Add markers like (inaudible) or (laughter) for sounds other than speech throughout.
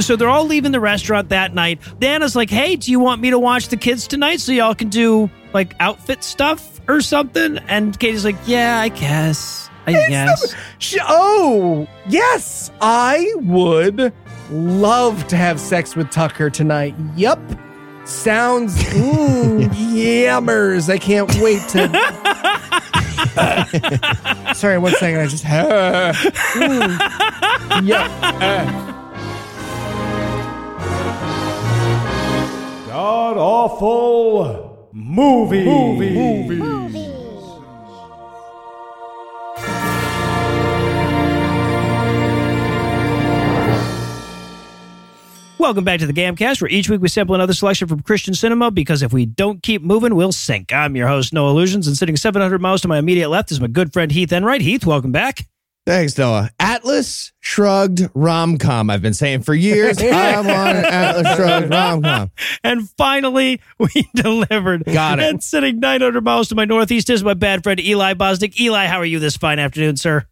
So they're all leaving the restaurant that night. Dana's like, "Hey, do you want me to watch the kids tonight so y'all can do like outfit stuff or something?" And Katie's like, "Yeah, I guess. I guess." Sh- Oh, yes. I would love to have sex with Tucker tonight. Yup. Sounds (laughs) ooh, yammers. I can't wait to. (laughs) (laughs) Sorry, one second. I just. Ooh. Yup. God awful movie. Welcome back to the Gamcast, where each week we sample another selection from Christian cinema because if we don't keep moving, we'll sink. I'm your host, Noah Lugeons, and sitting 700 miles to my immediate left is my good friend Heath Enright. Heath, welcome back. Thanks, Noah. Atlas Shrugged rom com. I've been saying for years. I want an Atlas Shrugged rom com. And finally, (laughs) we delivered. Got it. And sitting 900 miles to my northeast is my bad friend Eli Bosnick. Eli, how are you this fine afternoon, sir?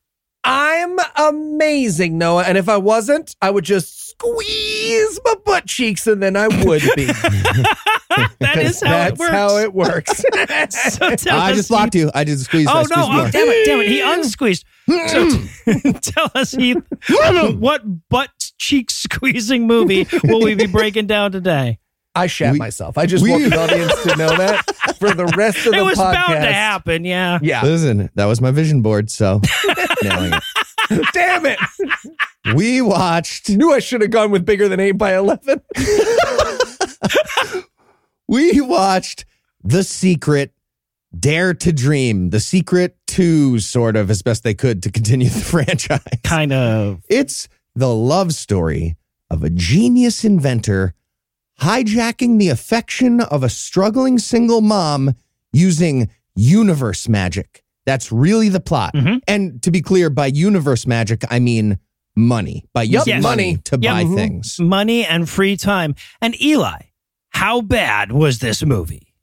I'm amazing, Noah. And if I wasn't, I would just squeeze my butt cheeks and then I would be. (laughs) (laughs) That is how That's it works. how it works. (laughs) So tell I us, just blocked you. I just squeezed. I Oh no! squeezed Oh damn it! Damn it! He (laughs) unsqueezed. So mm. tell us, Heath, what butt cheek squeezing movie will we be breaking down today? I shat We- myself. I just we- want the audience to know that for the rest of the podcast. It was podcast. bound to happen. Yeah. Yeah. Listen, that was my vision board. So, nailing it. Damn it. We watched. Knew I should have gone with bigger than 8 by 11. We watched The Secret. Dare to Dream, The Secret 2, sort of, as best they could to continue (laughs) the franchise. Kind of. It's the love story of a genius inventor hijacking the affection of a struggling single mom using universe magic. That's really the plot. Mhm. And to be clear, by universe magic, I mean money. By using Yes. money to Yep. buy Mhm. things. Money and free time. And Eli, how bad was this movie?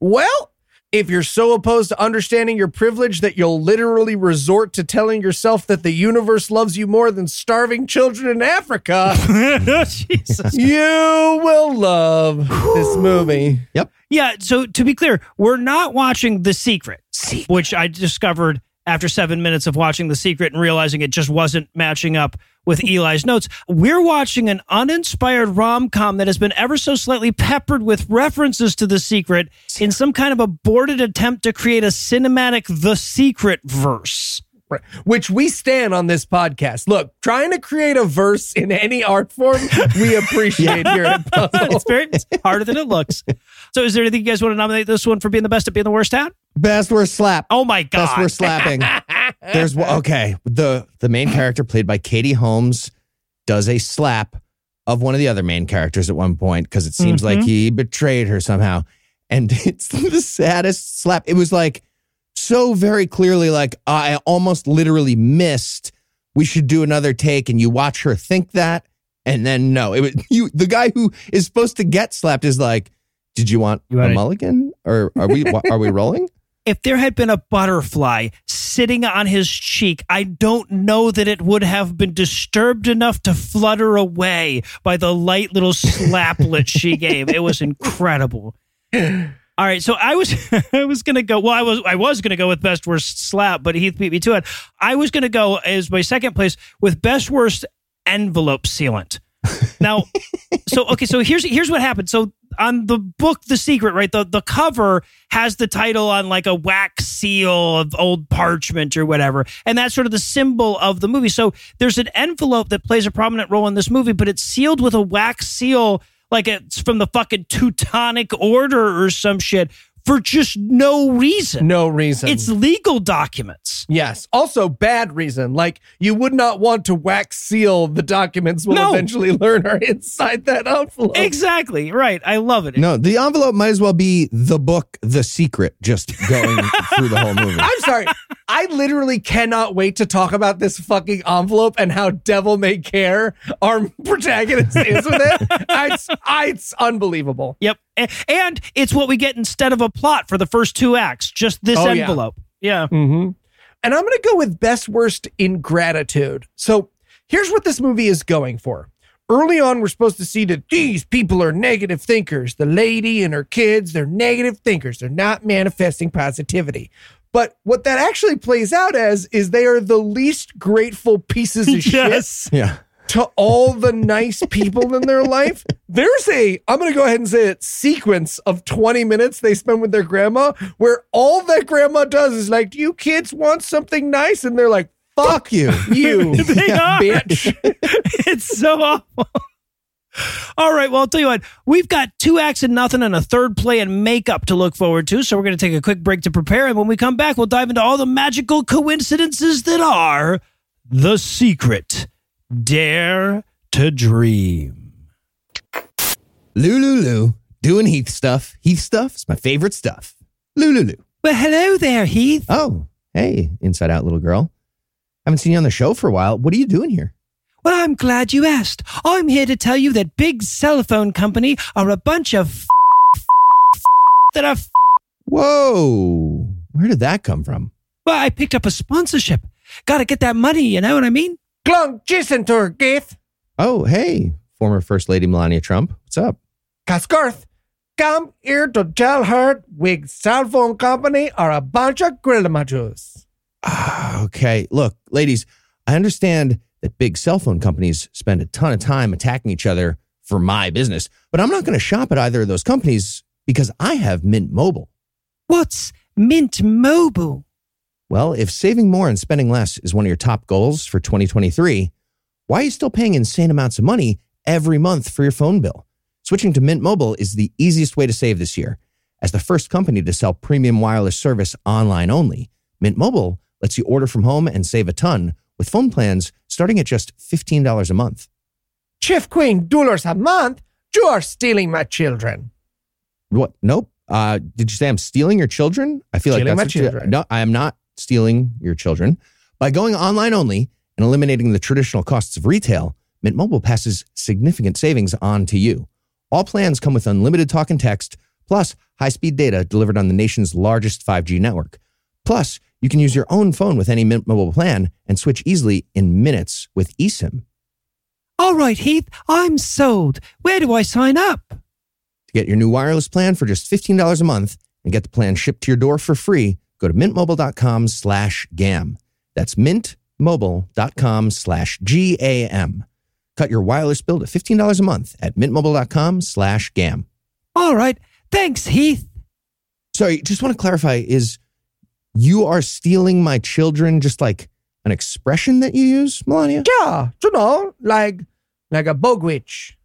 Well, if you're so opposed to understanding your privilege that you'll literally resort to telling yourself that the universe loves you more than starving children in Africa, (laughs) Jesus. you will love this movie. Yep. Yeah. So to be clear, we're not watching The Secret, which I discovered after seven minutes of watching The Secret and realizing it just wasn't matching up with Eli's notes. We're watching an uninspired rom com that has been ever so slightly peppered with references to The Secret in some kind of aborted attempt to create a cinematic The Secret verse. Right. Which we stand on this podcast. Look, trying to create a verse in any art form, we (laughs) appreciate here at Puzzle. It's very it's harder than it looks. So, is there anything you guys want to nominate this one for being the best at being the worst at? Best worst slap. Oh my god! Best worst slapping. (laughs) There's okay. The the main character played by Katie Holmes does a slap of one of the other main characters at one point because it seems like Mhm. he betrayed her somehow. And (laughs) it's the saddest slap. It was like so very clearly like I almost literally missed. We should do another take, and you watch her think that, and then no, it was (laughs) you. The guy who is supposed to get slapped is like, "Did you want You a mulligan, or are we are we (laughs) rolling?" If there had been a butterfly sitting on his cheek, I don't know that it would have been disturbed enough to flutter away by the light little slaplet (laughs) she gave. It was incredible. All right, so I was (laughs) I was gonna go. Well, I was I was gonna go with best worst slap, but Heath beat me to it. I was gonna go as my second place with best worst envelope sealant. Now, so okay, so here's here's what happened. So on the book The Secret, right? The the cover has the title on like a wax seal of old parchment or whatever. And that's sort of the symbol of the movie. So there's an envelope that plays a prominent role in this movie, but it's sealed with a wax seal like it's from the fucking Teutonic order or some shit for just no reason. No reason. It's legal documents. yes. Also, bad reason. Like you would not want to wax seal the documents we'll No. eventually learn are inside that envelope. Exactly. Right. I love it. No, the envelope might as well be the book, The Secret, just going (laughs) through the whole movie. I'm sorry. I literally cannot wait to talk about this fucking envelope and how devil may care our (laughs) protagonist is with it. It's, it's unbelievable. Yep. And it's what we get instead of a plot for the first two acts, just this Oh, yeah. envelope. Yeah. Mm-hmm. And I'm going to go with best worst ingratitude. So here's what this movie is going for. early on, we're supposed to see that these people are negative thinkers. The lady and her kids, they're negative thinkers. They're not manifesting positivity. But what that actually plays out as is they are the least grateful pieces of (laughs) shit. Yeah. to all the nice people in their life. There's a, I'm going to go ahead and say it, sequence of 20 minutes they spend with their grandma where all that grandma does is like, Do you kids want something nice? And they're like, Fuck you. (laughs) you, They (laughs) bitch. it's so awful. All right, well, I'll tell you what, we've got two acts and nothing and a third play and makeup to look forward to. So we're going to take a quick break to prepare. And when we come back, we'll dive into all the magical coincidences that are the secret. Dare to dream. Lulu, doing Heath stuff. Heath stuff is my favorite stuff. Lulu. Well, hello there, Heath. Oh, hey, inside out little girl. Haven't seen you on the show for a while. What are you doing here? Well, I'm glad you asked. I'm here to tell you that big cell phone company are a bunch of f- that are. F- Whoa. Where did that come from? well, I picked up a sponsorship. Got to get that money. You know what I mean? Glung Gisentur, Gaith, Oh, hey, former First Lady Melania Trump. What's up? Kaskarth. Come here to tell her Wig cell phone company are a bunch of grillamajus. Ah, okay. Look, ladies, I understand that big cell phone companies spend a ton of time attacking each other for my business, but I'm not going to shop at either of those companies because I have Mint Mobile. What's Mint Mobile? Well, if saving more and spending less is one of your top goals for 2023, why are you still paying insane amounts of money every month for your phone bill? Switching to Mint Mobile is the easiest way to save this year. As the first company to sell premium wireless service online only, Mint Mobile lets you order from home and save a ton with phone plans starting at just $15 a month. Chief Queen dollars a month? You are stealing my children. What? Nope. Uh, did you say I'm stealing your children? I feel Stealing like my that's you- children. no, I am not stealing your children. By going online only and eliminating the traditional costs of retail, Mint Mobile passes significant savings on to you. All plans come with unlimited talk and text, plus high-speed data delivered on the nation's largest 5G network. Plus, you can use your own phone with any Mint Mobile plan and switch easily in minutes with eSIM. All right, Heath, I'm sold. Where do I sign up? To get your new wireless plan for just $15 a month and get the plan shipped to your door for free, go to mintmobile.com slash GAM. That's mintmobile.com slash G-A-M. Cut your wireless bill to $15 a month at mintmobile.com slash GAM. All right, thanks, Heath. Sorry, just want to clarify is you are stealing my children just like an expression that you use, Melania? Yeah, you know, like like a bog witch.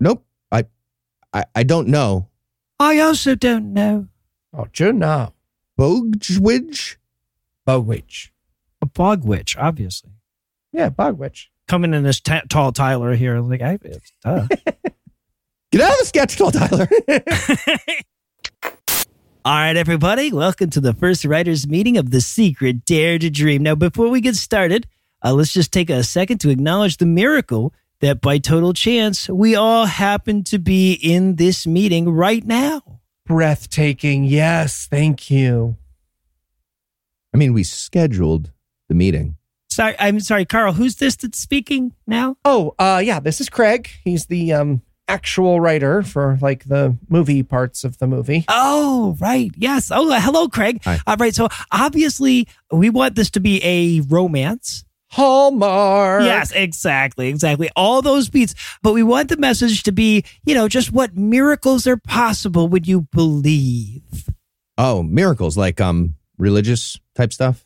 Nope. I, I, I don't know. I also don't know. Oh, you know. Bogwidge? Bogwitch. A bog witch, obviously. Yeah, bog witch. Coming in this ta tall Tyler here, like I, it's duh. Get out of the sketch, tall Tyler. (laughs) All right, everybody, welcome to the first writers' meeting of the Secret Dare to Dream. Now, before we get started, uh, let's just take a second to acknowledge the miracle that by total chance, we all happen to be in this meeting right now. Breathtaking. Yes, thank you. I mean, we scheduled the meeting. Sorry, I'm sorry, Carl. Who's this that's speaking now? Oh, uh yeah, this is Craig. He's the um actual writer for like the movie parts of the movie. Oh, right. Yes. Oh, uh, hello, Craig. Hi. All right. So obviously, we want this to be a romance. Hallmark. Yes, exactly, exactly. All those beats. But we want the message to be, you know, just what miracles are possible when you believe. Oh, miracles like um religious type stuff.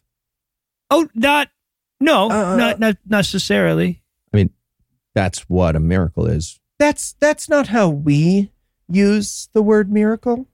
Oh, not, no, Uh, not, not necessarily. I mean, that's what a miracle is. That's that's not how we use the word miracle.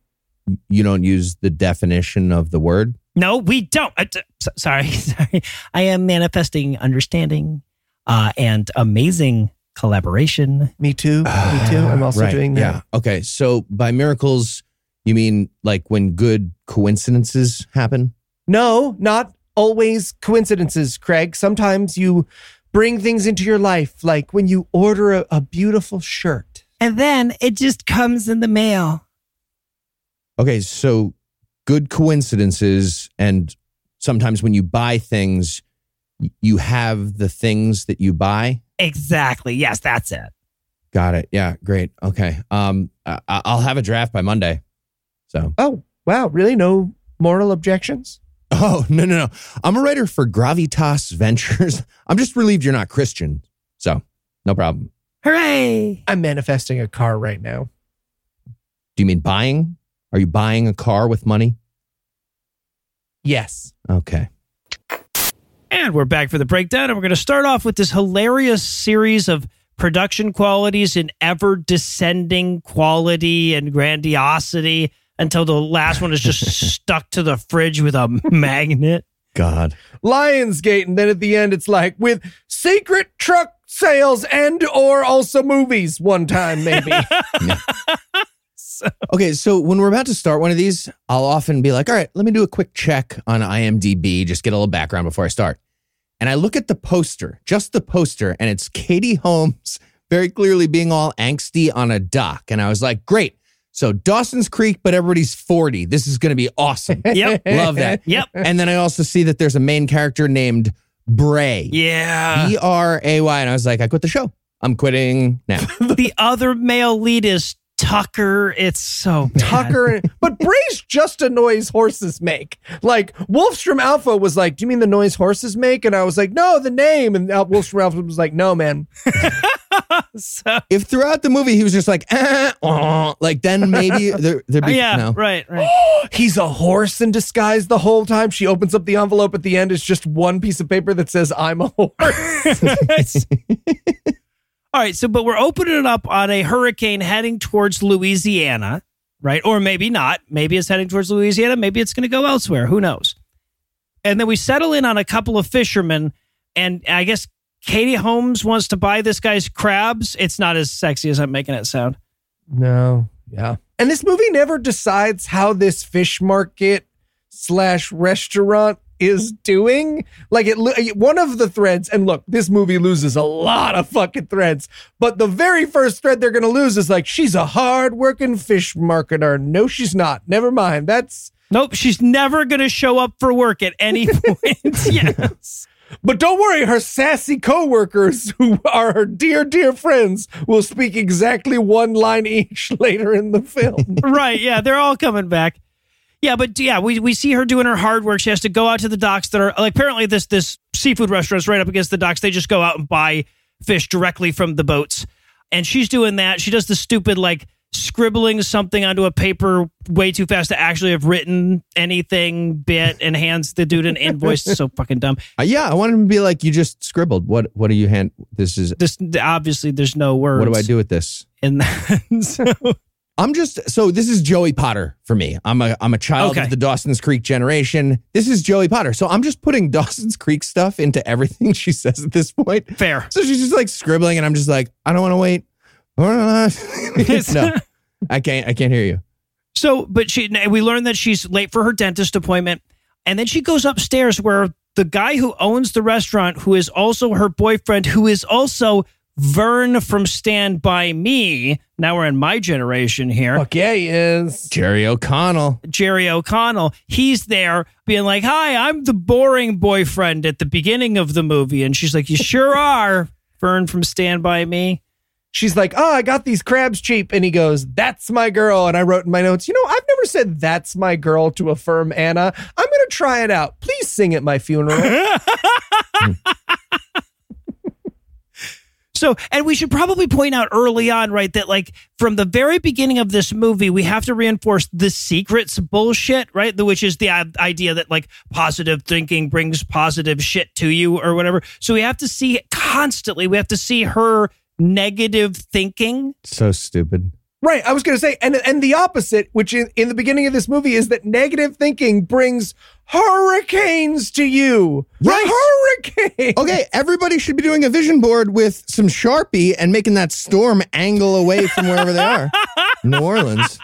You don't use the definition of the word. No, we don't. Uh, t- s- sorry, (laughs) sorry. I am manifesting understanding uh, and amazing collaboration. Me too. Me too. I'm also Right, doing that. Yeah. Okay. So by miracles, you mean like when good coincidences happen? No, not always coincidences, Craig. Sometimes you bring things into your life, like when you order a, a beautiful shirt. And then it just comes in the mail. Okay. So good coincidences, and sometimes when you buy things, you have the things that you buy. Exactly. Yes, that's it. Got it. Yeah, great. Okay. Um, I- I'll have a draft by Monday. So, Oh, wow. Really? No moral objections? Oh no, no, no. I'm a writer for Gravitas Ventures. (laughs) I'm just relieved you're not Christian. So, no problem. Hooray! I'm manifesting a car right now. Do you mean buying? Are you buying a car with money? Yes. Okay. And we're back for the breakdown, and we're going to start off with this hilarious series of production qualities in ever descending quality and grandiosity until the last one is just (laughs) stuck to the fridge with a magnet. God. Lionsgate, and then at the end it's like with secret truck sales and or also movies one time maybe. (laughs) Okay, so when we're about to start one of these, I'll often be like, all right, let me do a quick check on IMDb, just get a little background before I start. And I look at the poster, just the poster, and it's Katie Holmes very clearly being all angsty on a dock. And I was like, great. So Dawson's Creek, but everybody's 40. This is going to be awesome. (laughs) Yep. Love that. (laughs) Yep. And then I also see that there's a main character named Bray. Yeah. B R A Y. And I was like, I quit the show. I'm quitting now. (laughs) the other male lead is Tucker. It's so bad. Tucker, but Bray's just a noise horses make. Like Wolfstrom Alpha was like, "Do you mean the noise horses make?" And I was like, "No, the name." And Al- Wolfstrom Alpha was like, "No, man." (laughs) So, if throughout the movie he was just like, eh, uh, like then maybe (laughs) there, there'd be yeah, no. right, right. (gasps) He's a horse in disguise the whole time. She opens up the envelope at the end. It's just one piece of paper that says, "I'm a horse." All right, so but we're opening it up on a hurricane heading towards Louisiana, right? Or maybe not. Maybe it's heading towards Louisiana. Maybe it's going to go elsewhere. Who knows? And then we settle in on a couple of fishermen, and I guess Katie Holmes wants to buy this guy's crabs. It's not as sexy as I'm making it sound. No. Yeah. And this movie never decides how this fish market slash restaurant is doing. Like it, one of the threads, and look, this movie loses a lot of fucking threads, but the very first thread they're going to lose is like, she's a hard working fish marketer. No, she's not. Never mind. That's, Nope, she's never going to show up for work at any (laughs) point. (laughs) yes. But don't worry, her sassy coworkers (laughs) who are her dear, dear friends will speak exactly one line each (laughs) later in the film. (laughs) right. Yeah, they're all coming back. Yeah, but yeah, we, we see her doing her hard work. She has to go out to the docks that are like apparently this this seafood restaurant's right up against the docks. They just go out and buy fish directly from the boats. And she's doing that. She does the stupid like scribbling something onto a paper way too fast to actually have written anything bit and hands the dude an invoice. so fucking dumb. (laughs) Uh, yeah, I wanted him to be like, you just scribbled. What What do you hand? This is. This obviously there's no words. What do I do with this? And that? (laughs) so, I'm just so this is Joey Potter for me. I'm a I'm a child Okay. of the Dawson's Creek generation. This is Joey Potter. So I'm just putting (laughs) Dawson's Creek stuff into everything she says at this point. fair. So she's just like scribbling, and I'm just like, I don't want to wait. (laughs) no, I can't. I can't hear you. So, but she, we learn that she's late for her dentist appointment, and then she goes upstairs where the guy who owns the restaurant, who is also her boyfriend, who is also Vern from Stand By Me. Now we're in my generation here. Fuck yeah, he is. Jerry O'Connell. Jerry O'Connell. He's there being like, Hi, I'm the boring boyfriend at the beginning of the movie. And she's like, You sure are, Vern from Stand By Me. She's like, Oh, I got these crabs cheap. And he goes, That's my girl. And I wrote in my notes, You know, I've never said that's my girl to affirm Anna. I'm going to try it out. Please sing at my funeral. (laughs) So, and we should probably point out early on, right, that like from the very beginning of this movie, we have to reinforce the secrets bullshit, right? The, which is the uh, idea that like positive thinking brings positive shit to you or whatever. So we have to see constantly, we have to see her negative thinking. So stupid. right. I was going to say, and, and the opposite, which in, in the beginning of this movie is that negative thinking brings hurricanes to you. Right. Hurricane. Okay, everybody should be doing a vision board with some Sharpie and making that storm angle away from wherever they are. (laughs) New Orleans.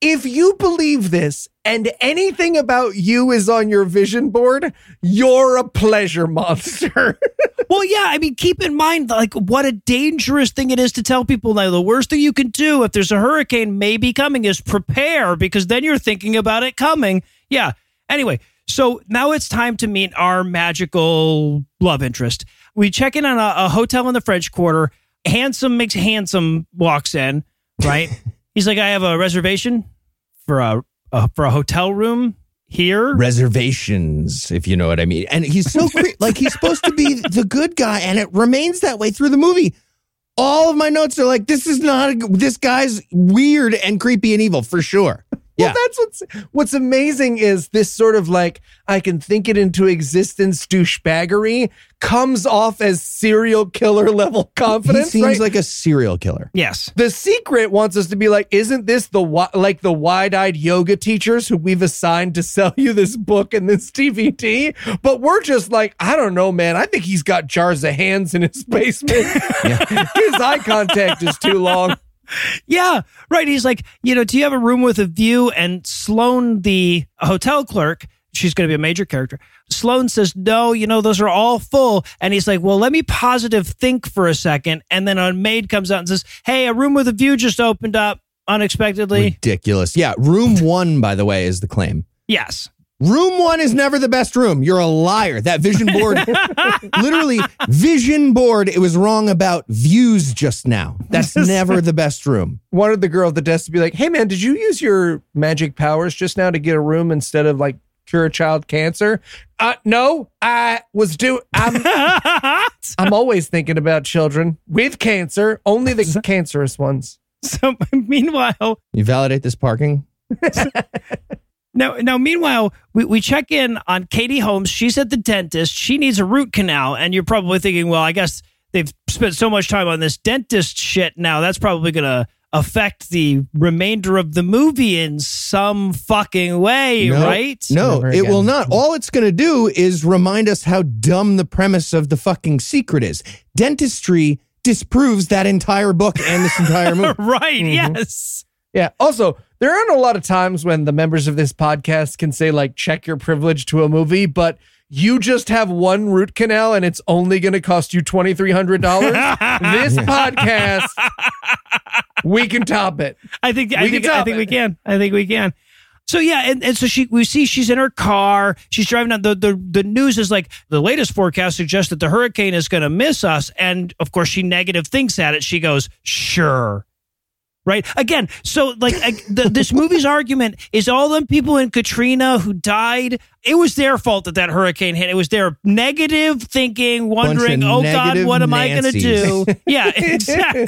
If you believe this and anything about you is on your vision board, you're a pleasure monster. (laughs) Well, yeah, I mean, keep in mind like what a dangerous thing it is to tell people now the worst thing you can do if there's a hurricane maybe coming is prepare because then you're thinking about it coming. Yeah. Anyway, So now it's time to meet our magical love interest. We check in on a, a hotel in the French Quarter. Handsome makes handsome walks in, right? (laughs) He's like, I have a reservation for a, a for a hotel room here. Reservations, if you know what I mean. And he's so cre- (laughs) like he's supposed to be the good guy, and it remains that way through the movie. All of my notes are like, this is not a, this guy's weird and creepy and evil for sure. Yeah. Well, that's what's what's amazing is this sort of like I can think it into existence douchebaggery comes off as serial killer level confidence. he seems right? like a serial killer. yes. the secret wants us to be like, isn't this the like the wide-eyed yoga teachers who we've assigned to sell you this book and this DVD? But we're just like, I don't know, man. I think he's got jars of hands in his (laughs) basement. his eye contact is too long. Yeah, right. He's like, you know, do you have a room with a view? And Sloan, the hotel clerk, she's going to be a major character. Sloan says, no, you know, those are all full. And he's like, well, let me positive think for a second. And then a maid comes out and says, hey, a room with a view just opened up unexpectedly. Ridiculous. Yeah. Room (laughs) one, by the way, is the claim. yes. Room one is never the best room. You're a liar. That vision board, (laughs) literally, vision board, it was wrong about views just now. That's never the best room. Wanted the girl at the desk to be like, hey, man, did you use your magic powers just now to get a room instead of like cure a child cancer? Uh, no, I was do. I'm (laughs) I'm always thinking about children with cancer, only the (laughs) cancerous ones. so meanwhile, You validate this parking? Now, now, meanwhile, we, we check in on Katie Holmes. She's at the dentist. She needs a root canal. And you're probably thinking, well, I guess they've spent so much time on this dentist shit now. That's probably going to affect the remainder of the movie in some fucking way, No, right? No, it will not. All it's going to do is remind us how dumb the premise of the fucking secret is. Dentistry disproves that entire book and this entire (laughs) movie. Right. Mm-hmm. Yes. Yeah. Also, there aren't a lot of times when the members of this podcast can say, like, check your privilege to a movie, but you just have one root canal and it's only going to cost you $2,300. (laughs) this podcast, we can top it. I think I We think can I think we can. I think we can. So yeah, and, and so she we see she's in her car. She's driving down. The, the the news is like the latest forecast suggests that the hurricane is going to miss us, and of course she negative thinks at it. She goes, "Sure." Right again, so like the, this movie's argument is all them people in Katrina who died. It was their fault that that hurricane hit. It was their negative thinking, wondering, "Oh God, what am I going to do?" (laughs) Yeah, exactly.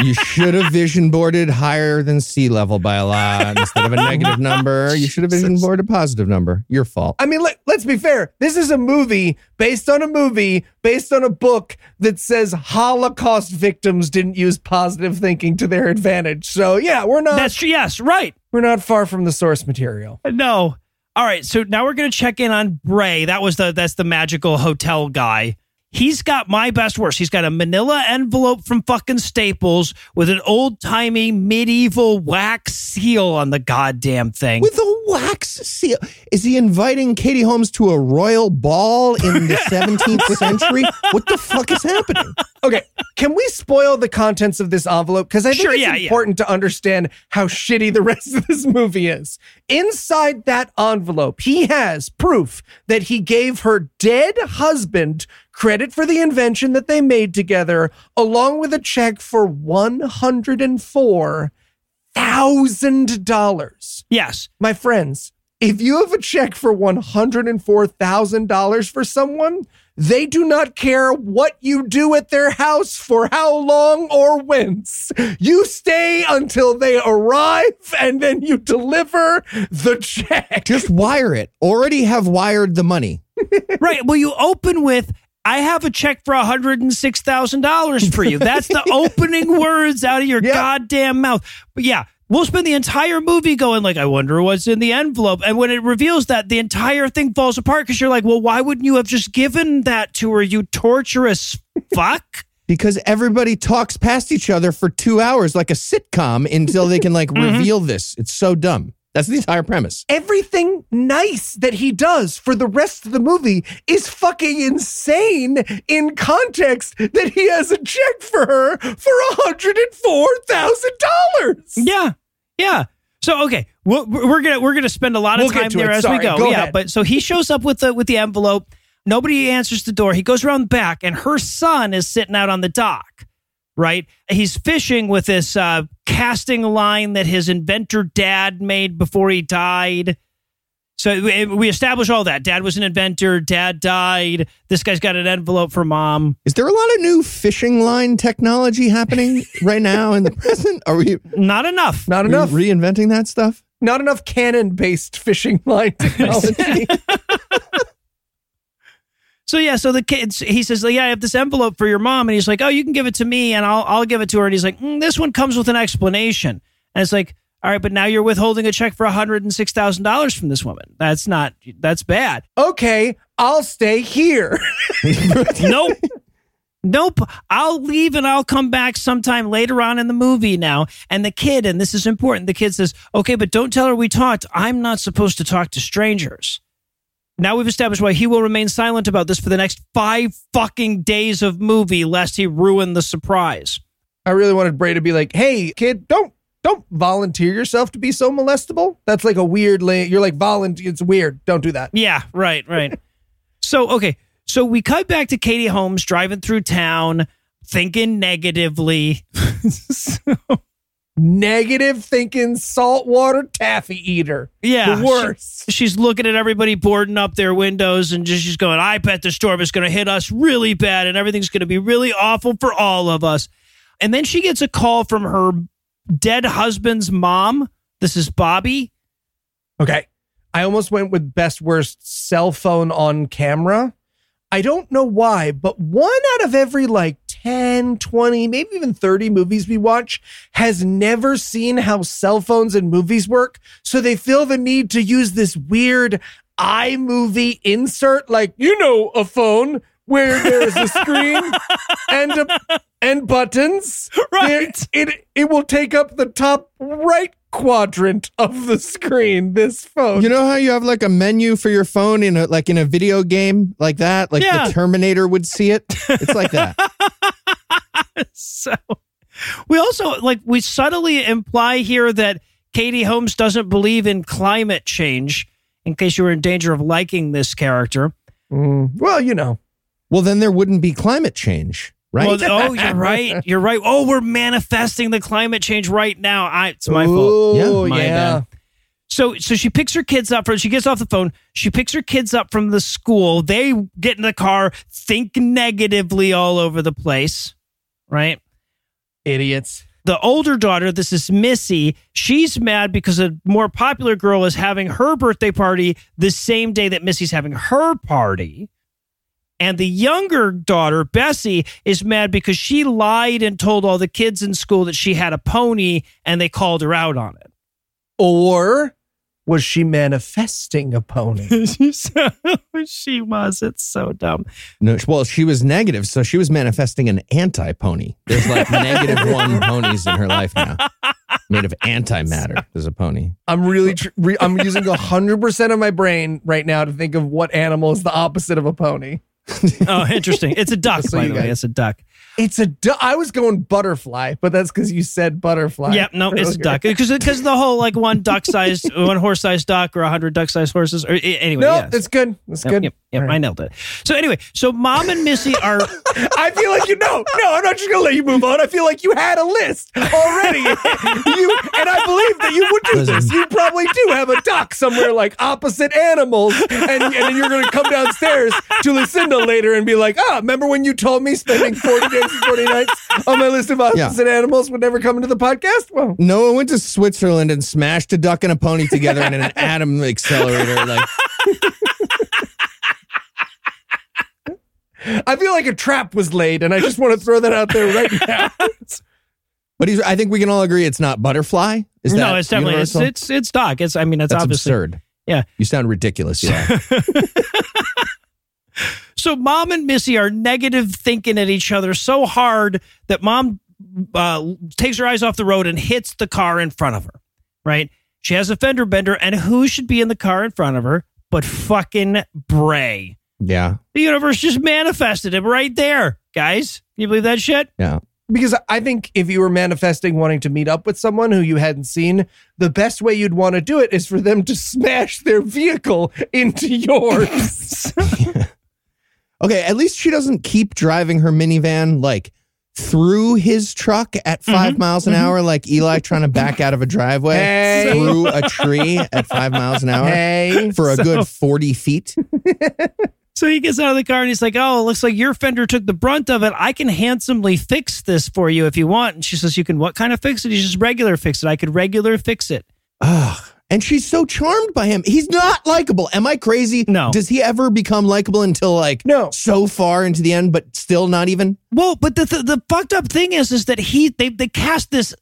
You should have vision boarded higher than sea level by a lot instead of a negative (laughs) number. You should have vision boarded a positive number. Your fault. I mean, let, let's be fair. This is a movie based on a movie based on a book that says Holocaust victims didn't use positive thinking to their advantage. So yeah, we're not That's yes, right. we're not far from the source material. No. All right, so now we're gonna check in on Bray. That was the that's the magical hotel guy. He's got my best worst. He's got a manila envelope from fucking Staples with an old timey medieval wax seal on the goddamn thing. With a wax seal. Is he inviting Katie Holmes to a royal ball in the (laughs) 17th century? What the fuck is happening? Okay, can we spoil the contents of this envelope? Because I think Sure, it's yeah, yeah. important to understand how shitty the rest of this movie is. Inside that envelope, he has proof that he gave her dead husband credit for the invention that they made together, along with a check for $104,000. yes. My friends, if you have a check for $104,000 for someone, they do not care what you do at their house for how long or whence. You stay until they arrive and then you deliver the check. Just wire it. Already have wired the money. (laughs) Right. Well, you open with I have a check for $106,000 for you. That's the (laughs) opening words out of your Yeah. goddamn mouth. But yeah, we'll spend the entire movie going like, I wonder what's in the envelope. And when it reveals that, the entire thing falls apart because you're like, well, why wouldn't you have just given that to her, you torturous fuck? (laughs) Because everybody talks past each other for two hours like a sitcom until they can like (laughs) Mm-hmm. reveal this. It's so dumb. That's the entire premise. Everything nice that he does for the rest of the movie is fucking insane in context that he has a check for her for $104,000. Yeah. Yeah. So, okay, we're, we're gonna we're gonna spend a lot of We'll time there it. as Sorry. we go. Go yeah, ahead. but so he shows up with the with the envelope. Nobody answers the door. He goes around the back, and her son is sitting out on the dock. Right, he's fishing with this uh, casting line that his inventor dad made before he died. So we we establish all that. Dad was an inventor. Dad died. This guy's got an envelope for mom. Is there a lot of new fishing line technology happening (laughs) right now in the present? Are we, Not enough. Not are we enough. reinventing that stuff? not enough cannon-based fishing line (laughs) technology. (laughs) So yeah, so the kids, he says, "Yeah, I have this envelope for your mom," and he's like, "Oh, you can give it to me, and I'll I'll give it to her." And he's like, mm, "This one comes with an explanation," and it's like, "All right, but now you're withholding a check for one hundred and six thousand dollars from this woman. That's not that's bad." okay, I'll stay here. (laughs) nope. Nope. I'll leave and I'll come back sometime later on in the movie now. And the kid, and this is important, the kid says, okay, but don't tell her we talked. I'm not supposed to talk to strangers. Now we've established why he will remain silent about this for the next five fucking days of movie, lest he ruin the surprise. I really wanted Bray to be like, "Hey, kid, don't don't volunteer yourself to be so molestable. That's like a weird. La- you're like volunteer. It's weird. Don't do that." Yeah, right, right. (laughs) so, okay. So we cut back to Katie Holmes driving through town, thinking negatively. (laughs) So- Negative thinking, saltwater taffy eater. yeah. the worst. she- she's looking at everybody boarding up their windows and just she's going, I bet the storm is going to hit us really bad and everything's going to be really awful for all of us. And then she gets a call from her dead husband's mom. This is Bobby. Okay. I almost went with best worst cell phone on camera. I don't know why, but one out of every like 10, 20, maybe even 30 movies we watch has never seen how cell phones and movies work. So they feel the need to use this weird iMovie insert, like, you know, a phone where there's a screen (laughs) and a, and buttons. Right. There- it it will take up the top right quadrant of the screen. This phone. You know how you have like a menu for your phone in a like in a video game like that? Like Yeah. the Terminator would see it. It's like that. (laughs) (laughs) so we also like we subtly imply here that Katie Holmes doesn't believe in climate change in case you were in danger of liking this character. Mm, well, you know. well, then there wouldn't be climate change, right? Well, oh, you're (laughs) right. You're right. Oh, we're manifesting the climate change right now. I, it's my fault. Ooh, Yeah, my yeah. bad. So, so she picks her kids up from. She gets off the phone. She picks her kids up from the school. They get in the car, think negatively all over the place, right? Idiots. the older daughter, this is Missy, she's mad because a more popular girl is having her birthday party the same day that Missy's having her party. And the younger daughter, Bessie, is mad because she lied and told all the kids in school that she had a pony and they called her out on it. Or was she manifesting a pony? (laughs) so she was. It's so dumb. No, well, she was negative, so she was manifesting an anti-pony. There's like (laughs) negative one ponies in her life now, made of antimatter. There's a pony. I'm really, tr- re- I'm using hundred percent of my brain right now to think of what animal is the opposite of a pony. Oh, interesting. It's a duck, (laughs) so by you the way. It's a duck. It's a. Du- I was going butterfly, but that's because you said butterfly. Yep, no, (laughs) it's a duck because because the whole like one duck sized (laughs) one horse sized duck or a hundred duck sized horses or anyway. No, yes. that's good. It's Yep, good. Yep, yep, right. I nailed it. So anyway, so mom and Missy are (laughs) I feel like you know. No, I'm not just gonna let you move on. I feel like you had a list already. you and I believe that you would do Listen. this. You probably do have a duck somewhere like opposite animals, and, and then you're gonna come downstairs to Lucinda later and be like, "Ah, remember when you told me spending 40 days and 40 nights on my list of opposite animals would never come into the podcast?" Well, Noah went to Switzerland and smashed a duck and a pony together in an (laughs) atom accelerator. Like, I feel like a trap was laid, and I just want to throw that out there right now. (laughs) but he's. I think we can all agree it's not butterfly. Is that no, it's definitely it's, it's it's duck. It's I mean it's That's obviously absurd. Yeah. you sound ridiculous. Yeah, (laughs) So mom and Missy are negative thinking at each other so hard that mom uh, takes her eyes off the road and hits the car in front of her. Right? She has a fender bender, and who should be in the car in front of her but fucking Bray? yeah, The universe just manifested him right there, guys. Can you believe that shit? yeah. Because I think if you were manifesting wanting to meet up with someone who you hadn't seen, the best way you'd want to do it is for them to smash their vehicle (laughs) into yours. (laughs) (laughs) Okay, at least she doesn't keep driving her minivan like through his truck at mm-hmm. 5 miles an mm-hmm. hour, like Eli trying to back out of a driveway Hey. through a tree at five miles an hour hey. for a So- good 40 feet. (laughs) So he gets out of the car and he's like, "Oh, it looks like your fender took the brunt of it. I can handsomely fix this for you if you want." And she says, "You can what kind of fix it?" He's just regular fix it. I could regular fix it. Ugh. And she's so charmed by him. He's not likable. Am I crazy? No. Does he ever become likable until like No. so far into the end, but still not even? Well, but the, the the fucked up thing is, is that he they they cast this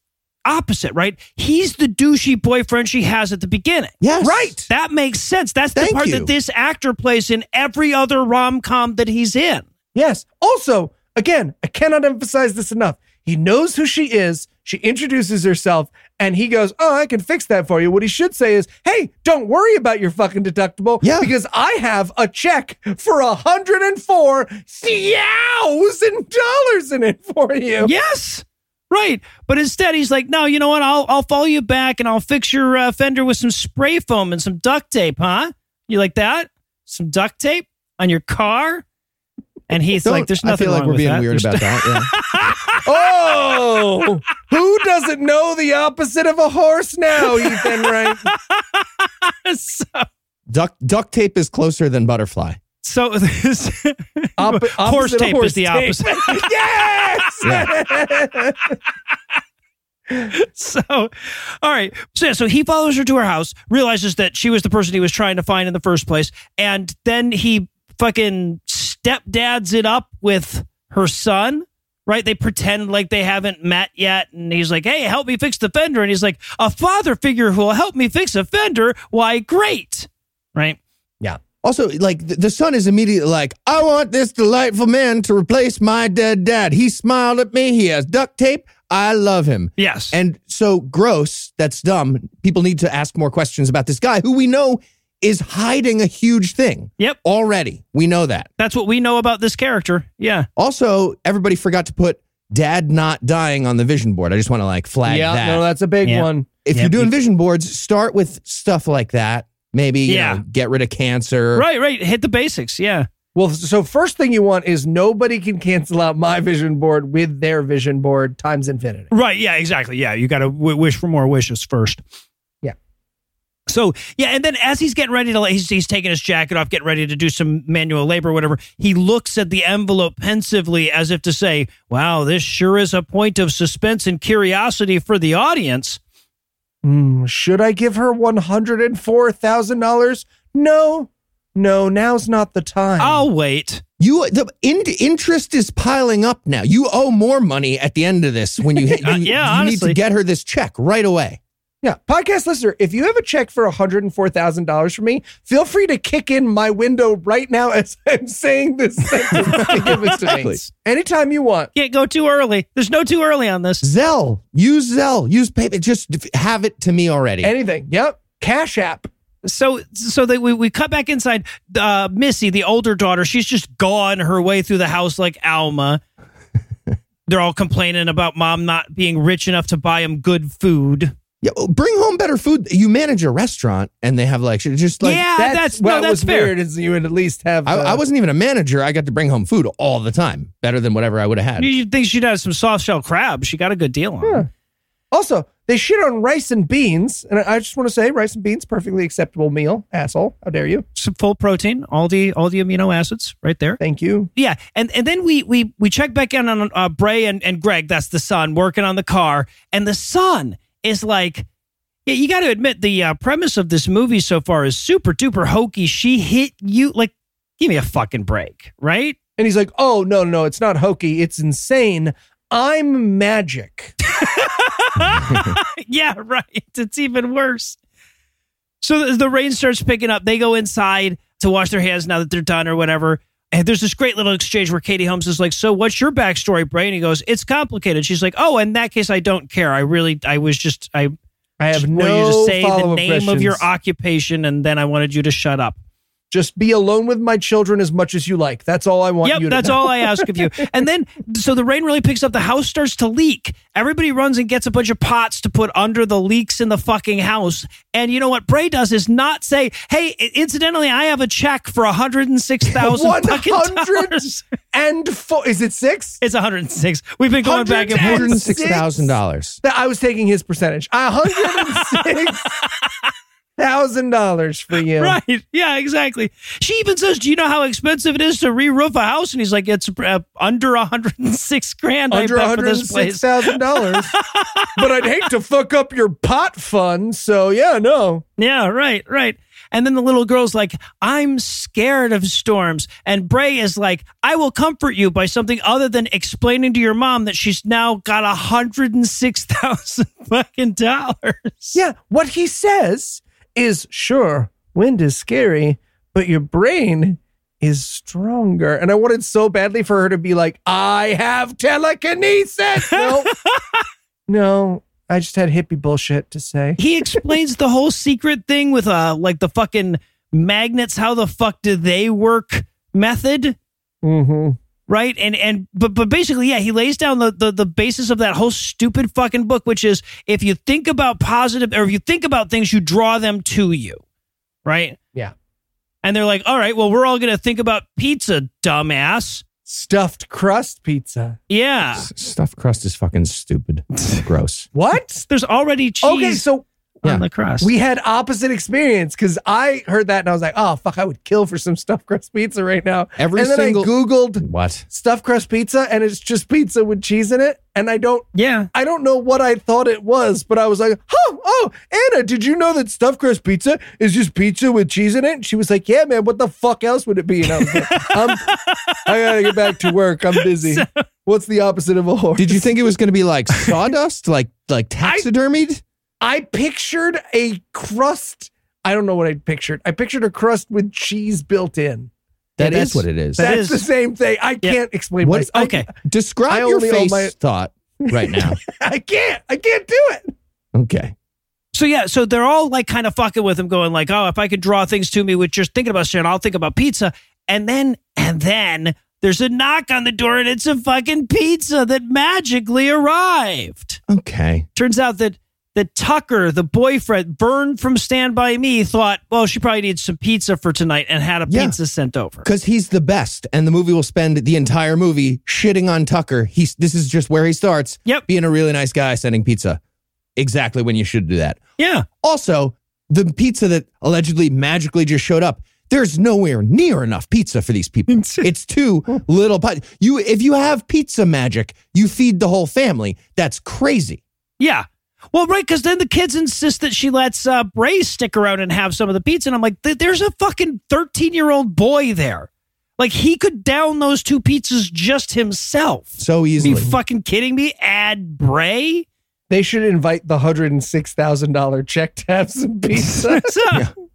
opposite, right? He's the douchey boyfriend she has at the beginning. Yes. Right. That makes sense. That's the Thank part you. that this actor plays in every other rom com that he's in. Yes. Also, again, I cannot emphasize this enough. He knows who she is. She introduces herself and he goes, Oh, I can fix that for you. What he should say is, Hey, don't worry about your fucking deductible Yeah. because I have a check for a hundred and four thousand dollars in it for you. Yes. Right. But instead, he's like, no, you know what? I'll, I'll follow you back and I'll fix your uh, fender with some spray foam and some duct tape, huh? You like that? Some duct tape on your car? And he's like, there's nothing." I feel like we're being that. weird There's- about that. Yeah. (laughs) Oh, who doesn't know the opposite of a horse now, Ethan? Right? (laughs) so, duct, duct tape is closer than butterfly. so (laughs) this Oppo- horse opposite of tape is the tape. opposite. (laughs) yes. so all right so yeah, so he follows her to her house realizes that she was the person he was trying to find in the first place and then he fucking stepdads it up with her son right they pretend like they haven't met yet and he's like hey help me fix the fender and he's like a father figure who will help me fix a fender why great right Yeah. Also, like the, the son is immediately like, I want this delightful man to replace my dead dad. He smiled at me. He has duct tape. I love him. yes And so gross, that's dumb. People need to ask more questions about this guy who we know is hiding a huge thing yep already. We know that. that's what we know about this character yeah Also, everybody forgot to put dad not dying on the vision board. I just want to like flag yeah, that. no, that's a big Yeah. one. if Yeah, you're doing vision boards, start with stuff like that. Maybe, you Yeah. know, get rid of cancer. right right hit the basics yeah Well, so first thing you want is nobody can cancel out my vision board with their vision board times infinity. Right. Yeah, exactly. Yeah. You got to w- wish for more wishes first. Yeah. So, yeah. And then as he's getting ready to, he's, he's taking his jacket off, getting ready to do some manual labor or whatever, he looks at the envelope pensively as if to say, wow, this sure is a point of suspense and curiosity for the audience. Hmm, should I give her one hundred and four thousand dollars? No, no. Now's not the time. I'll wait. You the in, interest is piling up now. You owe more money at the end of this when you, (laughs) you, Uh, yeah, you need to get her this check right away. Yeah, podcast listener, if you have a check for $104,000 for me, feel free to kick in my window right now (laughs) as I'm saying this sentence. to (laughs) give it to me. Exactly. Anytime you want. Can't go too early. There's no too early on this. Zelle, use Zelle, use PayPal. Just have it to me already. Anything. Yep. Cash app. So, so that we, we cut back inside. Uh, Missy, the older daughter, she's just gone her way through the house like Alma. (laughs) They're all complaining about mom not being rich enough to buy them good food. Yeah, bring home better food. You manage a restaurant, and they have like just like yeah, that's, what no, that's was fair. weird is you would at least have. I, uh, I wasn't even a manager. I got to bring home food all the time, better than whatever I would have had. You think she'd have some soft shell crab? She got a good deal on. Yeah. Also, they shit on rice and beans, and I I just want to say, rice and beans, perfectly acceptable meal. Asshole, how dare you? Some full protein, all the all the amino acids right there. Thank you. Yeah, and and then we we we check back in on uh, Bray and and Greg. That's the son working on the car, and the son is like. Yeah, you got to admit the uh, premise of this movie so far is super duper hokey. She hit you like, give me a fucking break, right? And he's like, "Oh no, no, it's not hokey. It's insane. I'm magic." (laughs) yeah, right. It's even worse. So the, the rain starts picking up. They go inside to wash their hands now that they're done or whatever. And there's this great little exchange where Katie Holmes is like, "So what's your backstory, Bray?" And he goes, "It's complicated." She's like, "Oh, in that case, I don't care. I really, I was just, I I have just no you to say the name of your occupation, and then I wanted you to shut up." Just be alone with my children as much as you like. That's all I want Yep, you to do. that's know. all I ask of you. (laughs) And then, so the rain really picks up. The house starts to leak. Everybody runs and gets a bunch of pots to put under the leaks in the fucking house. And you know what Bray does is not say, "Hey, incidentally, I have a check for one hundred and six thousand fucking 100? dollars." And four, is it six? It's one hundred and six. We've been going back and forth. $106,000. That I was taking his percentage. A hundred and six (laughs) thousand dollars for (laughs) you. Right. Yeah, exactly. She even says, Do you know how expensive it is to re roof a house? And he's like, It's uh, under 106 grand. I Under bet, one for hundred and six thousand dollars. (laughs) but I'd hate to fuck up your pot fund. So yeah, no. Yeah, right, right. And then the little girl's like, I'm scared of storms. And Bray is like, I will comfort you by something other than explaining to your mom that she's now got a 106,000 (laughs) fucking dollars. Yeah, what he says is sure, wind is scary, but your brain is stronger. And I wanted so badly for her to be like, I have telekinesis. No, (laughs) no, I just had hippie bullshit to say. He explains the whole secret thing with uh like the fucking magnets, how the fuck do they work method. Mm-hmm. Right and and but but basically yeah he lays down the, the the basis of that whole stupid fucking book which is if you think about positive or if you think about things you draw them to you right Yeah. and they're like all right well we're all gonna think about pizza dumbass Stuffed crust pizza. yeah S- Stuffed crust is fucking stupid. (laughs) Gross. What? there's already cheese Okay, so on Yeah. the crust we had opposite experience because I heard that and I was like, oh, fuck, I would kill for some stuffed crust pizza right now. Every and then single- I Googled What? stuffed crust pizza and it's just pizza with cheese in it. And I don't yeah I don't know what I thought it was, but I was like, oh, oh, Anna, did you know that stuffed crust pizza is just pizza with cheese in it? And she was like, yeah, man, what the fuck else would it be? And I was like, I'm, um, (laughs) I gotta get back to work. I'm busy. What's the opposite of a horse? Did you think it was going to be like (laughs) sawdust, like like taxidermied? I pictured a crust. I don't know what I pictured. I pictured a crust with cheese built in. That is is. what it is. That That's is- the same thing. I Yeah. can't explain What- myself. I- okay Describe I your only face my- thought right now. (laughs) I can't. I can't do it. Okay. So yeah, so they're all like kind of fucking with him, going like, "Oh, if I could draw things to me with just thinking about shit, I'll think about pizza." And then, and then there's a knock on the door, and it's a fucking pizza that magically arrived. Okay. Turns out that that Tucker, the boyfriend, Vern from Stand by Me, thought, "Well, she probably needs some pizza for tonight," and had a Yeah. pizza sent over. Because he's the best, and the movie will spend the entire movie shitting on Tucker. He's this is just where he starts. Yep. Being a really nice guy sending pizza. Exactly when you should do that. Yeah, Also, the pizza that allegedly magically just showed up. There's nowhere near enough pizza for these people. it's too little. But you, if you have pizza magic, you feed the whole family. That's crazy. yeah. Well, right, because then the kids insist that she lets uh, Bray stick around and have some of the pizza, and I'm like, "There's a fucking 13 year old boy there." Like he could down those two pizzas just himself. So Are you easily. fucking kidding me? Add Bray? They should invite the hundred and six thousand dollar check to have some pizza. (laughs) So,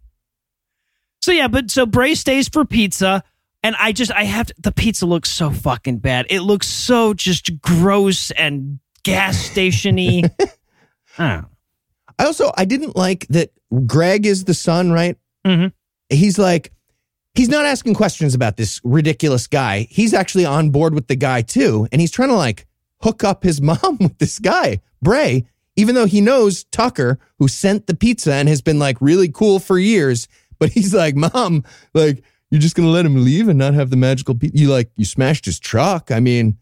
so yeah, but so Bray stays for pizza, and I just I have to, the pizza looks so fucking bad. It looks so just gross and gas stationy. (laughs) I. I also I didn't like that Greg is the son, right? Mhm. He's like he's not asking questions about this ridiculous guy. He's actually on board with the guy too, and he's trying to like hook up his (laughs) mom with this guy, Bray, even though he knows Tucker who sent the pizza and has been like really cool for years, but he's like, "Mom, like you're just going to let him leave and not have the magical pizza? You like you smashed his truck. I mean,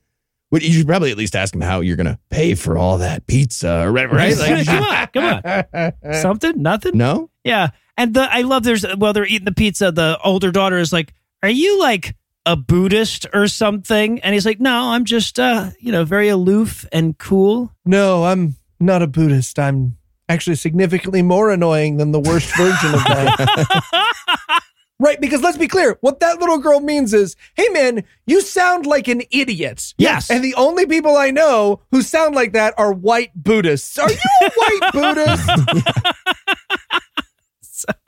what you should probably at least ask him how you're going to pay for all that pizza or whatever, right? (laughs) Like, come on, come on. (laughs) Something? Nothing? no? Yeah. And the I love there's while they're eating the pizza, the older daughter is like, Are you like a Buddhist or something? And he's like, No, I'm just uh, you know, very aloof and cool. no, I'm not a Buddhist. I'm actually significantly more annoying than the worst (laughs) version of that. Right, because let's be clear, what that little girl means is, hey man, you sound like an idiot. Yes. And the only people I know who sound like that are white Buddhists. Are you a white (laughs) Buddhist? (laughs)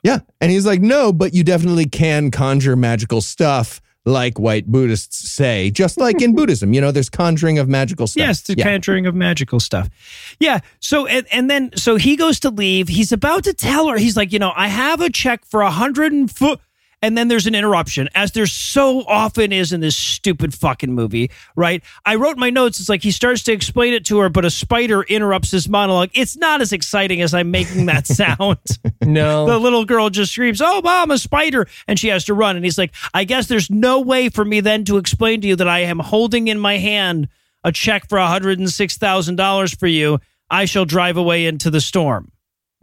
Yeah. And he's like, no, but you definitely can conjure magical stuff like white Buddhists say, just like in (laughs) Buddhism. You know, there's conjuring of magical stuff. Yes, the yeah. conjuring of magical stuff. Yeah. So and, and then so he goes to leave. He's about to tell her. He's like, you know, I have a check for a hundred and foot. And then there's an interruption, as there so often is in this stupid fucking movie, right? I wrote my notes. It's like he starts to explain it to her, but a spider interrupts his monologue. It's not as exciting as I'm making that (laughs) sound. No. the little girl just screams, Oh, mom, a spider. And she has to run. And he's like, I guess there's no way for me then to explain to you that I am holding in my hand a check for $106,000 for you. I shall drive away into the storm.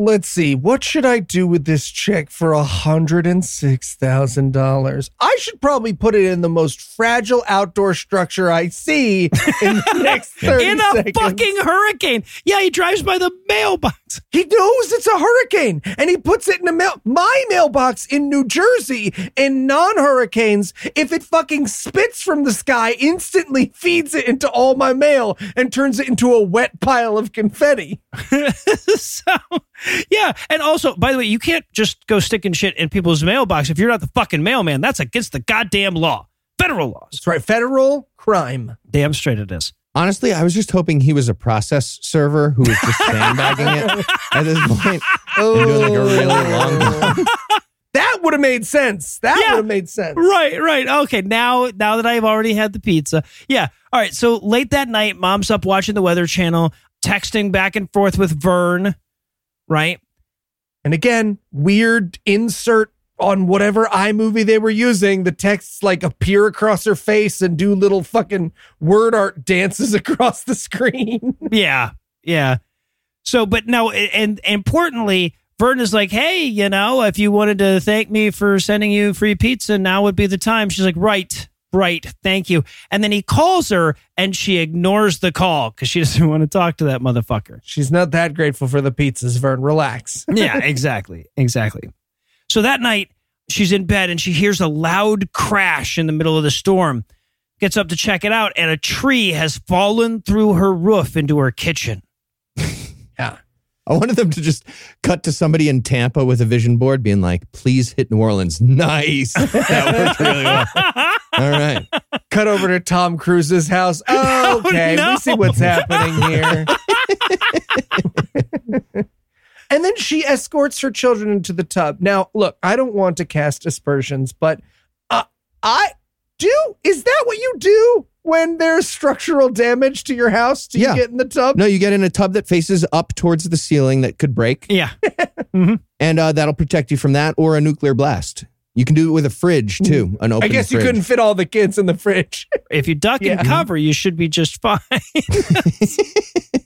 Let's see. What should I do with this check for $106,000? I should probably put it in the most fragile outdoor structure I see in the (laughs) next 30 in a seconds. fucking hurricane. Yeah, he drives by the mailbox. He knows it's a hurricane and he puts it in a mail my mailbox in New Jersey in non-hurricanes. If it fucking spits from the sky, instantly feeds it into all my mail and turns it into a wet pile of confetti. (laughs) so, yeah. And also, by the way, you can't just go sticking shit in people's mailbox if you're not the fucking mailman. That's against the goddamn law. Federal laws. That's right. Federal crime. Damn straight it is. Honestly, I was just hoping he was a process server who was just (laughs) sandbagging it at this point and doing like a really long one. (laughs) That would have made sense. That Yeah. would have made sense. Right, right. Okay, now now that I've already had the pizza. Yeah. All right. So late that night, mom's up watching the weather channel, texting back and forth with Vern, right? And again, weird insert on whatever iMovie they were using. The texts like appear across her face and do little fucking word art dances (laughs) across the screen. Yeah. Yeah. So, but no, and, and importantly, Vern is like, hey, you know, if you wanted to thank me for sending you free pizza, now would be the time. She's like, right, right, thank you. And then he calls her and she ignores the call because she (laughs) doesn't want to talk to that motherfucker. She's not that grateful for the pizzas, Vern. Relax. yeah, exactly. Exactly. So that night, she's in bed and she hears a loud crash in the middle of the storm. Gets up to check it out, and a tree has fallen through her roof into her kitchen. (laughs) Yeah. I wanted them to just cut to somebody in Tampa with a vision board being like, please hit New Orleans. (laughs) Nice. That worked really well. (laughs) All right. Cut over to Tom Cruise's house. Oh, okay. no. We see what's happening here. And then she escorts her children into the tub. Now, look, I don't want to cast aspersions, but uh, I do. Is that what you do when there's structural damage to your house? Do you Yeah. get in the tub? No, you get in a tub that faces up towards the ceiling that could break, Yeah. (laughs) and uh, that'll protect you from that or a nuclear blast. You can do it with a fridge too. An open I guess you fridge. couldn't fit all the kids in the fridge. (laughs) If you duck Yeah. and cover, you should be just fine. (laughs)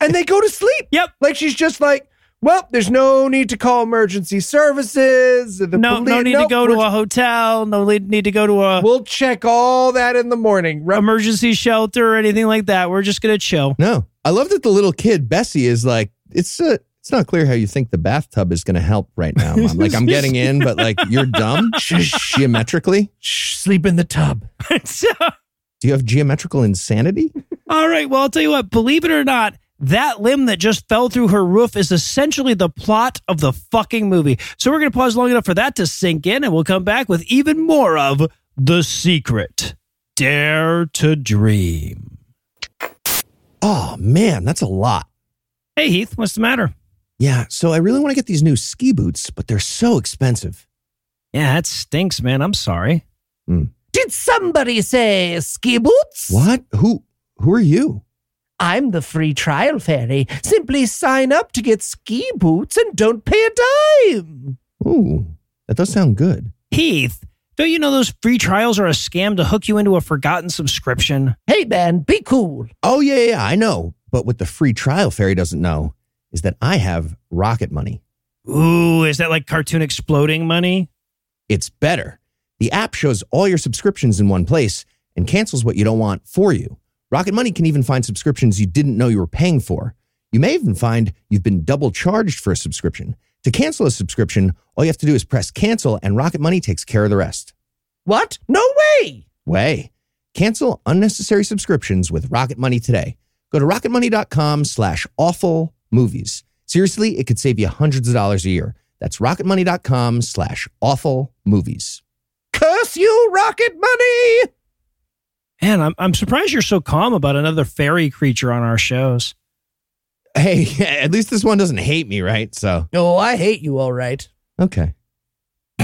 and they go to sleep. Yep. Like she's just like, well, there's no need to call emergency services. The no, poli- no need to go to a hotel. No need need to go to a We'll check all that in the morning. Re- emergency shelter or anything like that. We're just gonna chill. No, I love that the little kid Bessie is like, it's uh, it's not clear how you think the bathtub is going to help right now, mom. Like I'm getting in, but like you're dumb (laughs) geometrically. Shh, sleep in the tub. (laughs) Do you have geometrical insanity? All right. Well, I'll tell you what, believe it or not, that limb that just fell through her roof is essentially the plot of the fucking movie. So we're going to pause long enough for that to sink in, and we'll come back with even more of The Secret Dare to Dream. Oh man, that's a lot. Hey, Heath, what's the matter? Yeah, so I really want to get these new ski boots, but they're so expensive. Yeah, that stinks, man. I'm sorry. Hmm. Did somebody say ski boots? What? Who who are you? I'm the free trial fairy. Simply sign up to get ski boots and don't pay a dime. Ooh, that does sound good. Heath, don't you know those free trials are a scam to hook you into a forgotten subscription? Hey, man, be cool. Oh yeah, yeah, I know. But what the free trial fairy doesn't know is that I have rocket money. Ooh, is that like cartoon exploding money? It's better. The app shows all your subscriptions in one place and cancels what you don't want for you. Rocket Money can even find subscriptions you didn't know you were paying for. You may even find you've been double charged for a subscription. To cancel a subscription, all you have to do is press cancel and Rocket Money takes care of the rest. What? No way. Way. Cancel unnecessary subscriptions with Rocket Money today. Go to rocketmoney.com slash awful movies. Seriously, it could save you hundreds of dollars a year. That's rocketmoney.com slash awful movies. Curse you, Rocket Money. Man, I'm, I'm surprised you're so calm about another fairy creature on our shows. Hey, (laughs) at least this one doesn't hate me, right? So, Oh, I hate you, all right. okay. (laughs)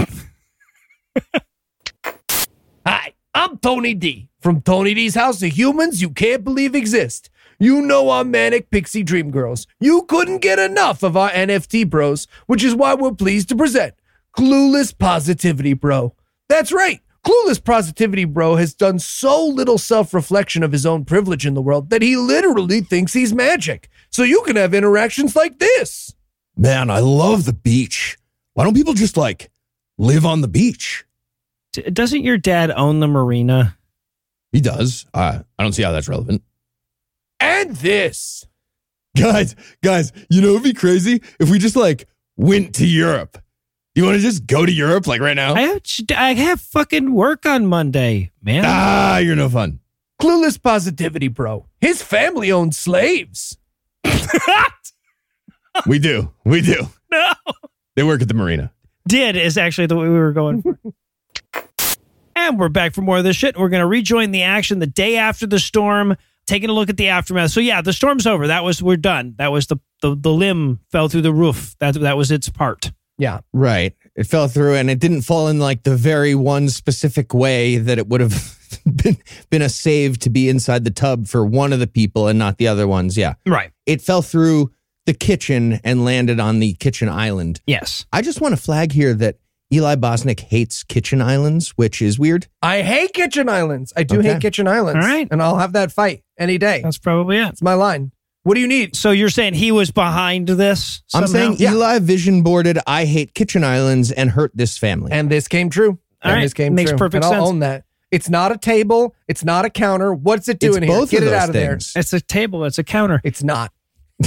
Hi, I'm Tony D from Tony D's House of Humans You Can't Believe Exist. You know our manic pixie dream girls. You couldn't get enough of our NFT bros, which is why we're pleased to present Clueless Positivity Bro. That's right. Clueless Positivity Bro has done so little self reflection of his own privilege in the world that he literally thinks he's magic. So you can have interactions like this. Man, I love the beach. Why don't people just like live on the beach? D- Doesn't your dad own the marina? He does. Uh, I don't see how that's relevant. And this. Guys, guys, you know it'd be crazy if we just like went to Europe. You want to just go to Europe like right now? I have, I have fucking work on Monday, man. ah, you're no fun. Clueless Positivity Bro. His family owns slaves. (laughs) We do. We do. (laughs) no. They work at the marina. Did is actually the way we were going for. (laughs) and we're back for more of this shit. We're going to rejoin the action the day after the storm, taking a look at the aftermath. So yeah, the storm's over. That was we're done. That was the the, the limb fell through the roof. That that was its part. Yeah. Right. It fell through and it didn't fall in like the very one specific way that it would have (laughs) been been a save to be inside the tub for one of the people and not the other ones. Yeah. Right. It fell through the kitchen and landed on the kitchen island. Yes. I just want to flag here that Eli Bosnick hates kitchen islands, which is weird. I hate kitchen islands. I do Okay. hate kitchen islands. All right. And I'll have that fight any day. That's probably it. It's my line. What do you need? So you're saying he was behind this? I'm somehow? saying Eli vision boarded I hate kitchen islands and hurt this family. And this came true. All and right. this came Makes true. perfect and I'll own that. It's not a table. It's not a counter. What's it it's doing here? both Get of it those out of there. it's a table. It's a counter. It's not. (laughs)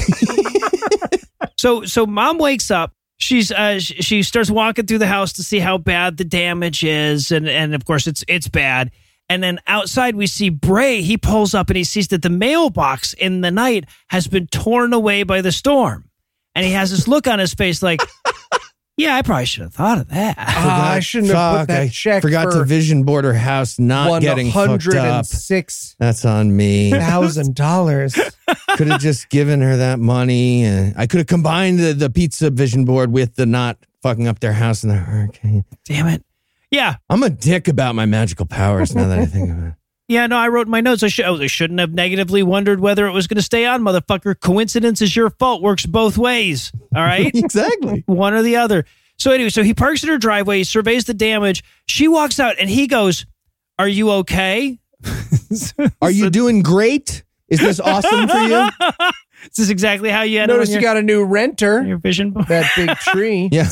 So so mom wakes up. She's uh sh- she starts walking through the house to see how bad the damage is, and and of course it's it's bad. And then outside we see Bray. He pulls up and he sees that the mailbox in the night has been torn away by the storm, and he has this look on his face like, (laughs) "Yeah, I probably should have thought of that." Ah, I shouldn't have put that I check forgot for to vision board her house, not getting fucked up. $106,000. That's on me. Thousand dollars. (laughs) Could have just given her that money. And I could have combined the, the pizza vision board with the not fucking up their house in the hurricane. Damn it. Yeah, I'm a dick about my magical powers now that I think of it. (laughs) yeah. No, I wrote in my notes. I, should, oh, I shouldn't have negatively wondered whether it was going to stay on, motherfucker. Coincidence is your fault. Works both ways. All right. (laughs) exactly. one or the other. So anyway, so he parks in her driveway, surveys the damage. She walks out and he goes, "Are you okay?" (laughs) Are you doing great? Is this awesome for you? This is exactly how you had it Notice you your, got a new renter. your vision board. That big tree. Yeah.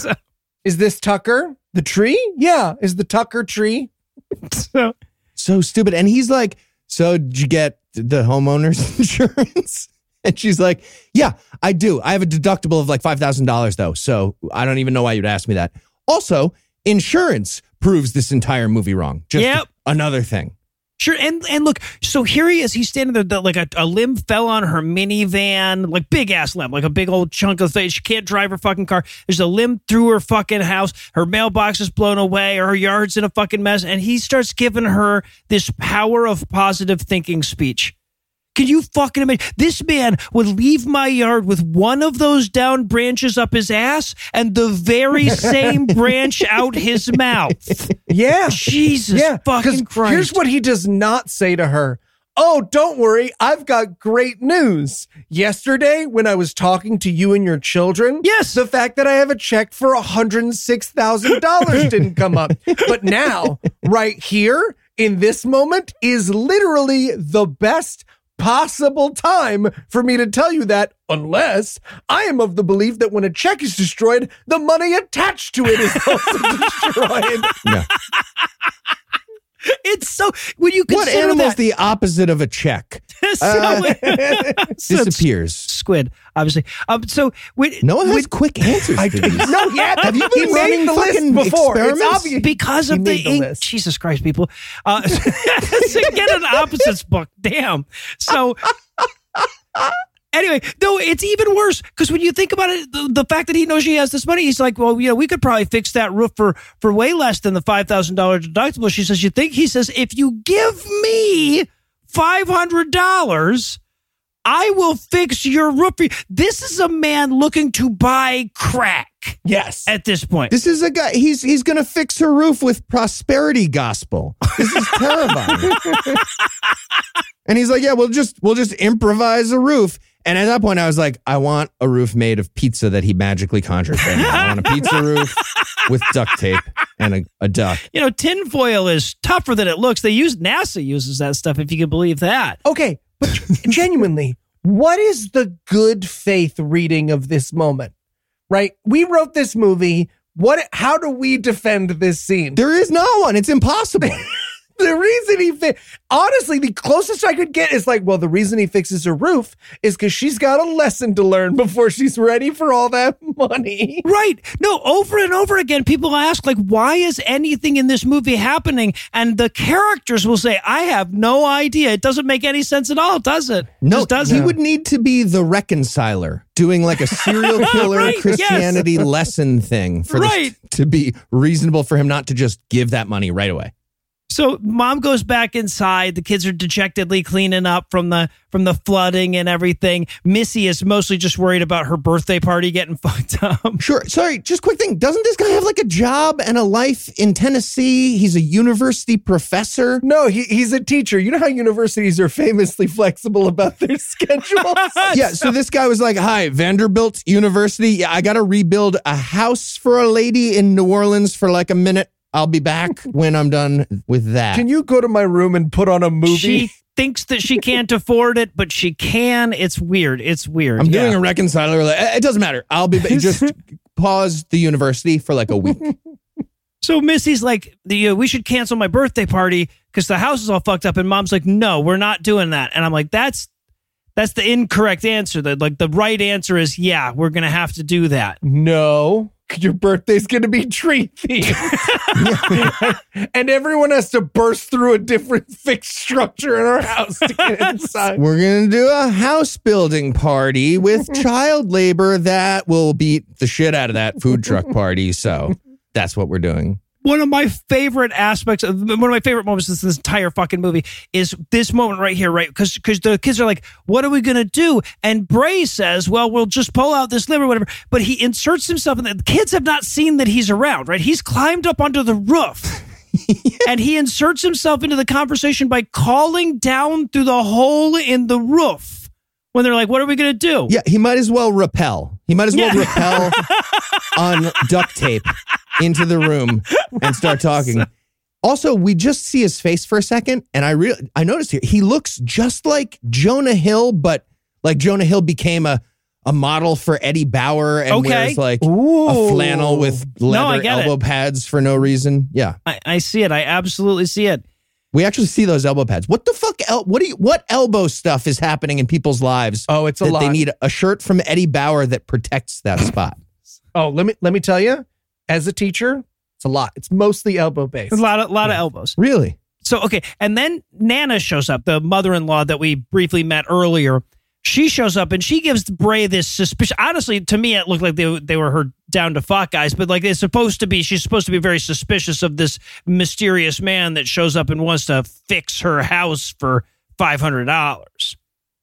Is this Tucker? The tree? Yeah. Is the Tucker tree? (laughs) So, So stupid. And he's like, So did you get the homeowner's (laughs) insurance? And she's like, Yeah, I do. I have a deductible of like $5,000 though. So I don't even know why you'd ask me that. Also, insurance proves this entire movie wrong. Just Yep. another thing. Sure, and and look, so here he is. He's standing there, the- like a, a limb fell on her minivan, like big ass limb, like a big old chunk of face. She can't drive her fucking car. There's a limb through her fucking house. Her mailbox is blown away. Her yard's in a fucking mess, and he starts giving her this power of positive thinking speech. Can you fucking imagine? This man would leave my yard with one of those down branches up his ass and the very (laughs) same branch out his mouth. Yeah. Jesus yeah. fucking Christ. Here's what he does not say to her. Oh, don't worry. I've got great news. Yesterday, when I was talking to you and your children, Yes. the fact that I have a check for $106,000 (laughs) didn't come up. But now, right here in this moment, is literally the best possible time for me to tell you that, unless I am of the belief that when a check is destroyed, the money attached to it is also (laughs) destroyed. (laughs) it's so when you what consider animal's that, the opposite of a check? (laughs) so, Uh, (laughs) Disappears. squid, obviously. Um, so when, No one has when- quick answers I no, yeah. Have you been running the list before? It's obvious. because of the the ink. Jesus Christ, people! Uh, so get an opposites book. Damn. So anyway, no, it's even worse because when you think about it, the, the fact that he knows she has this money, he's like, well, you know, we could probably fix that roof for for way less than the five thousand dollars deductible. She says, you think? He says, if you give me five hundred dollars. I will fix your roof. This is a man looking to buy crack. Yes. at this point. This is a guy. He's he's gonna fix her roof with prosperity gospel. This is terrifying. (laughs) and he's like, "Yeah, we'll just we'll just improvise a roof." And at that point, I was like, "I want a roof made of pizza that he magically conjures right now. I want a pizza roof (laughs) with duct tape and a, a duck." you know, tinfoil is tougher than it looks. They use NASA uses that stuff, if you can believe that. Okay, but (laughs) genuinely, what is the good faith reading of this moment? Right? We wrote this movie. What how do we defend this scene? There is no one. It's impossible. (laughs) The reason he fi- honestly, the closest I could get is like, well, the reason he fixes her roof is because she's got a lesson to learn (laughs) before she's ready for all that money. Right. No, over and over again, people ask, like, why is anything in this movie happening? And the characters will say, I have no idea. It doesn't make any sense at all, does it? No, does he would need to be the reconciler, doing like a serial (laughs) killer Right, yes. Christianity lesson thing for Right. this to be reasonable for him not to just give that money right away. So mom goes back inside. The kids are dejectedly cleaning up from the from the flooding and everything. Missy is mostly just worried about her birthday party getting (laughs) fucked up. Sure. Sorry, just quick thing. Doesn't this guy have like a job and a life in Tennessee? He's a university professor. No, he, he's a teacher. You know how universities are famously flexible about their (laughs) schedules? (laughs) Yeah, so this guy was like, "Hi, Vanderbilt University. Yeah, I got to rebuild a house for a lady in New Orleans for like a minute. I'll be back (laughs) when I'm done with that." Can you go to my room and put on a movie? She thinks that she can't afford it, but she can. It's weird. It's weird. I'm doing Yeah. a reconciler. "Eh, It doesn't matter. I'll be (laughs) just pause the university for like a week. (laughs) So Missy's like, uh, we should cancel my birthday party because the house is all fucked up. And mom's like, no, we're not doing that. And I'm like, that's that's the incorrect answer. The like the right answer is yeah, we're gonna have to do that. No, your birthday's going to be tree themed. (laughs) and everyone has to burst through a different fixed structure in our house to get (laughs) inside. We're gonna do a house building party with (laughs) child labor that will beat the shit out of that food truck party. So that's what we're doing. One of my favorite aspects of one of my favorite moments of this entire fucking movie is this moment right here, right? Because because the kids are like, "What are we gonna do?" And Bray says, "Well, we'll just pull out this liver, whatever." But he inserts himself, and the kids have not seen that he's around, right? He's climbed up onto the roof. (laughs) And he inserts himself into the conversation by calling down through the hole in the roof when they're like, What are we going to do? Yeah, he might as well repel. He might as well Yeah. repel (laughs) on duct tape into the room (laughs) and start talking. Also, we just see his face for a second, and I really I noticed here he looks just like Jonah Hill, but like Jonah Hill became a a model for Eddie Bauer and Okay. wears like a flannel with I leather get it. elbow pads for no reason. Yeah. I, I see it. I absolutely see it. We actually see those elbow pads. What the fuck? El- what do you? What elbow stuff is happening in people's lives? Oh, it's a that lot. they need a shirt from Eddie Bauer that protects that spot. (clears throat) Oh, let me let me tell you, as a teacher, it's a lot. It's mostly elbow based. A lot of, lot of elbows. Really? So, okay. And then Nana shows up, the mother in law that we briefly met earlier. She shows up and she gives Bray this suspicion. Honestly, to me, it looked like they, they were her down to fuck guys, but like it's supposed to be, she's supposed to be very suspicious of this mysterious man that shows up and wants to fix her house for $500.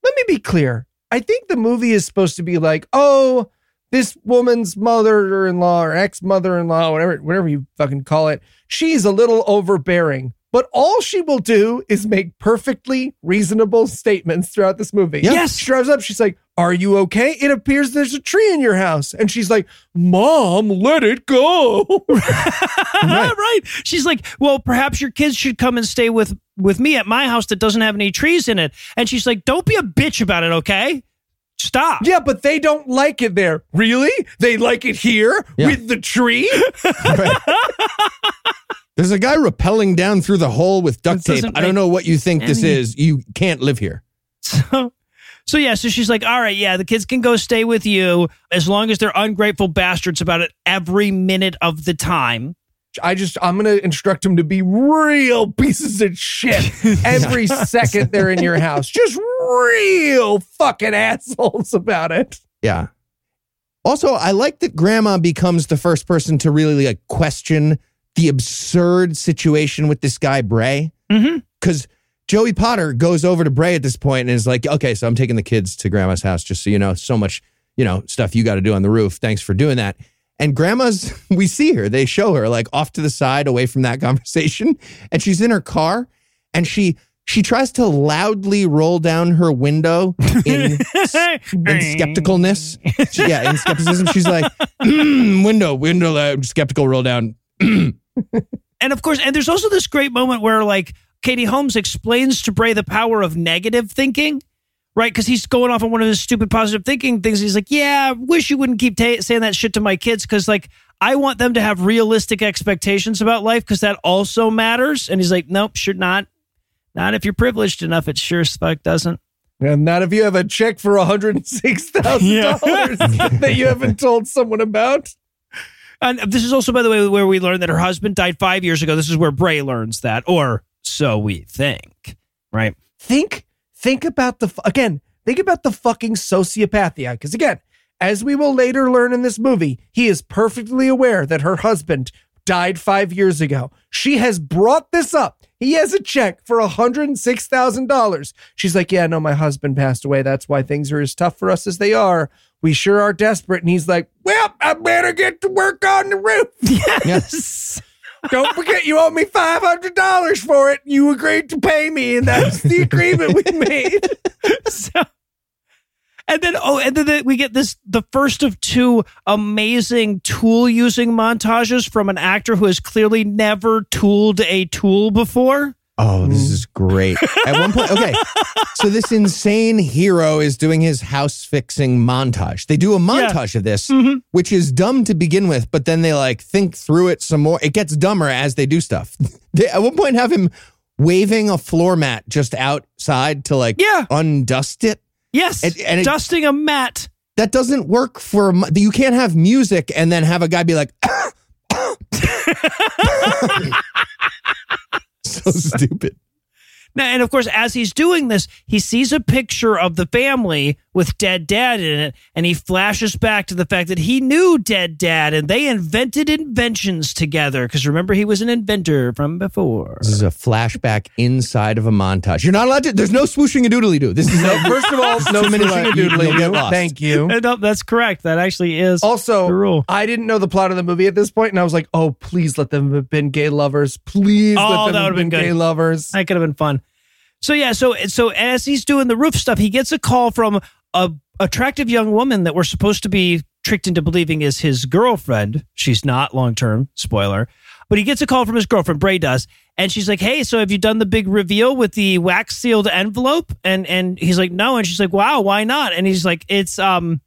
let me be clear. I think the movie is supposed to be like, oh, this woman's mother-in-law or ex-mother-in-law, whatever, whatever you fucking call it, she's a little overbearing. But all she will do is make perfectly reasonable statements throughout this movie. Yeah. Yes. She drives up, she's like, Are you okay? It appears there's a tree in your house. And she's like, Mom, let it go. (laughs) right. She's like, well, perhaps your kids should come and stay with with me at my house that doesn't have any trees in it. And she's like, don't be a bitch about it, okay? Stop. yeah, but they don't like it there. Really? They like it here Yeah. with the tree? (laughs) There's a guy rappelling down through the hole with duct tape. I don't know what you think this is. You can't live here. So, so yeah, so she's like, all right, yeah, the kids can go stay with you as long as they're ungrateful bastards about it every minute of the time. I just I'm gonna instruct them to be real pieces of shit (laughs) every second they're in your house. Just real fucking assholes about it. Yeah. Also, I like that grandma becomes the first person to really like question the absurd situation with this guy Bray. Mm-hmm. Because Joey Potter goes over to Bray at this point and is like, okay, so I'm taking the kids to grandma's house, just so you know, so much, you know, stuff you got to do on the roof. Thanks for doing that. And grandma's, (laughs) we see her, they show her like off to the side away from that (laughs) conversation. And she's in her car and she, she tries to loudly roll down her window in, (laughs) in skepticalness. She- yeah, in skepticism. She's like, "Mm, window, window, loud, skeptical, roll down. (clears throat) and of course, and there's also this great moment where like Katie Holmes explains to Bray the power of negative thinking, right? Because he's going off on one of his stupid positive thinking things. He's like, "Yeah, wish you wouldn't keep ta- saying that shit to my kids because like I want them to have realistic expectations about life because that also matters." And he's like, "Nope, sure not. Not if you're privileged enough. It sure as fuck doesn't." And not if you have a check for $106,000 that you haven't told someone about. And this is also, by the way, where we learned that her husband died five years ago. This is where Bray learns that, or so we think, right? think think about the again think about the fucking sociopathia. Because again as we will later learn in this movie he is perfectly aware that her husband died five years ago. She has brought this up. He has a check for $106000 she's like yeah no my husband passed away. That's why things are as tough for us as they are. We sure are desperate. And he's like well i better get to work on the roof. (laughs) Yes. Don't forget you owe me five hundred dollars for it. You agreed to pay me, and that's the agreement we made. (laughs) so, and then oh, and then the- we get this the first of two amazing tool using montages from an actor who has clearly never tooled a tool before. Oh, this mm. is great. At one point, okay, so this insane hero is doing his house fixing montage. They do a montage of this, mm-hmm. which is dumb to begin with, but then they like think through it some more. It gets dumber as they do stuff. (laughs) They at one point have him waving a floor mat just outside to like Yeah. undust it. Yes, And- and it- dusting a mat. That doesn't work for you can't have music and then have a guy be like (coughs) (coughs) (laughs) (laughs) (laughs) so stupid. Now, and of course, as he's doing this, he sees a picture of the family with dead dad in it, and he flashes back to the fact that he knew dead dad and they invented inventions together. Because remember, he was an inventor from before. This is a flashback inside of a montage. You're not allowed to. There's no swooshing and doodly doo. This is (laughs) no. First of all, (laughs) no swooshing and doodly get doo. Thank you. No, that's correct. That actually is Also, the rule. I didn't know the plot of the movie at this point, and I was like, "Oh, please let them have been gay lovers. Please Oh, let them that have would've been, been gay lovers." That could have been fun. So yeah, so so as he's doing the roof stuff, he gets a call from a attractive young woman that we're supposed to be tricked into believing is his girlfriend. She's not long term, spoiler. But he gets a call from his girlfriend, Bray does, and she's like, "Hey, so have you done the big reveal with the wax sealed envelope?" And and he's like, "No," and she's like, "Wow, why not?" And he's like, "It's um."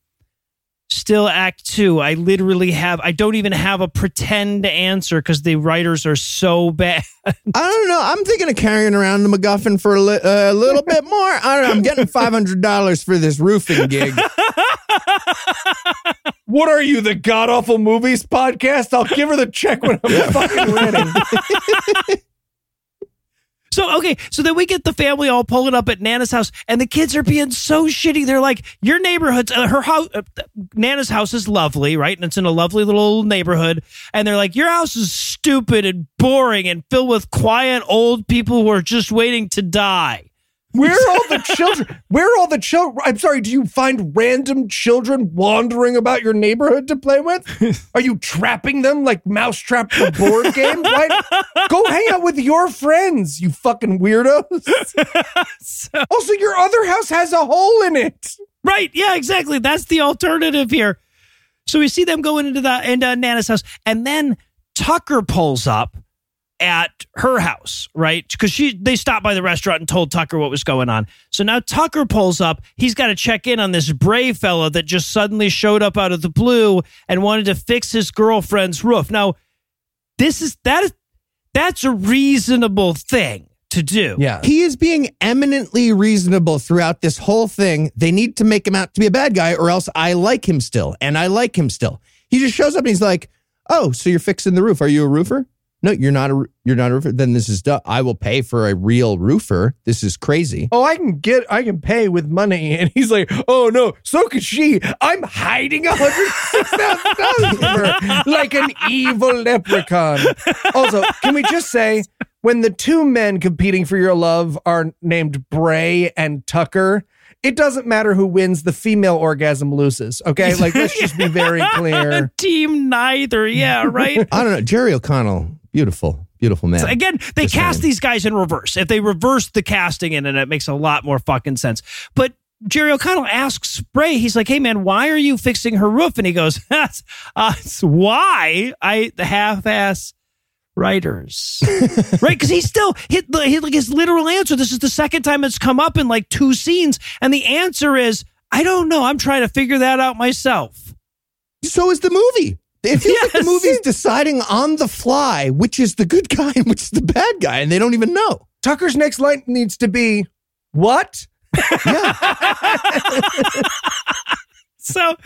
Still act two. I literally have, I don't even have a pretend answer because the writers are so (laughs) bad. I don't know. I'm thinking of carrying around the MacGuffin for a, li- uh, a little bit more. I don't know. I'm getting five hundred dollars for this roofing gig. What are you, the God Awful Movies podcast? I'll give her the check when I'm (laughs) fucking ready. (laughs) So okay, so then we get the family all pulling up at Nana's house, and the kids are being so shitty. They're like, "Your neighborhood's uh, her house. Uh, Nana's house is lovely, right? And it's in a lovely little neighborhood." And they're like, "Your house is stupid and boring and filled with quiet old people who are just waiting to die." Where are all the (laughs) children? Where are all the children? I'm sorry, do you find random children wandering about your neighborhood to play with? (laughs) Are you trapping them like Mousetrap the board game? Why? (laughs) Go hang out with your friends, you fucking weirdos. also, your other house has a hole in it. Right? Yeah, exactly. That's the alternative here. So we see them going into the into Nana's house, and then Tucker pulls up at her house, right? Because she they stopped by the restaurant and told Tucker what was going on. So now Tucker pulls up. He's got to check in on this brave fella that just suddenly showed up out of the blue and wanted to fix his girlfriend's roof. Now, this is that is that's a reasonable thing to do. Yeah. He is being eminently reasonable throughout this whole thing. They need to make him out to be a bad guy, or else I like him still, and I like him still. He just shows up and he's like, "Oh, so you're fixing the roof? Are you a roofer? No, you're not a you're not a roofer. Then this is duh. I will pay for a real roofer. This is crazy. Oh, I can get, I can pay with money. (laughs) And he's like, oh no, so could she. I'm hiding a $106,000 from like an evil leprechaun. Also, can we just say, when the two men competing for your love are named Bray and Tucker, it doesn't matter who wins, the female orgasm loses. Okay. Like, let's just be very (laughs) clear. Team neither. Yeah, right. (laughs) I don't know. Jerry O'Connell, beautiful, beautiful man. So again, they Just cast saying. these guys in reverse. If they reverse the casting in it, it makes a lot more fucking sense. But Jerry O'Connell asks Bray, he's like, "Hey man, why are you fixing her roof?" And he goes, (laughs) "That's uh, why I the half-ass writers, (laughs) right? Because he's still hit the hit like his literal answer. This is the second time it's come up in like two scenes, and the answer is, I don't know. I'm trying to figure that out myself. so is the movie. It feels like Yes. the movie's deciding on the fly which is the good guy and which is the bad guy, and they don't even know. Tucker's next line needs to be, What? (laughs) So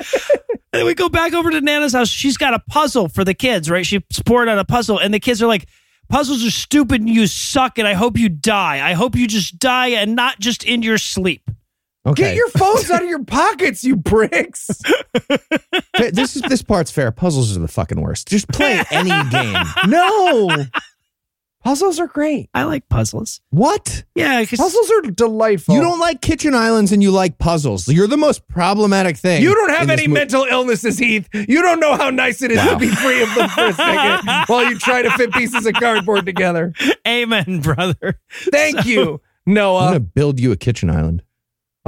then we go back over to Nana's house. She's got a puzzle for the kids, right? She's poured out a puzzle, and the kids are like, Puzzles are stupid and you suck, and I hope you die. I hope you just die and not just in your sleep. Okay, Get your phones (laughs) out of your pockets, you bricks. This is this part's fair. Puzzles are the fucking worst. Just play any game. (laughs) No. Puzzles are great. I like puzzles. What? Yeah, 'cause- Puzzles are delightful. You don't like kitchen islands and you like puzzles. You're the most problematic thing. You don't have any mo- mental illnesses, Heath. You don't know how nice it is Wow. to be free of them for a second (laughs) while you try to fit pieces of cardboard together. amen, brother. Thank you, Noah. I'm gonna build you a kitchen island I'll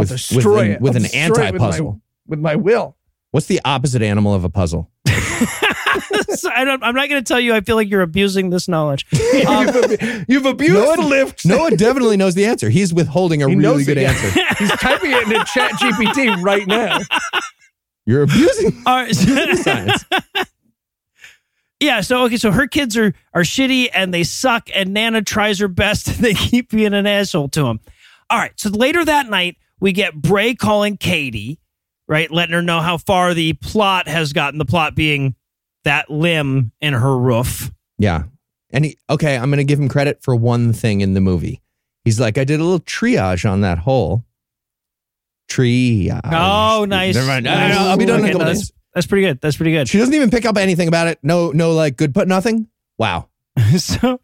with, destroy with an, it. with I'll an destroy it with my- anti-puzzle. with my will. What's the opposite animal of a puzzle? (laughs) So I don't, I'm not going to tell you. I feel like you're abusing this knowledge. (laughs) you've, um, ab- you've abused Noah- the lift. Noah definitely knows the answer. He's withholding a He really good it, yeah. answer. He's typing it into (laughs) Chat GPT right now. You're abusing All right. so- science. Yeah, so okay, so her kids are are shitty and they suck, and Nana tries her best and they keep being an asshole to him. All right, so later that night, we get Bray calling Katie, right, letting her know how far the plot has gotten. The plot being that limb in her roof. Yeah. And he, okay, I'm going to give him credit for one thing in the movie. He's like, I did a little triage on that hole. Triage. Oh, nice. Never mind. Nice. I'll be done in a couple no, days. that's, that's pretty good. That's pretty good. She doesn't even pick up anything about it. No, no, like good, but nothing. Wow. (laughs) so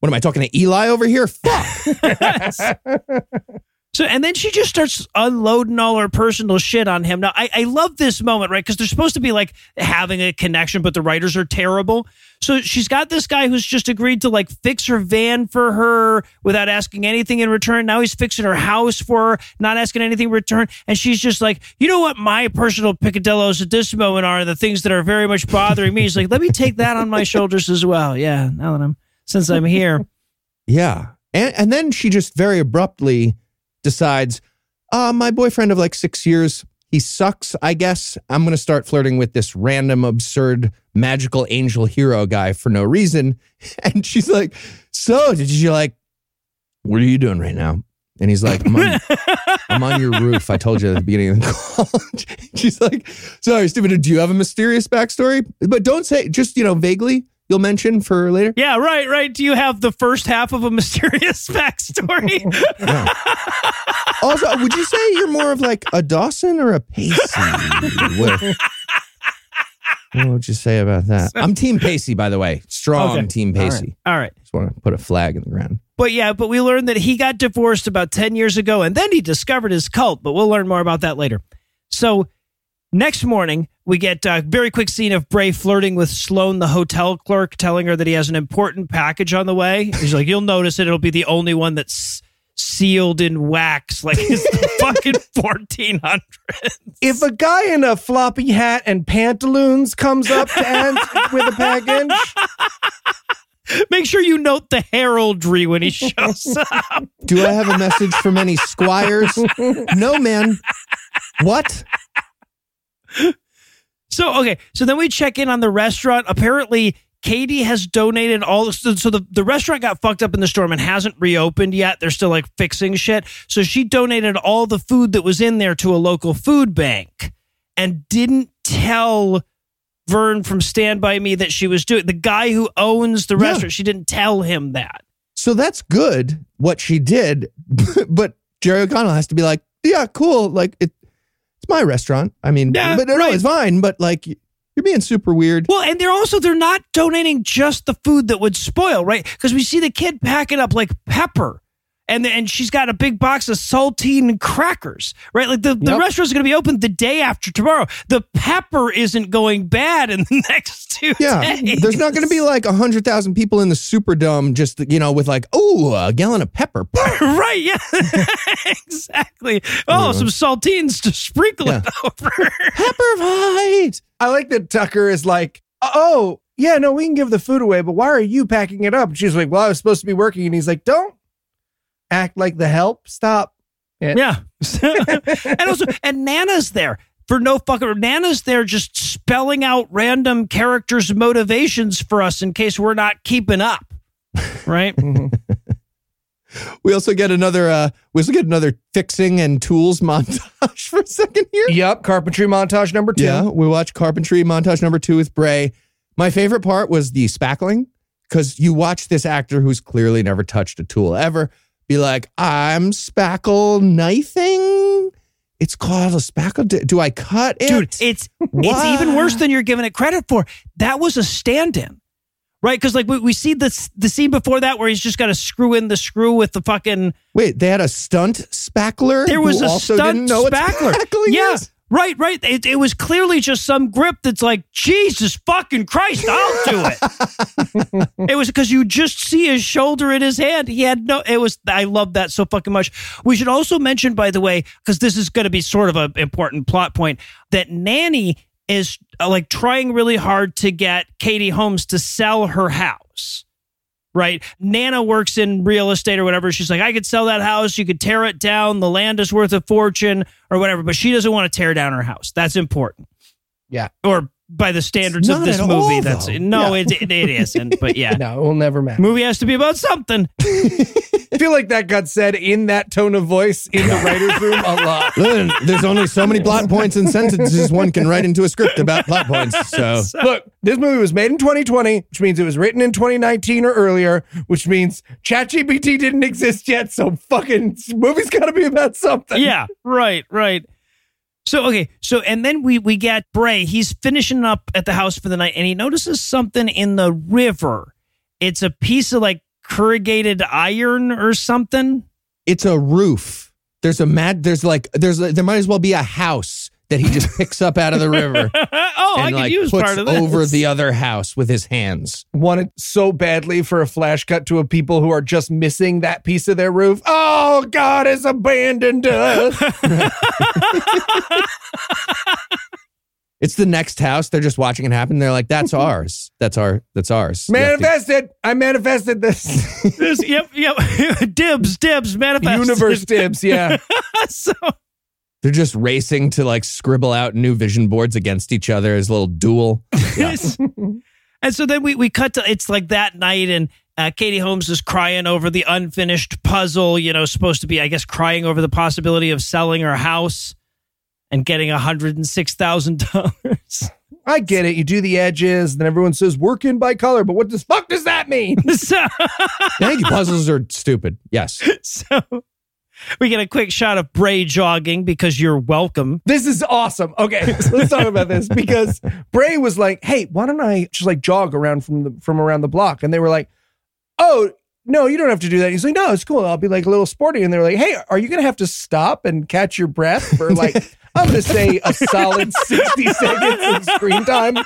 What am I talking to Eli over here? Fuck. (laughs) (laughs) So, and then she just starts unloading all her personal shit on him. Now, I, I love this moment, right? Because they're supposed to be like having a connection, but the writers are terrible. So she's got this guy who's just agreed to like fix her van for her without asking anything in return. Now he's fixing her house for her, not asking anything in return. And she's just like, you know what my personal picadillos at this moment are the things that are very much bothering me. He's like, let me take that on my shoulders as well. Yeah, now that I'm, since I'm here. (laughs) yeah. And, and then she just very abruptly decides, uh, my boyfriend of like six years, he sucks, I guess. I'm going to start flirting with this random, absurd, magical angel hero guy for no reason. (laughs) And she's like, So, did you like, what are you doing right now? And he's like, I'm on, (laughs) I'm on your roof. I told you at the beginning of the call. (laughs) she's like, Sorry, stupid. do you have a mysterious backstory? But don't say, just, you know, vaguely, you'll mention for later. Yeah, right, right. Do you have the first half of a mysterious (laughs) backstory? (laughs) Also, would you say you're more of like a Dawson or a Pacey? what, what would you say about that? I'm Team Pacey, by the way. Strong Okay. Team Pacey. All right. Just want to put a flag in the ground. But yeah, but we learned that he got divorced about 10 years ago and then he discovered his cult, but we'll learn more about that later. So next morning, we get a very quick scene of Bray flirting with Sloan, the hotel clerk, telling her that he has an important package on the way. He's like, You'll notice it. It'll be the only one that's sealed in wax, like it's the (laughs) fucking 1400. If a guy in a floppy hat and pantaloons comes up to end with a package, (laughs) Make sure you note the heraldry when he shows (laughs) up. Do I have a message from any squires? no, man. What? So okay, so then we check in on the restaurant. Apparently, Katie has donated all. So, so the the restaurant got fucked up in the storm and hasn't reopened yet. They're still like fixing shit. So she donated all the food that was in there to a local food bank, and didn't tell Vern from Stand by Me that she was doing. The guy who owns the Yeah. restaurant, she didn't tell him that. So that's good what she did, (laughs) but Jerry O'Connell has to be like, yeah, cool. Like it, it's my restaurant. I mean, Yeah, but no, right. it's fine. But like, You're being super weird. Well, and they're also they're not donating just the food that would spoil, right? Because we see the kid packing up like pepper. And, and she's got a big box of saltine crackers, right? Like the, the Yep. restaurant's going to be open the day after tomorrow. The pepper isn't going bad in the (laughs) next two Yeah, days. there's not going to be like a hundred thousand people in the Superdome just you know with like oh a gallon of pepper. (laughs) right, yeah, (laughs) exactly. Oh, some saltines to sprinkle it over. pepper fight. I like that Tucker is like, oh, yeah, no, we can give the food away, but why are you packing it up? She's like, well, I was supposed to be working. And he's like, don't act like the help. Stop. Yeah. (laughs) and also, and Nana's there for no fucking. Nana's there just spelling out random characters' motivations for us in case we're not keeping up. Right? (laughs) We also get another. uh We also get another fixing and tools (laughs) montage for a second here. Yep. Carpentry montage number two. Yeah, we watch carpentry montage number two with Bray. My favorite part was the spackling because you watch this actor who's clearly never touched a tool ever be like, "I'm spackle knifing." It's called a spackle. Do, do I cut it, Dude, it's it's even worse than you're giving it credit for. That was a stand-in. Right? Because like we, we see this the scene before that where he's just got to screw in the screw with the fucking Wait, they had a stunt spackler. there was a also stunt didn't know what spackler. spackling yeah. is? Right, right. It, it was clearly just some grip that's like, Jesus fucking Christ, I'll do it. (laughs) it was because you just see his shoulder in his hand. He had no, it was, I love that so fucking much. We should also mention, by the way, because this is going to be sort of an important plot point, that Nanny is uh, like trying really hard to get Katie Holmes to sell her house right? Nana works in real estate or whatever. She's like, I could sell that house. You could tear it down. The land is worth a fortune or whatever. But she doesn't want to tear down her house. That's important. Yeah. Or by the standards of this movie, all, that's though. no, it, it, it isn't. But yeah, (laughs) No, it will never matter. movie has to be about something. (laughs) I feel like that got said in that tone of voice in the writer's room a lot. (laughs) Listen, there's only so many plot points and sentences one can write into a script about plot points. So Look, this movie was made in 2020, which means it was written in 2019 or earlier, which means ChatGPT didn't exist yet. So fucking movie's got to be about something. Yeah, right, right. So okay, so and then we we get Bray. He's finishing up at the house for the night, and he notices something in the river. It's a piece of like corrugated iron or something. it's a roof. There's a mad. There's like there's there might as well be a house that he just picks up out of the river (laughs) oh, I and could like use puts part of this. over the other house with his hands. Wanted so badly for a flash cut to a people who are just missing that piece of their roof. Oh, God has abandoned us. (laughs) It's the next house. They're just watching it happen. They're like, "That's (laughs) ours. That's our. That's ours." You have to- manifested. I manifested this. This- yep, yep. dibs, dibs, manifest. Universe dibs. Yeah. so They're just racing to like scribble out new vision boards against each other as a little duel. (laughs) and so then we we cut to it's like that night and uh, Katie Holmes is crying over the unfinished puzzle. You know, supposed to be I guess crying over the possibility of selling her house and getting a hundred and six thousand dollars. I get it. You do the edges, then everyone says work in by color. But what the fuck does that mean? (laughs) So, Thank you. Puzzles are stupid. Yes. (laughs) so (laughs) we get a quick shot of Bray jogging because you're welcome. This is awesome. Okay, (laughs) let's talk about this because Bray was like, "Hey, why don't I just like jog around from the from around the block?" And they were like, "Oh, no, you don't have to do that." He's like, "No, it's cool. I'll be like a little sporty." And they were like, "Hey, are you gonna have to stop and catch your breath for like?" (laughs) I'm gonna say a solid 60 seconds of screen time,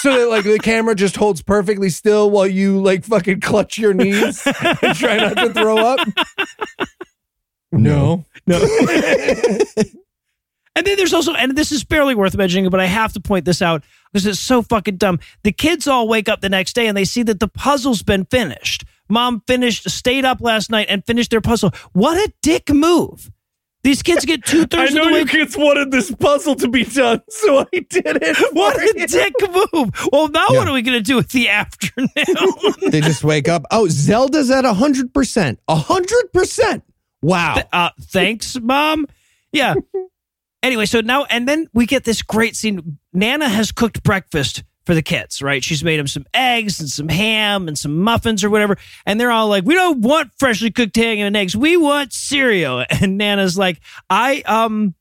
so that like the camera just holds perfectly still while you like fucking clutch your knees and try not to throw up. No. (laughs) No. and then there's also, and this is barely worth mentioning, but I have to point this out because it's so fucking dumb. The kids all wake up the next day and they see that the puzzle's been finished. Mom finished, stayed up last night and finished their puzzle. What a dick move. These kids get two thirds (laughs) of the way. kids wanted this puzzle to be done, (laughs) so I did it. What for a you. dick move. Well, now Yeah. what are we going to do with the afternoon? They just wake up. Oh, Zelda's at hundred percent. hundred percent. Wow. uh, thanks, mom. Yeah. (laughs) Anyway, so now and then we get this great scene. Nana has cooked breakfast for the kids, right? She's made them some eggs and some ham and some muffins or whatever, and they're all like, "We don't want freshly cooked ham and eggs. We want cereal." (laughs) And Nana's like, "I um."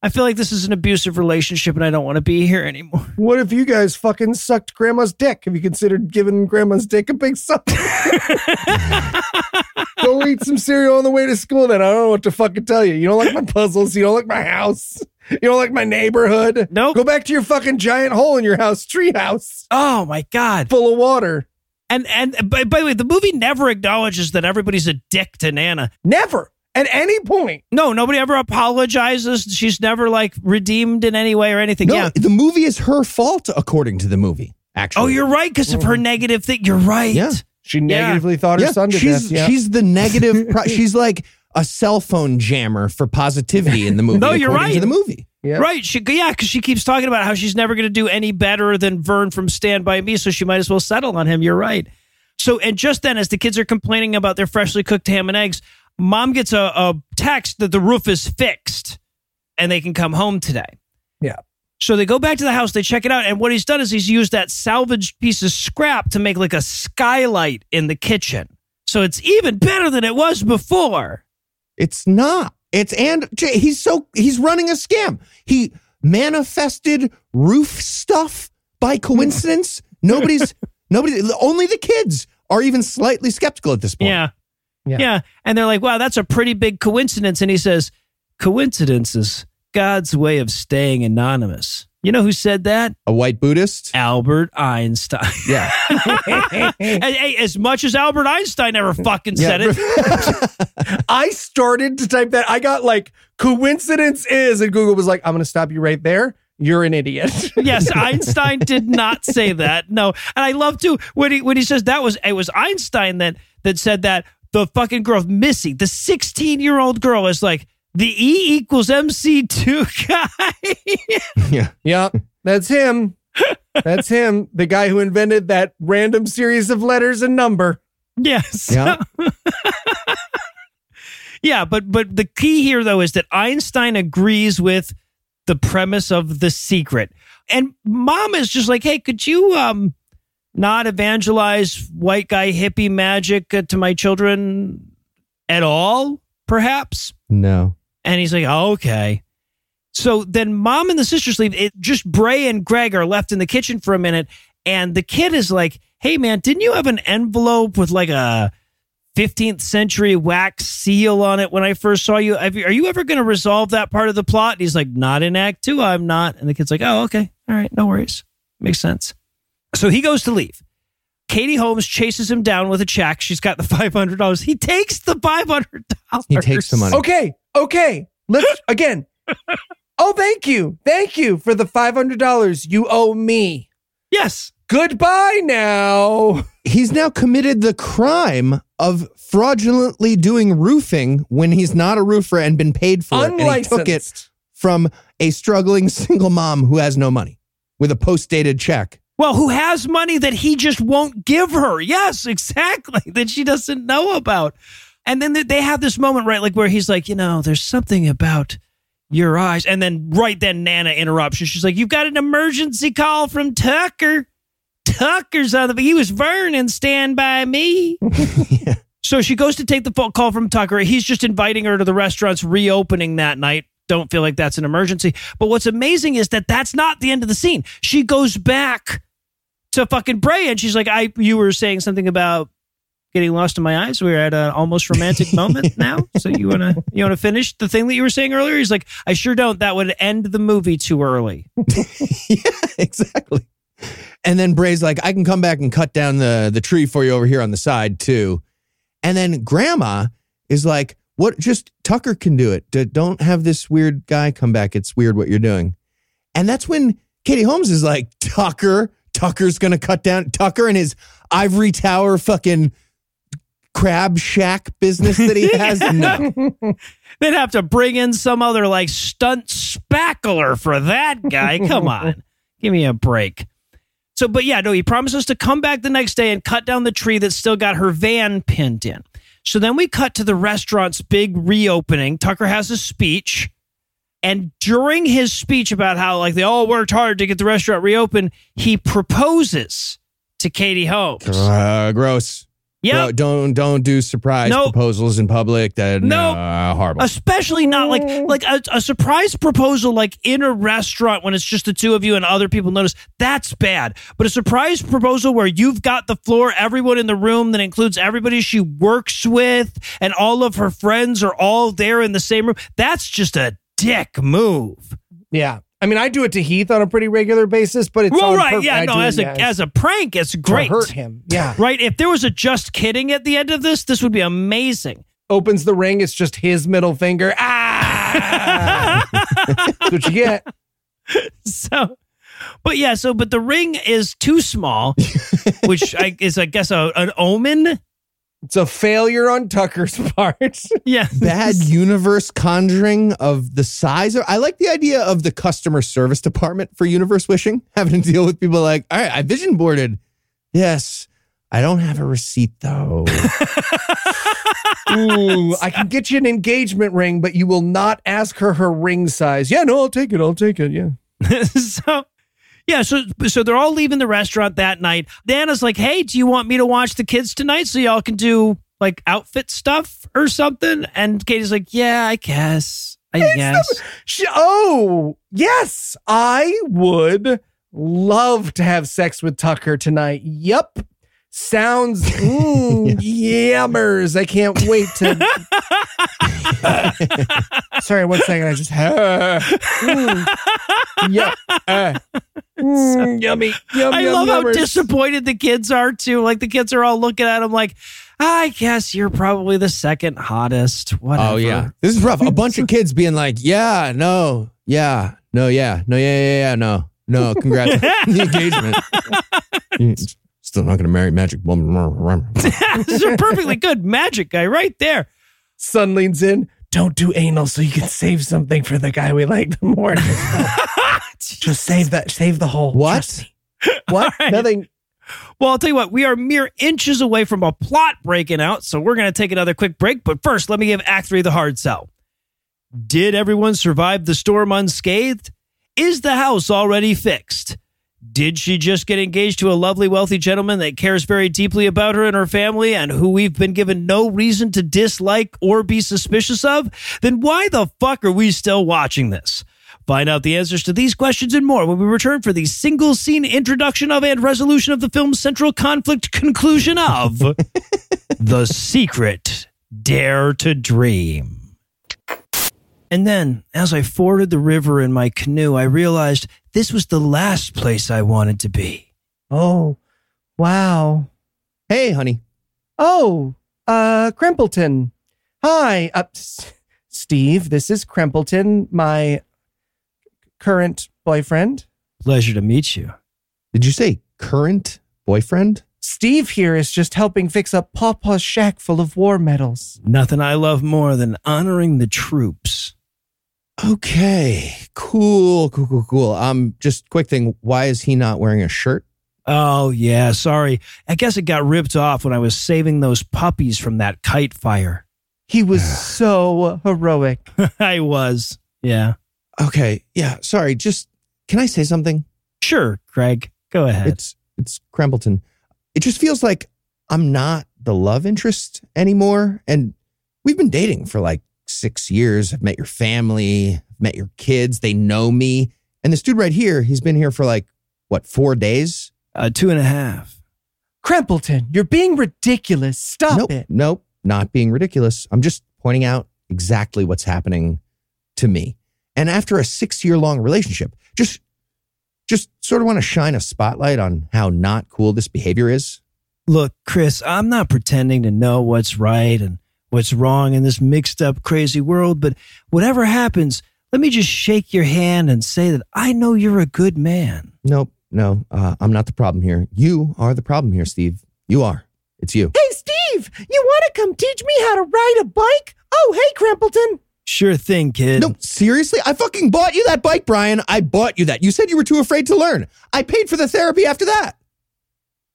I feel like this is an abusive relationship and I don't want to be here anymore. (laughs) What if you guys fucking sucked grandma's dick? Have you considered giving grandma's dick a big suck? (laughs) (laughs) Go eat some cereal on the way to school then. I don't know what to fucking tell you. You don't like my puzzles. You don't like my house. You don't like my neighborhood. Nope. Go back to your fucking giant hole in your house, tree house, Oh my God. full of water. And and by, by the way, the movie never acknowledges that everybody's a dick to Nana. Never. At any point. No, nobody ever apologizes. She's never like redeemed in any way or anything. No, yeah. the movie is her fault, according to the movie. Actually, Oh, you're right because of her mm-hmm. negative thing. You're right. Yeah. She Yeah. negatively thought her yeah, son to she's death. Yeah. she's the negative. (laughs) Pro- she's like a cell phone jammer for positivity in the movie. (laughs) No, you're according To right. the movie. Yeah. Right. She, yeah, because she keeps talking about how she's never going to do any better than Vern from Stand By Me, so she might as well settle on him. You're right. So, and just then, as the kids are complaining about their freshly cooked ham and eggs, mom gets a, a text that the roof is fixed and they can come home today. Yeah. So they go back to the house, they check it out, and what he's done is he's used that salvaged piece of scrap to make like a skylight in the kitchen. So it's even better than it was before. It's not. It's and he's so he's running a scam. He manifested roof stuff by coincidence. (laughs) Nobody's nobody. Only the kids are even slightly skeptical at this point. Yeah. Yeah. yeah. And they're like, wow, that's a pretty big coincidence. And he says, coincidence is God's way of staying anonymous. You know who said that? A white Buddhist. Albert Einstein. (laughs) Yeah. (laughs) as much as Albert Einstein ever fucking said Yeah. it. (laughs) I started to type that. I got like coincidence is, and Google was like, I'm going to stop you right there. You're an idiot. yes, Einstein did not say that. No. And I love to when he when he says that was it was Einstein that that said that the fucking girl Missy, the 16-year-old girl is like the E equals MC2 guy. (laughs) yeah. yep. That's him. That's him. The guy who invented that random series of letters and number. Yes. Yeah. (laughs) yeah, but but the key here though is that Einstein agrees with the premise of the secret. And mom is just like, "Hey, could you um not evangelize white guy hippie magic uh, to my children at all, perhaps?" No. And he's like, oh, okay. So then mom and the sisters leave. It just Bray and Greg are left in the kitchen for a minute. And the kid is like, hey, man, didn't you have an envelope with like a 15th century wax seal on it when I first saw you? Are you ever going to resolve that part of the plot? And he's like, not in Act Two, I'm not. And the kid's like, oh, okay. All right. No worries. Makes sense. So he goes to leave. Katie Holmes chases him down with a check. She's got the $500. He takes the $500. He takes the money. Okay. Okay. Let's (laughs) again. Oh, thank you. Thank you for the $500 you owe me. Yes. Goodbye now. He's now committed the crime of fraudulently doing roofing when he's not a roofer and been paid for it. And he took it from a struggling single mom who has no money with a post dated check. Well, who has money that he just won't give her? Yes, exactly. (laughs) That she doesn't know about. And then they have this moment, right? Like where he's like, you know, there's something about your eyes. And then right then Nana interrupts. She's like, you've got an emergency call from Tucker. Tucker's on the, he was Vernon, stand by me. (laughs) So she goes to take the phone call from Tucker. He's just inviting her to the restaurant's reopening that night. Don't feel like that's an emergency. But what's amazing is that that's not the end of the scene. She goes back to fucking Bray and she's like, I you were saying something about getting lost in my eyes. We're at an almost romantic moment (laughs) now. So you wanna you wanna finish the thing that you were saying earlier? He's like, I sure don't. That would end the movie too early. (laughs) yeah, exactly. And then Bray's like, I can come back and cut down the the tree for you over here on the side too. And then Grandma is like, "What? Just Tucker can do it. D- Don't have this weird guy come back. It's weird what you're doing." And that's when Katie Holmes is like, "Tucker, Tucker's gonna cut down Tucker and his ivory tower fucking crab shack business that he has." (laughs) No, (laughs) They'd have to bring in some other like stunt spackler for that guy. Come (laughs) on. Give me a break. So, but yeah, no, he promises to come back the next day and cut down the tree that's still got her van pinned in. So then we cut to the restaurant's big reopening. Tucker has a speech. And during his speech about how like they all worked hard to get the restaurant reopened, he proposes to Katie Holmes. uh, gross. Yeah. No, don't don't do surprise Nope. proposals in public. That Nope. uh, horrible. Especially not like like a, a surprise proposal like in a restaurant when it's just the two of you and other people notice. That's bad. But a surprise proposal where you've got the floor, everyone in the room that includes everybody she works with, and all of her friends are all there in the same room. That's just a dick move. Yeah. I mean, I do it to Heath on a pretty regular basis, but it's well, right? purpose. Yeah, I no. As a yeah, as a prank, it's to great. hurt him. Yeah. (laughs) Right? If there was a just kidding at the end of this, this would be amazing. Opens the ring. It's just his middle finger. Ah. (laughs) That's what you get. so but yeah so but the ring is too small (laughs) which I, is i guess a, an omen It's a failure on Tucker's (laughs) part. yeah Bad (laughs) universe conjuring of the size. Of, I like the idea of the customer service department for universe wishing, having to deal with people like, all right, I vision boarded. Yes, I don't have a receipt though. (laughs) Ooh, I can get you an engagement ring, but you will not ask her her ring size. Yeah, no, I'll take it. I'll take it. Yeah. so yeah so so they're all leaving the restaurant that night dana's like hey do you want me to watch the kids tonight so y'all can do like outfit stuff or something and katie's like yeah i guess i guess Sh- oh, yes, I would love to have sex with Tucker tonight. Yep. Sounds (laughs) mm, yammers. I can't wait to. (laughs) Sorry, one second. I just. (laughs) Mm, yeah. uh, mm, yummy. Yum, I yum, love how disappointed the kids are too. Like the kids are all looking at him like, I guess you're probably the second hottest. Whatever. oh yeah, this is rough. A bunch of kids being like, yeah, no, yeah, no, yeah, no, yeah, yeah, yeah, no, no. Congrats the engagement. You're Still not gonna marry Magic Woman. this is a perfectly good magic guy right there. Sun leans in. Don't do anal so you can save something for the guy we like the more. (laughs) (laughs) Just save that. Save the whole. What? Trust me. What? (laughs) All right. Nothing. Well, I'll tell you what, we are mere inches away from a plot breaking out, so we're going to take another quick break. But first, let me give Act 3 the hard sell. Did everyone survive the storm unscathed? Is the house already fixed? Did she just get engaged to a lovely, wealthy gentleman that cares very deeply about her and her family and who we've been given no reason to dislike or be suspicious of? Then why the fuck are we still watching this? Find out the answers to these questions and more when we return for the single scene introduction of and resolution of the film's central conflict conclusion of (laughs) The Secret Dare to Dream. And then, as I forded the river in my canoe, I realized this was the last place I wanted to be. Oh, wow. Hey, honey. Oh, uh, Crempleton. Hi, uh, S- Steve. This is Crempleton, my current boyfriend. Pleasure to meet you. Did you say current boyfriend? Steve here is just helping fix up Pawpaw's shack full of war medals. Nothing I love more than honoring the troops. Okay, cool, cool, cool, cool. Um, just quick thing. Why is he not wearing a shirt? Oh, yeah, sorry. I guess it got ripped off when I was saving those puppies from that kite fire. He was (sighs) so heroic. (laughs) I was. Yeah. Okay, yeah. Sorry. Just can I say something? Sure, Craig. Go ahead. It's it's Crempleton. It just feels like I'm not the love interest anymore, and we've been dating for like six years. I've met your family, I've met your kids. They know me, and this dude right here, he's been here for like what four days? uh, two and a half. Crempleton, you're being ridiculous. Stop nope, it. nope, not being ridiculous. I'm just pointing out exactly what's happening to me. And after a six year long relationship, just just sort of want to shine a spotlight on how not cool this behavior is. Look, Chris, I'm not pretending to know what's right and what's wrong in this mixed up, crazy world, but whatever happens, let me just shake your hand and say that I know you're a good man. Nope, no, uh, I'm not the problem here. You are the problem here, Steve. You are. It's you. Hey, Steve, you want to come teach me how to ride a bike? Oh, hey, Crempleton. Sure thing, kid. No, seriously? I fucking bought you that bike, Brian. I bought you that. You said you were too afraid to learn. I paid for the therapy after that.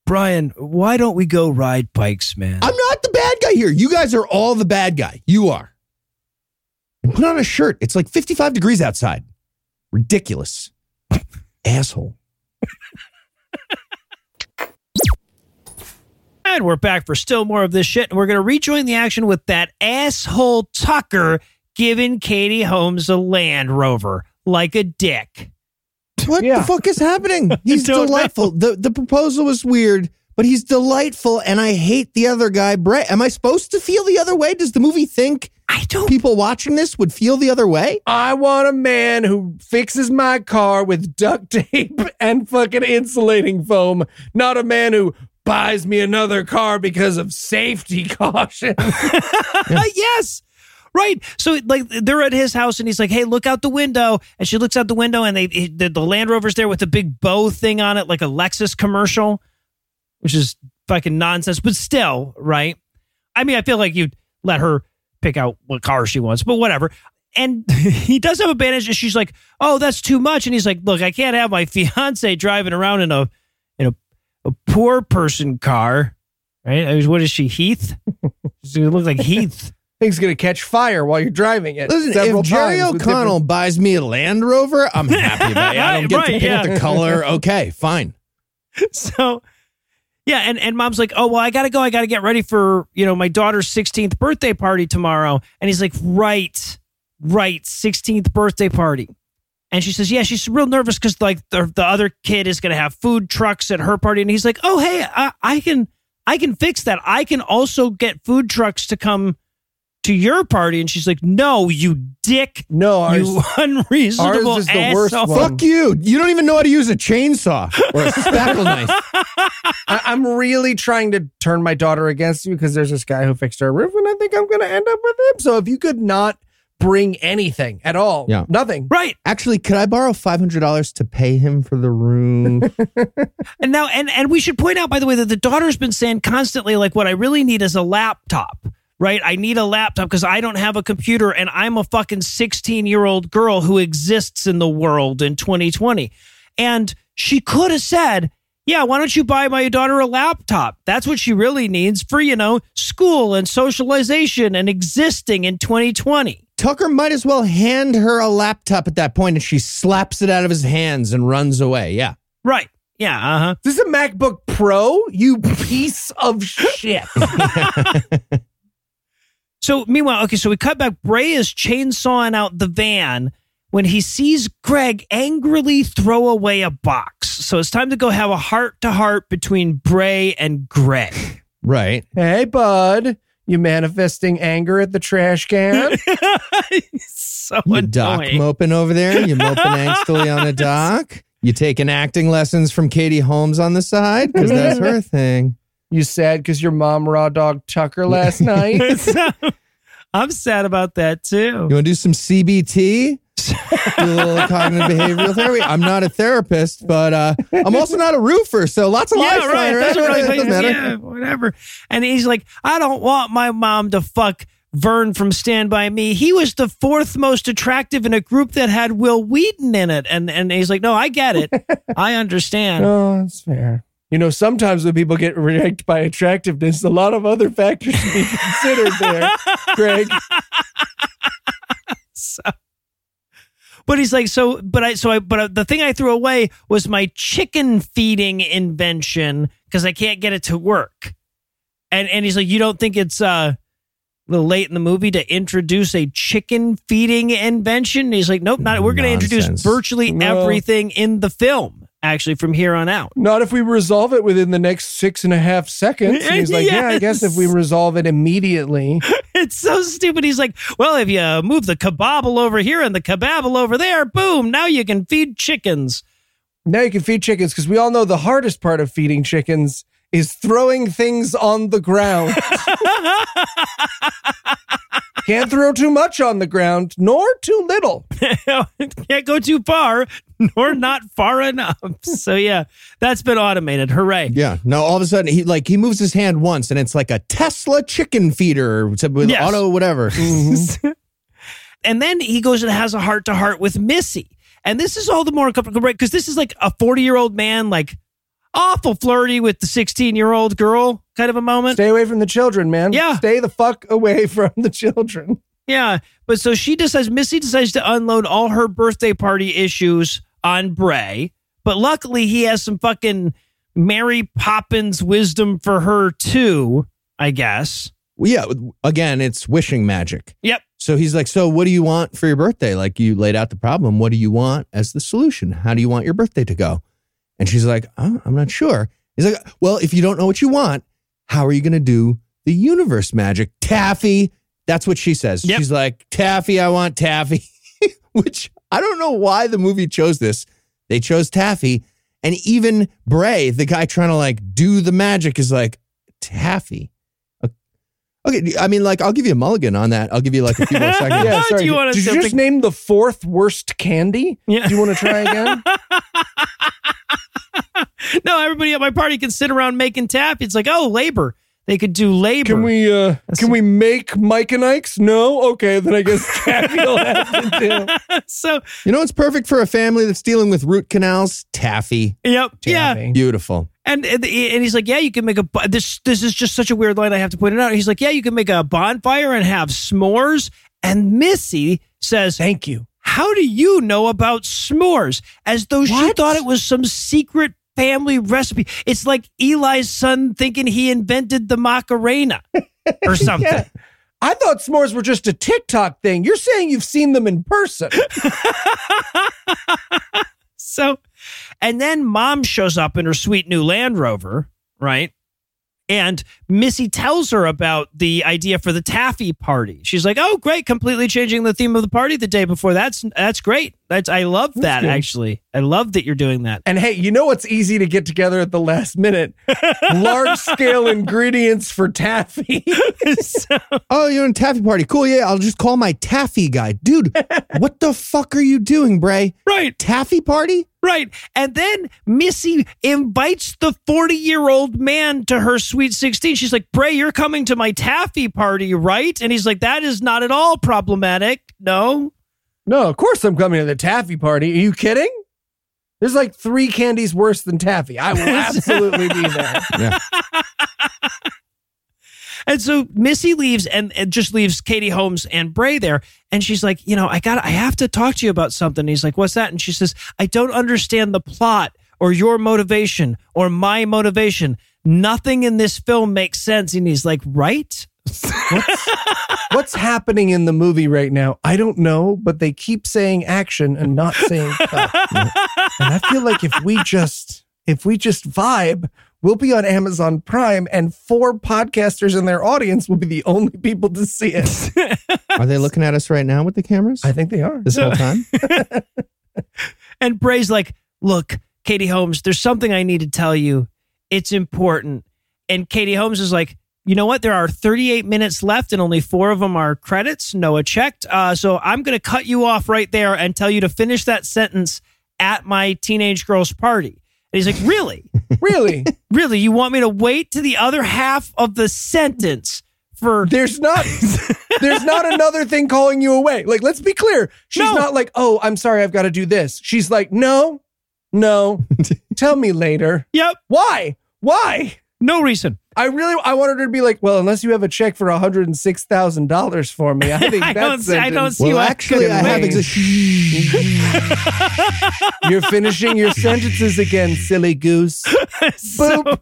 Brian, why don't we go ride bikes, man? I'm not the bad guy here. You guys are all the bad guy. You are. Put on a shirt. It's like 55 degrees outside. Ridiculous. Asshole. And we're back for still more of this shit. And we're going to rejoin the action with that asshole Tucker giving Katie Holmes a Land Rover like a dick. What Yeah. the fuck is happening? (laughs) He's delightful. The the proposal was weird, but he's delightful, and I hate the other guy, Bray. Am I supposed to feel the other way? Does the movie think I don't. people watching this would feel the other way? I want a man who fixes my car with duct tape (laughs) and fucking insulating foam, not a man who buys me another car because of safety (laughs) caution. yes. Right. So like they're at his house and he's like, "Hey, look out the window." And she looks out the window and they the, the Land Rover's there with the big bow thing on it like a Lexus commercial, which is fucking nonsense, but still, right? I mean, I feel like you'd let her pick out what car she wants, but whatever. And (laughs) he does have a bandage and she's like, "Oh, that's too much." And he's like, "Look, I can't have my (laughs) fiance driving around in a in a, a poor person car." Right? I mean, what is she, Heath? (laughs) She look like Heath. Thing's gonna catch fire while you're driving it. Listen, if Jerry times with O'Connell buys me a Land Rover, I'm happy about it. I (laughs) don't get Right, to pick yeah. the color. Okay, fine. (laughs) so yeah and, and mom's like oh well i gotta go i gotta get ready for you know my daughter's 16th birthday party tomorrow and he's like right right 16th birthday party and she says yeah she's real nervous because like the, the other kid is gonna have food trucks at her party and he's like oh hey I, I can i can fix that i can also get food trucks to come to your party and she's like no you dick No, ours, you unreasonable ours is the worst asshole. one. Fuck you. You don't even know how to use a chainsaw or a spackle knife. (laughs) I, I'm really trying to turn my daughter against you because there's this guy who fixed her roof, and I think I'm gonna end up with him. So if you could not bring anything at all, Yeah. nothing. right Actually, could I borrow five hundred dollars to pay him for the room? (laughs) And now, and and we should point out, by the way, that the daughter's been saying constantly, like, what I really need is a laptop, right? I need a laptop because I don't have a computer, and I'm a fucking 16 year old girl who exists in the world in 2020. And she could have said, "Yeah, why don't you buy my daughter a laptop? That's what she really needs for you know school and socialization and existing in 2020." Tucker might as well hand her a laptop at that point, and she slaps it out of his hands and runs away. Yeah. Right? Yeah. Uh huh. This is a MacBook Pro, you piece of (laughs) shit. (laughs) So meanwhile, okay, so we cut back. Bray is chainsawing out the van when he sees Greg angrily throw away a box. So it's time to go have a heart to heart between Bray and Greg. (laughs) Right. hey, bud, you manifesting anger at the trash can? (laughs) so You dock annoying. moping over there. You moping angstily on a (laughs) dock. You taking acting lessons from Katie Holmes on the side because that's her thing. You sad because your mom raw dog Tucker last (laughs) night? (laughs) I'm sad about that too. You want to do some CBT? (laughs) do a little cognitive behavioral therapy. I'm not a therapist, but uh, I'm also not a roofer, so lots of Yeah, life. right. That's what It doesn't matter. Yeah, whatever. And he's like, I don't want my mom to fuck Vern from Stand By Me. He was the fourth most attractive in a group that had Wil Wheaton in it. And and he's like, No, I get it. I understand. oh, that's fair. You know, sometimes when people get react by attractiveness, a lot of other factors should be considered there, (laughs) Greg. So- but he's like, so, but I, so I, but uh, the thing I threw away was my chicken feeding invention because I can't get it to work. And and he's like, you don't think it's uh, a little late in the movie to introduce a chicken feeding invention? And he's like, nope, not. We're going to introduce virtually No. everything in the film, actually, from here on out. Not if we resolve it within the next six and a half seconds. And he's like, yeah, I guess if we resolve it immediately. (laughs) It's so stupid. He's like, well, if you move the kebabble over here and the kebabble over there, boom, now you can feed chickens. Now you can feed chickens because we all know the hardest part of feeding chickens is throwing things on the ground. (laughs) Can't throw too much on the ground, nor too little. (laughs) Can't go too far, nor not far enough. (laughs) So yeah, that's been automated. Hooray! Yeah. Now all of a sudden he like he moves his hand once and it's like a Tesla chicken feeder with Yes. auto whatever. Mm-hmm. And then he goes and has a heart to heart with Missy, and this is all the more uncomfortable because this is like a forty-year-old man, like awful flirty with the sixteen-year-old girl, kind of a moment. Stay away from the children, man. Yeah. Stay the fuck away (laughs) from the children. Yeah, but so she decides, Missy decides to unload all her birthday party issues on Bray. But luckily, he has some fucking Mary Poppins wisdom for her too, I guess. Well, yeah, again, it's wishing magic. Yep. So he's like, So what do you want for your birthday? Like you laid out the problem. What do you want as the solution? How do you want your birthday to go? And she's like, oh, I'm not sure. He's like, Well, if you don't know what you want, how are you going to do the universe magic? Taffy. That's what she says. Yep. She's like, Taffy, I want taffy, (laughs) which I don't know why the movie chose this. They chose taffy. And even Bray, the guy trying to like do the magic, is like, Taffy. Okay, I mean, like, I'll give you a mulligan on that. I'll give you like a few more (laughs) seconds. Yeah, sorry. Do you wanna Did you just name the fourth worst candy? Yeah. Do you want to try again? (laughs) No, everybody at my party can sit around making taffy. It's like, oh, labor. They could do labor. Can we uh can we make Mike and Ike's? No? Okay, then I guess (laughs) Taffy will have to do. so, You know it's perfect for a family that's dealing with root canals? Taffy. yep, yeah. Beautiful. And, uh, and and he's like, yeah, you can make a this. This is just such a weird line. I have to point it out. He's like, yeah, you can make a bonfire and have s'mores. And Missy says, Thank you. how do you know about s'mores? As though she thought it was some secret family recipe. It's like Eli's son thinking he invented the Macarena (laughs) or something. Yeah. I thought s'mores were just a TikTok thing. You're saying you've seen them in person. (laughs) So, and then mom shows up in her sweet new Land Rover, right? And Missy tells her about the idea for the taffy party. She's like, "Oh, great! Completely changing the theme of the party the day before. That's that's great. That's I love that good. actually. I love that you're doing that. And hey, you know what's easy to get together at the last minute? (laughs) Large scale ingredients for taffy. (laughs) So- Oh, you're in a taffy party. Cool. Yeah, I'll just call my taffy guy. Dude, (laughs) what the fuck are you doing, Bray? right, Taffy party? right. And then Missy invites the 40 year old man to her sweet 16. She's like, "Bray, you're coming to my taffy party, right?" And he's like, "That is not at all problematic. No." No, of course I'm coming to the taffy party. Are you kidding? There's like three candies worse than taffy. I will (laughs) absolutely be there. Yeah. (laughs) And so Missy leaves and, and just leaves Katie Holmes and Bray there. And she's like, you know, I got I have to talk to you about something. And he's like, what's that? And she says, I don't understand the plot or your motivation or my motivation. Nothing in this film makes sense. And he's like, right? What's happening in the movie right now? I don't know, but they keep saying action and not saying cut. (laughs) and I feel like if we just if we just vibe, we'll be on Amazon Prime and four podcasters in their audience will be the only people to see it. (laughs) Are they looking at us right now with the cameras? I think they are. this whole time? (laughs) And Bray's like, look, Katie Holmes, there's something I need to tell you. It's important. And Katie Holmes is like, you know what? There are 38 minutes left and only four of them are credits. Noah checked. Uh, so I'm going to cut you off right there and tell you to finish that sentence at my teenage girl's party. And he's like, really? (laughs) Really? really? You want me to wait to the other half of the sentence for. (laughs) There's not there's not another thing calling you away. Like, let's be clear. She's No. not like, oh, I'm sorry, I've got to do this. She's like, no, no. (laughs) Tell me later. Yep. Why? Why? No reason. I really I wanted her to be like, well, unless you have a check for hundred and six thousand dollars for me, I (laughs) think I that's don't see- I don't see well, actually, I have. (laughs) You're finishing your sentences again, silly goose. (laughs) So- Boop.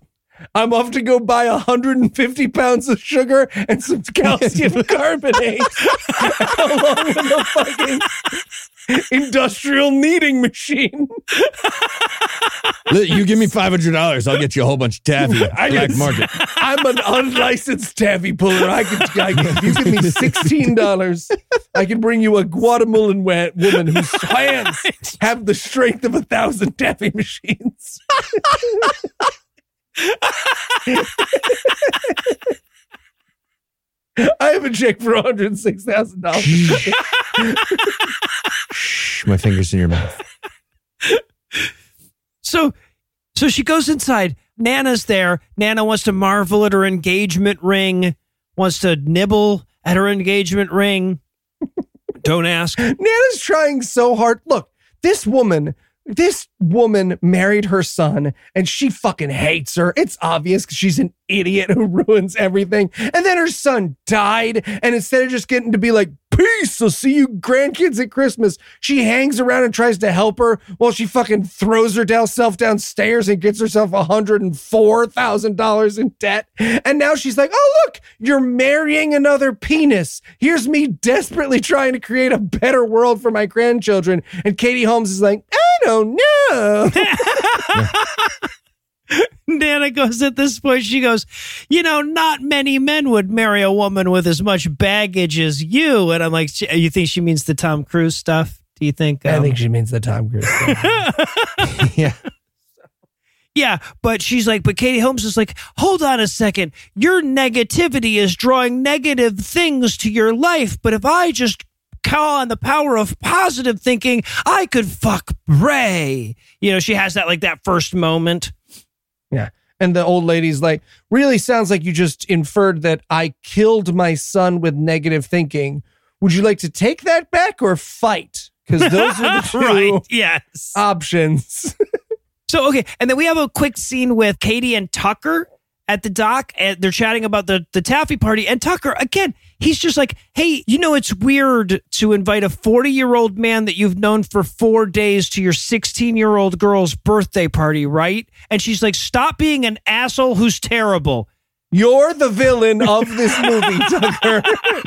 I'm off to go buy 150 pounds of sugar and some calcium (laughs) carbonate along with a fucking industrial kneading machine. you give me five hundred dollars, I'll get you a whole bunch of taffy. I Black market. I'm an unlicensed taffy puller. I can, I can you give me sixteen dollars. I can bring you a Guatemalan woman whose (laughs) hands have the strength of a thousand taffy machines. (laughs) (laughs) I have a check for one hundred six thousand dollars. (laughs) Shh, my fingers in your mouth. So so she goes inside. Nana's there. Nana wants to marvel at her engagement ring, wants to nibble at her engagement ring. Don't ask. (laughs) Nana's trying so hard. Look, this woman, this woman married her son and she fucking hates her. It's obvious because she's an idiot who (laughs) ruins everything. And then her son died. And instead of just getting to be like, peace. I'll see you grandkids at Christmas. She hangs around and tries to help her while she fucking throws herself downstairs and gets herself $104,000 in debt. And now she's like, oh, look, you're marrying another penis. Here's me desperately trying to create a better world for my grandchildren. And Katie Holmes is like, I don't know. (laughs) (laughs) (laughs) Nana goes at this point, she goes, You know, not many men would marry a woman with as much baggage as you. And I'm like, You think she means the Tom Cruise stuff? Do you think? I um, think she means the Tom Cruise. thing. (laughs) yeah. Yeah, but she's like, but Katie Holmes is like, hold on a second. Your negativity is drawing negative things to your life. But if I just call on the power of positive thinking, I could fuck Ray. You know, she has that like that first moment. And the old lady's like, really sounds like you just inferred that I killed my son with negative thinking. Would you like to take that back or fight? Because those are the (laughs) two right. Yes. options. (laughs) So okay, and then we have a quick scene with Katie and Tucker at the dock, and they're chatting about the the taffy party. And Tucker again, he's just like, "Hey, you know it's weird to invite a forty year old man that you've known for four days to your sixteen year old girl's birthday party, right?" And she's like, "Stop being an asshole who's terrible." You're the villain of this movie, (laughs) Tucker.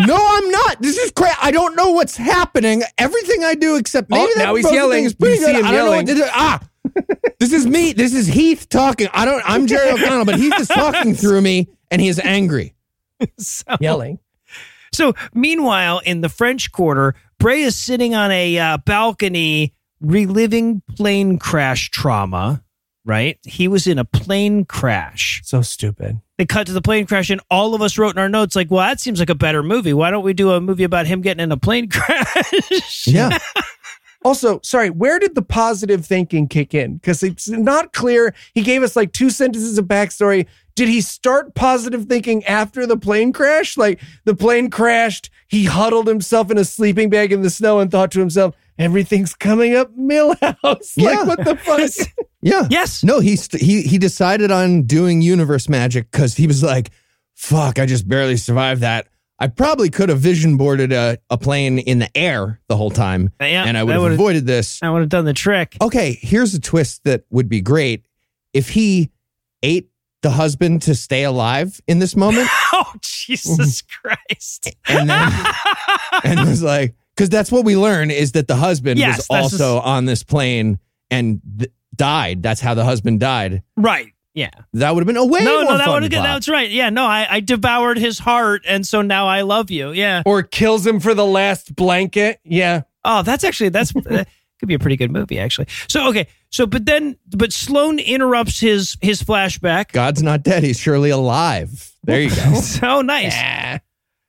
No, I'm not. This is crazy. I don't know what's happening. Everything I do, except maybe Oh, that now he's yelling. is pretty You good. see him I don't know yelling. what to do. Ah, this is me. This is Heath talking. I don't. I'm Jerry O'Connell, but he's just talking through me, and he is angry. (laughs) So, Yelling. So, meanwhile, in the French Quarter, Bray is sitting on a uh, balcony reliving plane crash trauma, right? He was in a plane crash. So stupid. They cut to the plane crash, and all of us wrote in our notes, like, well, that seems like a better movie. Why don't we do a movie about him getting in a plane (laughs) crash? Yeah. Also, sorry, where did the positive thinking kick in? Because it's not clear. He gave us like two sentences of backstory. Did he start positive thinking after the plane crash? Like the plane crashed, he huddled himself in a sleeping bag in the snow and thought to himself, everything's coming up Milhouse. (laughs) Yeah. Like, what the fuck? (laughs) Yeah. yes. No, he st- he he decided on doing universe magic because he was like, "Fuck, I just barely survived that. I probably could have vision boarded a, a plane in the air the whole time, uh, Yeah, and I would that would've- avoided this." I would have done the trick. Okay, here's a twist that would be great if he ate the husband to stay alive in this moment, (laughs) Oh, Jesus (laughs) Christ. and then (laughs) and was like, because that's what we learn is that the husband Yes, was that's also on this plane and th- died. That's how the husband died. right. Yeah. That would have been a way no, more no, that fun would have plot. That's right. Yeah. No, I, I devoured his heart, and so now I love you. Yeah. or kills him for the last blanket. Yeah. Oh, that's actually that's that could be a pretty good movie actually. So okay, so but then but Sloane interrupts his his flashback. God's not dead. He's surely alive. There you go. (laughs) So nice.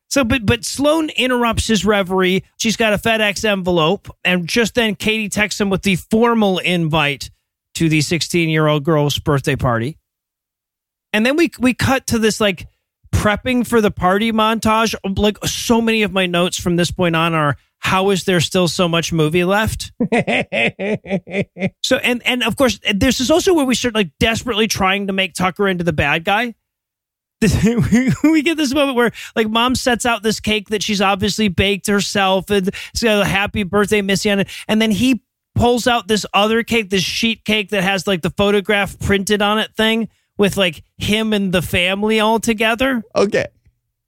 So but but Sloane interrupts his reverie. She's got a FedEx envelope, and just then Katie texts him with the formal invite to the 16 year old girl's birthday party. And then we we cut to this like prepping for the party montage. Like so many of my notes from this point on are how is there still so much movie left? So and and of course this is also where we start like desperately trying to make Tucker into the bad guy. (laughs) We- get this moment where like mom sets out this cake that she's obviously baked herself and it's got a happy birthday Missy on it, and then he pulls out this other cake, this sheet cake that has like the photograph printed on it thing with like him and the family all together. okay.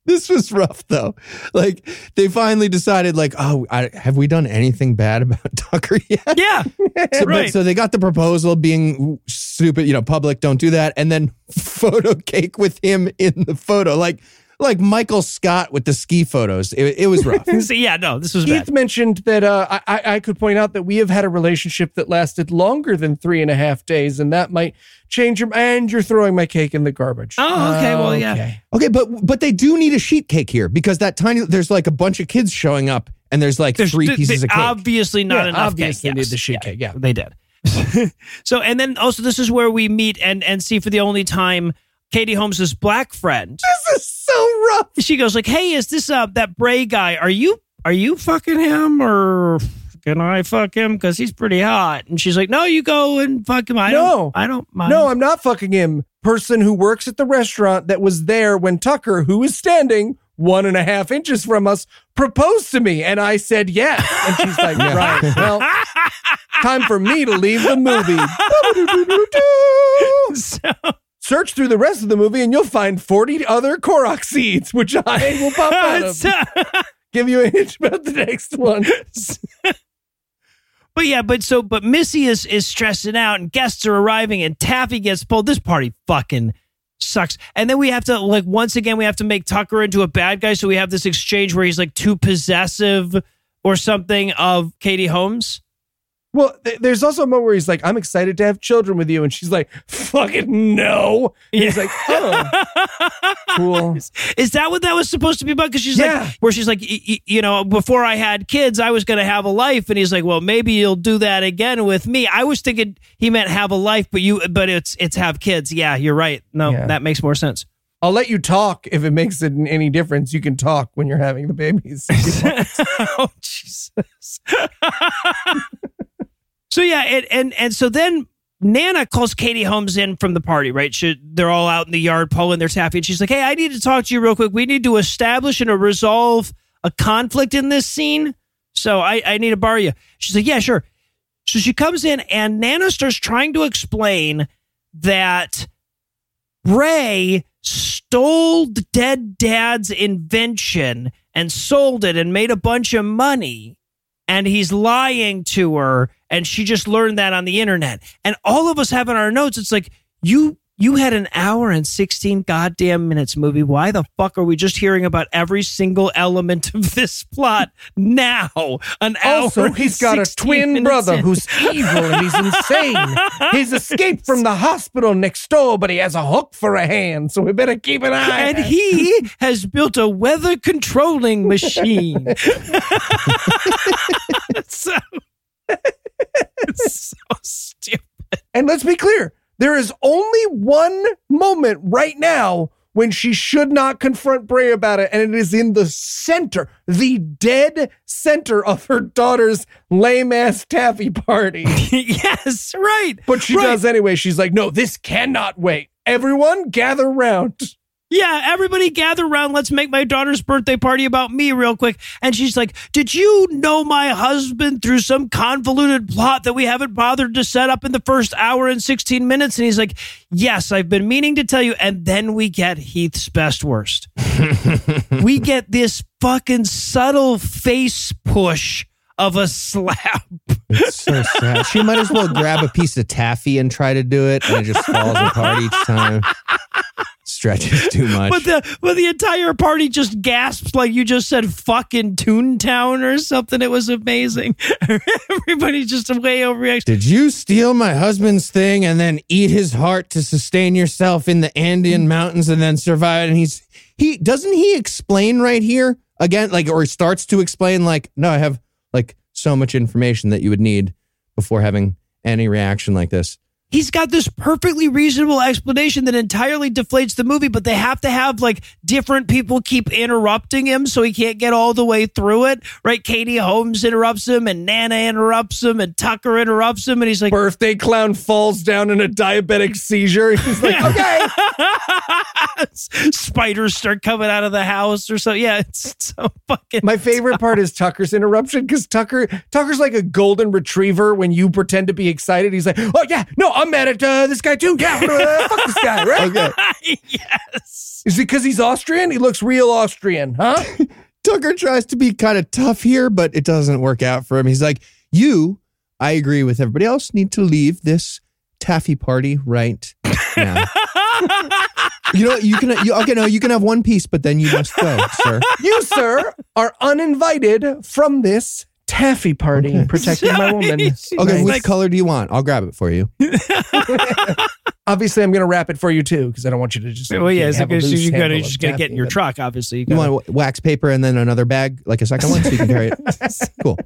This was rough though. Like they finally decided, like, oh, I, have we done anything bad about (laughs) Tucker yet? Yeah, (laughs) So, but- right. so they got the proposal being stupid, you know, public, don't do that. And then (laughs) photo cake with him in the photo, like like Michael Scott with the ski photos. It, it was rough. (laughs) So, yeah, no, this was bad. Keith mentioned that uh, I, I could point out that we have had a relationship that lasted longer than three and a half days, and that might change your. And you're throwing my cake in the garbage. Oh, okay, well, yeah. Okay. okay, but but they do need a sheet cake here because that tiny there's like a bunch of kids showing up and there's like There's three th- pieces they of cake. Obviously not Yeah, enough. obviously cake. need Yes. the sheet cake, yeah. they did. (laughs) so and then also this is where we meet and and see for the only time Katie Holmes's black friend. This is so rough. She goes like, "Hey, is this uh that Bray guy? Are you are you fucking him or?" Can I fuck him? Because he's pretty hot. And she's like, No, you go and fuck him. I No. don't I don't mind. No, I'm not fucking him. Person who works at the restaurant that was there when Tucker, who is standing, one and a half inches from us, proposed to me. And I said yes. And she's like, right, (laughs) well, time for me to leave the movie. (laughs) So, Search through the rest of the movie and you'll find 40 other Korok seeds, which I will pop out of. (laughs) Give you a hint about the next one. (laughs) but yeah, but so but Missy is is stressing out and guests are arriving and Taffy gets pulled. This party fucking sucks. And then we have to like once again we have to make Tucker into a bad guy. So we have this exchange where he's like too possessive or something of Katie Holmes. Well, th- there's also a moment where he's like, I'm excited to have children with you. And she's like, fucking no. And he's like, oh, cool. (laughs) Is that what that was supposed to be about? Because she's Yeah. like, where she's like, y- y- you know, before I had kids, I was going to have a life, and he's like, well, maybe you'll do that again with me. I was thinking he meant have a life, but you, but it's it's have kids. Yeah, you're right. No, Yeah. that makes more sense. I'll let you talk if it makes it any difference. You can talk when you're having the babies. (laughs) oh Jesus. (laughs) so yeah, and, and and so then Nana calls Katie Holmes in from the party, right? She, they're all out in the yard pulling their taffy, and she's like, "Hey, I need to talk to you real quick. We need to establish and resolve a conflict in this scene. So I, I need to borrow you." She's like, "Yeah, sure." So she comes in, and Nana starts trying to explain that Ray stole the dead dad's invention and sold it and made a bunch of money. And he's lying to her, and she just learned that on the internet. And all of us have in our notes, it's like, you you had an hour and 16 goddamn minutes movie. Why the fuck are we just hearing about every single element of this plot now? An hour. also, he's got a twin brother in. who's evil and he's insane. He's escaped from the hospital next door, but he has a hook for a hand, so we better keep an eye. and he has built a weather controlling machine. (laughs) so, (laughs) it's so stupid. And let's be clear, there is only one moment right now when she should not confront Bray about it, and it is in the center, the dead center of her daughter's lame ass taffy party. (laughs) yes, right. But she Right. does anyway. She's like, no, this cannot wait. Everyone gather round. Yeah, everybody gather around. Let's make my daughter's birthday party about me real quick. And she's like, Did you know my husband through some convoluted plot that we haven't bothered to set up in the first hour and 16 minutes? And he's like, Yes, I've been meaning to tell you. And then we get Heath's best worst. (laughs) we get this fucking subtle face push of a slap. It's so sad. She might as well grab a piece of taffy and try to do it, and it just falls apart each time. (laughs) Stretches too (laughs) much. But the but the entire party just gasps like you just said fucking Toontown or something. It was amazing. (laughs) Everybody just way overreacts. Did you steal my husband's thing and then eat his heart to sustain yourself in the Andean mountains and then survive? And he's he doesn't he explain right here again, like or he starts to explain like, no, I have like so much information that you would need before having any reaction like this. He's got this perfectly reasonable explanation that entirely deflates the movie, but they have to have like different people keep interrupting him so he can't get all the way through it. Right? Katie Holmes interrupts him and Nana interrupts him and Tucker interrupts him and he's like Birthday clown falls down in a diabetic seizure. He's like, (laughs) okay. spiders start coming out of the house or so. Yeah, it's so fucking My favorite part is Tucker's interruption because Tucker Tucker's like a golden retriever when you pretend to be excited. He's like, oh yeah, no, I'm mad at uh, this guy too. Yeah, uh, fuck this guy, right? Okay. (laughs) yes. Is it because he's Austrian? He looks real Austrian, huh? (laughs) Tucker tries to be kind of tough here, but it doesn't work out for him. He's like, You, I agree with everybody else, need to leave this taffy party right now. (laughs) you know, you can you okay, no, you can have one piece, but then you must go, sir. you, sir, are uninvited from this taffy party. Protecting my woman. (laughs) Okay, Nice. which color do you want? I'll grab it for you. (laughs) Obviously, I'm going to wrap it for you too because I don't want you to just. Well, yeah, so have a because loose you're gonna handle you're of just gonna get in your but- truck. Obviously, you, You gotta- want wax paper and then another bag, like a second one, so you can carry it. (laughs) Cool.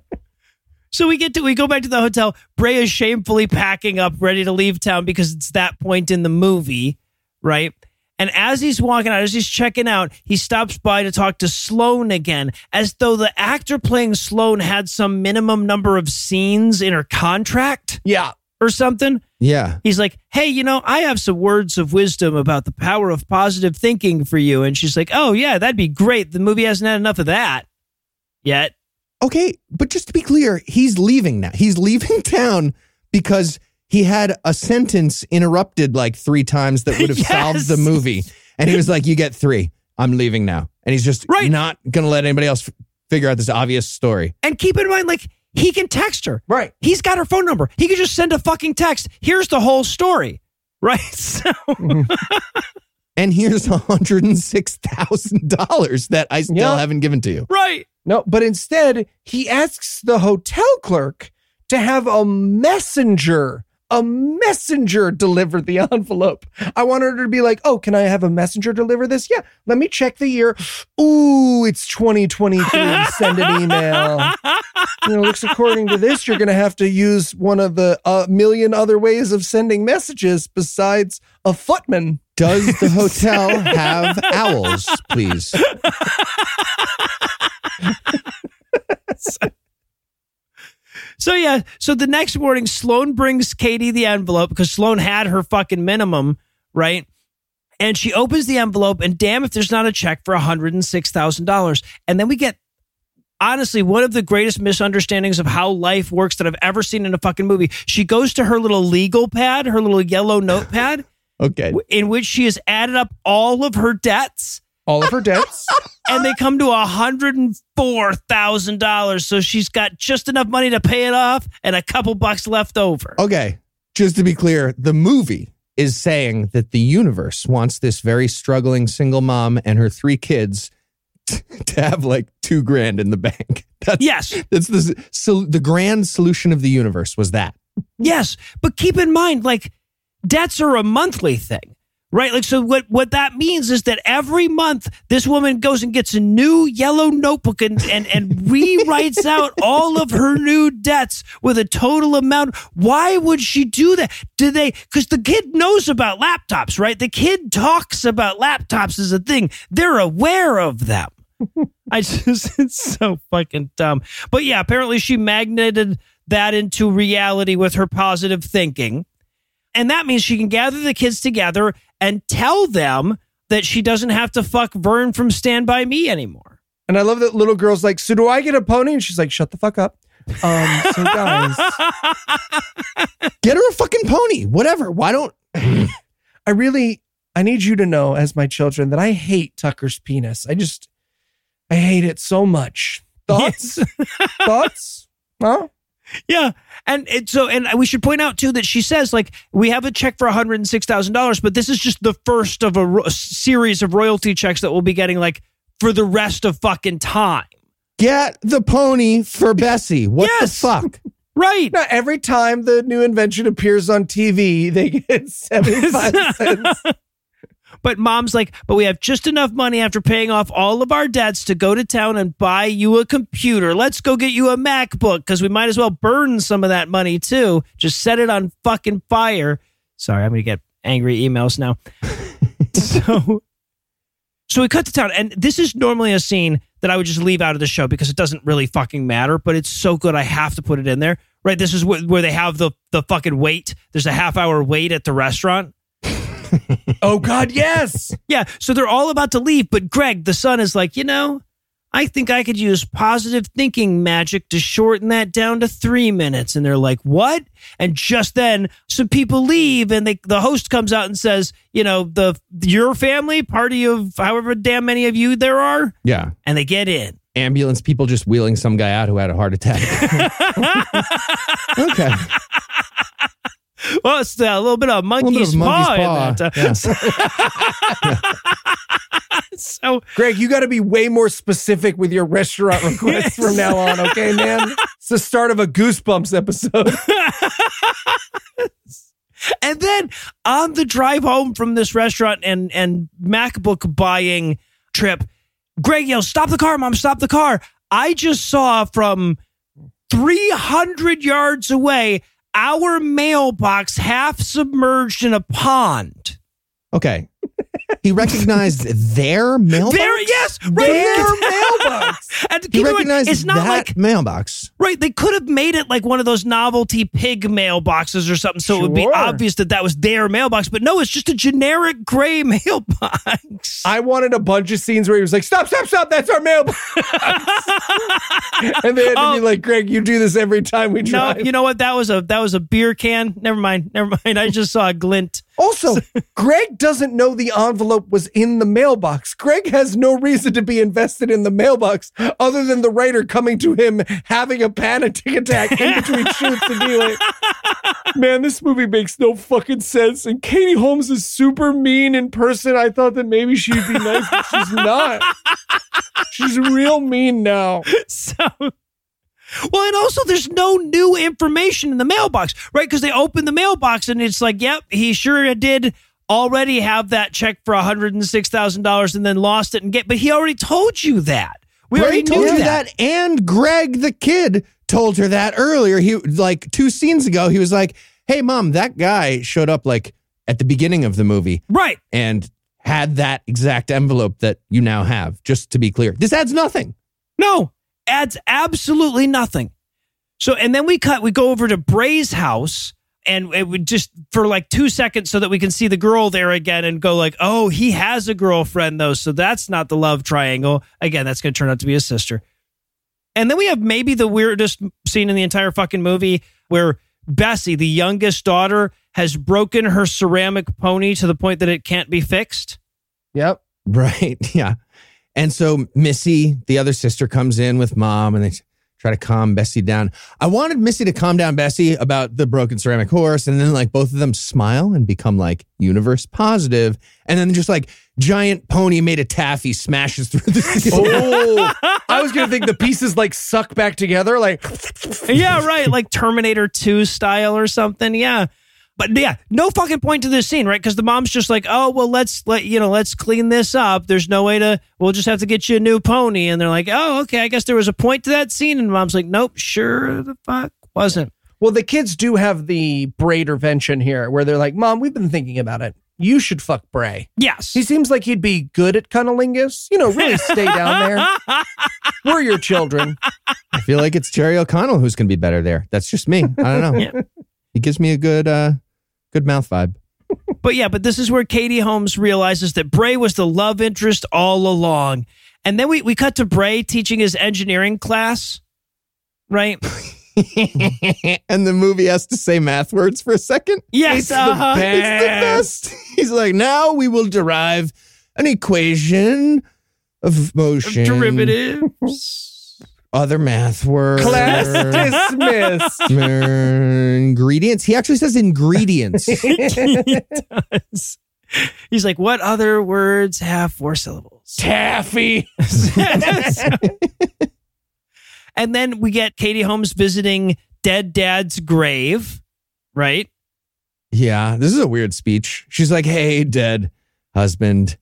So we get to we go back to the hotel. Bray is shamefully packing up, ready to leave town because it's that point in the movie, right? And as he's walking out, as he's checking out, he stops by to talk to Sloane again, as though the actor playing Sloane had some minimum number of scenes in her contract Yeah, or something. Yeah. He's like, hey, you know, I have some words of wisdom about the power of positive thinking for you. And she's like, oh, yeah, that'd be great. The movie hasn't had enough of that yet. Okay, but just to be clear, he's leaving now. He's leaving (laughs) town because he had a sentence interrupted like three times that would have Yes. (laughs) solved the movie. And he was like, You get three. I'm leaving now. And he's just Right. not going to let anybody else f- figure out this obvious story. And keep in mind, like, he can text her. Right. He's got her phone number. He could just send a fucking text. Here's the whole story. Right. (laughs) So, mm-hmm. (laughs) And here's $106,000 that I still Yeah. haven't given to you. right. No, but instead, he asks the hotel clerk to have a messenger, a messenger deliver the (laughs) envelope. I wanted her to be like, oh, can I have a messenger deliver this? Yeah, let me check the year. Ooh, it's 2023. Send an email. You know, looks according to this, you're going to have to use one of the uh, million other ways of sending messages besides a footman. Does the hotel have owls, please? (laughs) (laughs) So yeah, so the next morning, Sloan brings Katie the envelope because Sloan had her fucking minimum, right? And she opens the envelope, and damn if there's not a check for $106,000. And then we get, honestly, one of the greatest misunderstandings of how life works that I've ever seen in a fucking movie. She goes to her little legal pad, her little yellow notepad, (laughs) Okay. in which she has added up all of her debts All of her debts. (laughs) and they come to $104,000. So she's got just enough money to pay it off and a couple bucks left over. Okay. Just to be clear, the movie is saying that the universe wants this very struggling single mom and her three kids t- (laughs) to have like two grand in the bank. (laughs) That's, Yes, That's the, so the grand solution of the universe was that. yes. But keep in mind, like, debts are a monthly thing. Right, like so. What what that means is that every month this woman goes and gets a new yellow notebook and and and rewrites (laughs) out all of her new debts with a total amount. Why would she do that? Do they? Because the kid knows about laptops, right? The kid talks about laptops as a thing. They're aware of them. I (laughs) just it's so fucking dumb. But yeah, apparently she magneted that into reality with her positive thinking. And that means she can gather the kids together and tell them that she doesn't have to fuck Vern from Stand By Me anymore. And I love that little girl's like, so do I get a pony? And she's like, shut the fuck up. Um, so (laughs) guys, Get her a fucking pony, whatever. Why don't (laughs) I really, I need you to know as my children that I hate Tucker's penis. I just, I hate it so much. Thoughts? (laughs) Thoughts? Huh? Yeah. And it, so, and we should point out too that she says, like, we have a check for $106,000, but this is just the first of a, ro- series of royalty checks that we'll be getting, like, for the rest of fucking time. get the pony for Bessie? What Yes. the fuck? (laughs) Right. Now, every time the new invention appears on TV, they get (laughs) 75 cents. (laughs) But mom's like, but we have just enough money after paying off all of our debts to go to town and buy you a computer. Let's go get you a MacBook because we might as well burn some of that money too. Just set it on fucking fire. Sorry, I'm going to get angry emails now. (laughs) so, so we cut to town, and this is normally a scene that I would just leave out of the show because it doesn't really fucking matter, but it's so good I have to put it in there. Right? This is where, where they have the the fucking wait. There's a half hour wait at the restaurant. (laughs) Oh, God, yes. Yeah, so they're all about to leave, but Greg, the son, is like, you know, I think I could use positive thinking magic to shorten that down to three minutes. And they're like, what? And just then, some people leave, and they, the host comes out and says, you know, the your family, party of however damn many of you there are, Yeah. and they get in. Ambulance people just wheeling some guy out who had a heart attack. (laughs) (laughs) okay. Well, it's uh, a little bit of monkey's, of monkey's paw, paw, that. (laughs) so Greg, you got to be way more specific with your restaurant requests from now on, okay, man? It's the start of a Goosebumps episode. (laughs) And then on the drive home from this restaurant and and MacBook buying trip, Greg yells, "Stop the car, mom! Stop the car!" I just saw from 300 yards away our mailbox half submerged in a pond. Okay. He recognized their mailbox. There, yes, right. Their (laughs) mailbox. And He mind, recognized it's not that like mailbox. right. They could have made it like one of those novelty pig mailboxes or something, so it would be obvious that that was their mailbox. But no, it's just a generic gray (laughs) mailbox. I wanted a bunch of scenes where he was like, "Stop, stop, stop! That's our mailbox." (laughs) and they had to Oh. be like, "Greg, you do this every time we drive." no, you know what? That was a that was a beer can. Never mind. Never mind. I just saw a glint. Also, (laughs) Greg doesn't know the envelope was in the mailbox. Greg has no reason to be invested in the mailbox other than the writer coming to him having a panic attack in (laughs) between shoots and being like, man, this movie makes no fucking sense. And Katie Holmes is super mean in person. I thought that maybe she'd be nice, but she's not. (laughs) She's real mean now. So, well, and also there's no new information in the mailbox, right? Because they open the mailbox and it's like, yep, he sure did already have that check for $106,000 and then lost it and get, but he already told you that. We already told you that. that. and Greg the kid told her that earlier. He like two scenes ago. He was like, "Hey, mom, that guy showed up like at the beginning of the movie Right. and had that exact envelope that you now have." Just to be clear, this adds nothing. No, adds absolutely nothing. So, and then we cut, we go over to Bray's house and it would just for like two seconds so that we can see the girl there again and go like, oh, he has a girlfriend though. So that's not the love triangle. Again, that's going to turn out to be a sister. And then we have maybe the weirdest scene in the entire fucking movie where Bessie, the youngest daughter, has broken her ceramic pony to the point that it can't be fixed. Yep. (laughs) Right? Yeah. And so Missy, the other sister, comes in with mom, and they try to calm Bessie down. I wanted Missy to calm down Bessie about the broken ceramic horse, and then like both of them smile and become like universe positive, and then just like giant pony made of taffy smashes through the. (laughs) Oh, I was gonna think the pieces like suck back together, like (laughs) yeah, right. Like Terminator 2 style or something. Yeah. But yeah, no fucking point to this scene, right? Because the mom's just like, oh, well, let's let you know, let's clean this up. There's no way to, we'll just have to get you a new pony. And they're like, oh, okay, I guess there was a point to that scene. And mom's like, nope, sure the fuck wasn't. Well, the kids do have the Bray intervention here where they're like, Mom, we've been thinking about it. You should fuck Bray. Yes. He seems like he'd be good at cunnilingus. You know, really stay down there. (laughs) We're your children. I feel like it's Jerry O'Connell who's going to be better there. That's just me. I don't know. Yeah. He gives me a good, uh, good mouth vibe. But yeah, but this is where Katie Holmes realizes that Bray was the love interest all along. And then we, we cut to Bray teaching his engineering class, right? (laughs) and the movie has to say math words for a second. Yes. It's the uh-huh. It's the best. (laughs) He's like, now we will derive an equation of motion. Derivatives. Other math words. Class dismissed. Ingredients. He actually says ingredients. (laughs) he does. He's like, what other words have four syllables? Taffy. and then we get Katie Holmes visiting dead dad's grave, right? yeah, this is a weird speech. She's like, hey, dead husband.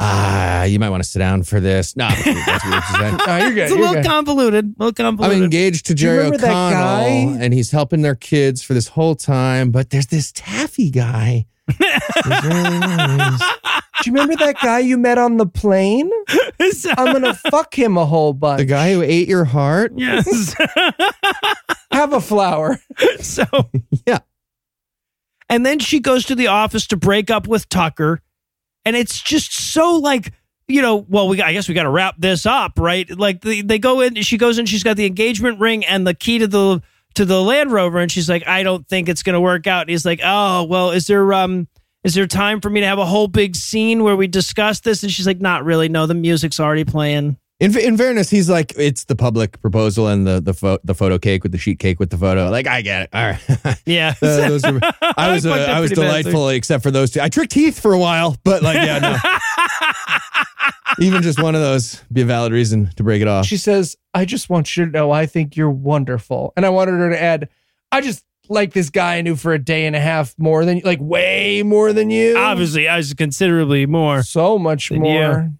Ah, you might want to sit down for this. No, that's weird to say. Oh, you're good. It's a you're little good. convoluted. A little I'm convoluted. engaged to Jerry remember that O'Connell, guy? and he's helping their kids for this whole time. But there's this taffy guy. He's really nice. (laughs) Do you remember that guy you met on the plane? I'm gonna fuck him a whole bunch. the guy who ate your heart. yes. (laughs) Have a flower. so (laughs) Yeah. And then she goes to the office to break up with Tucker. And it's just so like, you know, well, we I guess we got to wrap this up, right? Like they, they go in, she goes in, she's got the engagement ring and the key to the to the Land Rover, and she's like, I don't think it's gonna work out. And he's like, Oh, well, is there um is there time for me to have a whole big scene where we discuss this? And she's like, Not really. No, the music's already playing. In, in fairness, he's like, it's the public proposal and the the, pho- the photo cake with the sheet cake with the photo. Like, I get it. All right. (laughs) Yeah. Uh, those are- (laughs) I was uh, I was pretty bad, delightful, except for those two. I tricked Heath for a while, but like, yeah, no. (laughs) Even just one of those be a valid reason to break it off. She says, I just want you to know I think you're wonderful. And I wanted her to add, I just like this guy I knew for a day and a half more than like way more than you. Obviously, I was considerably more. So much more. you.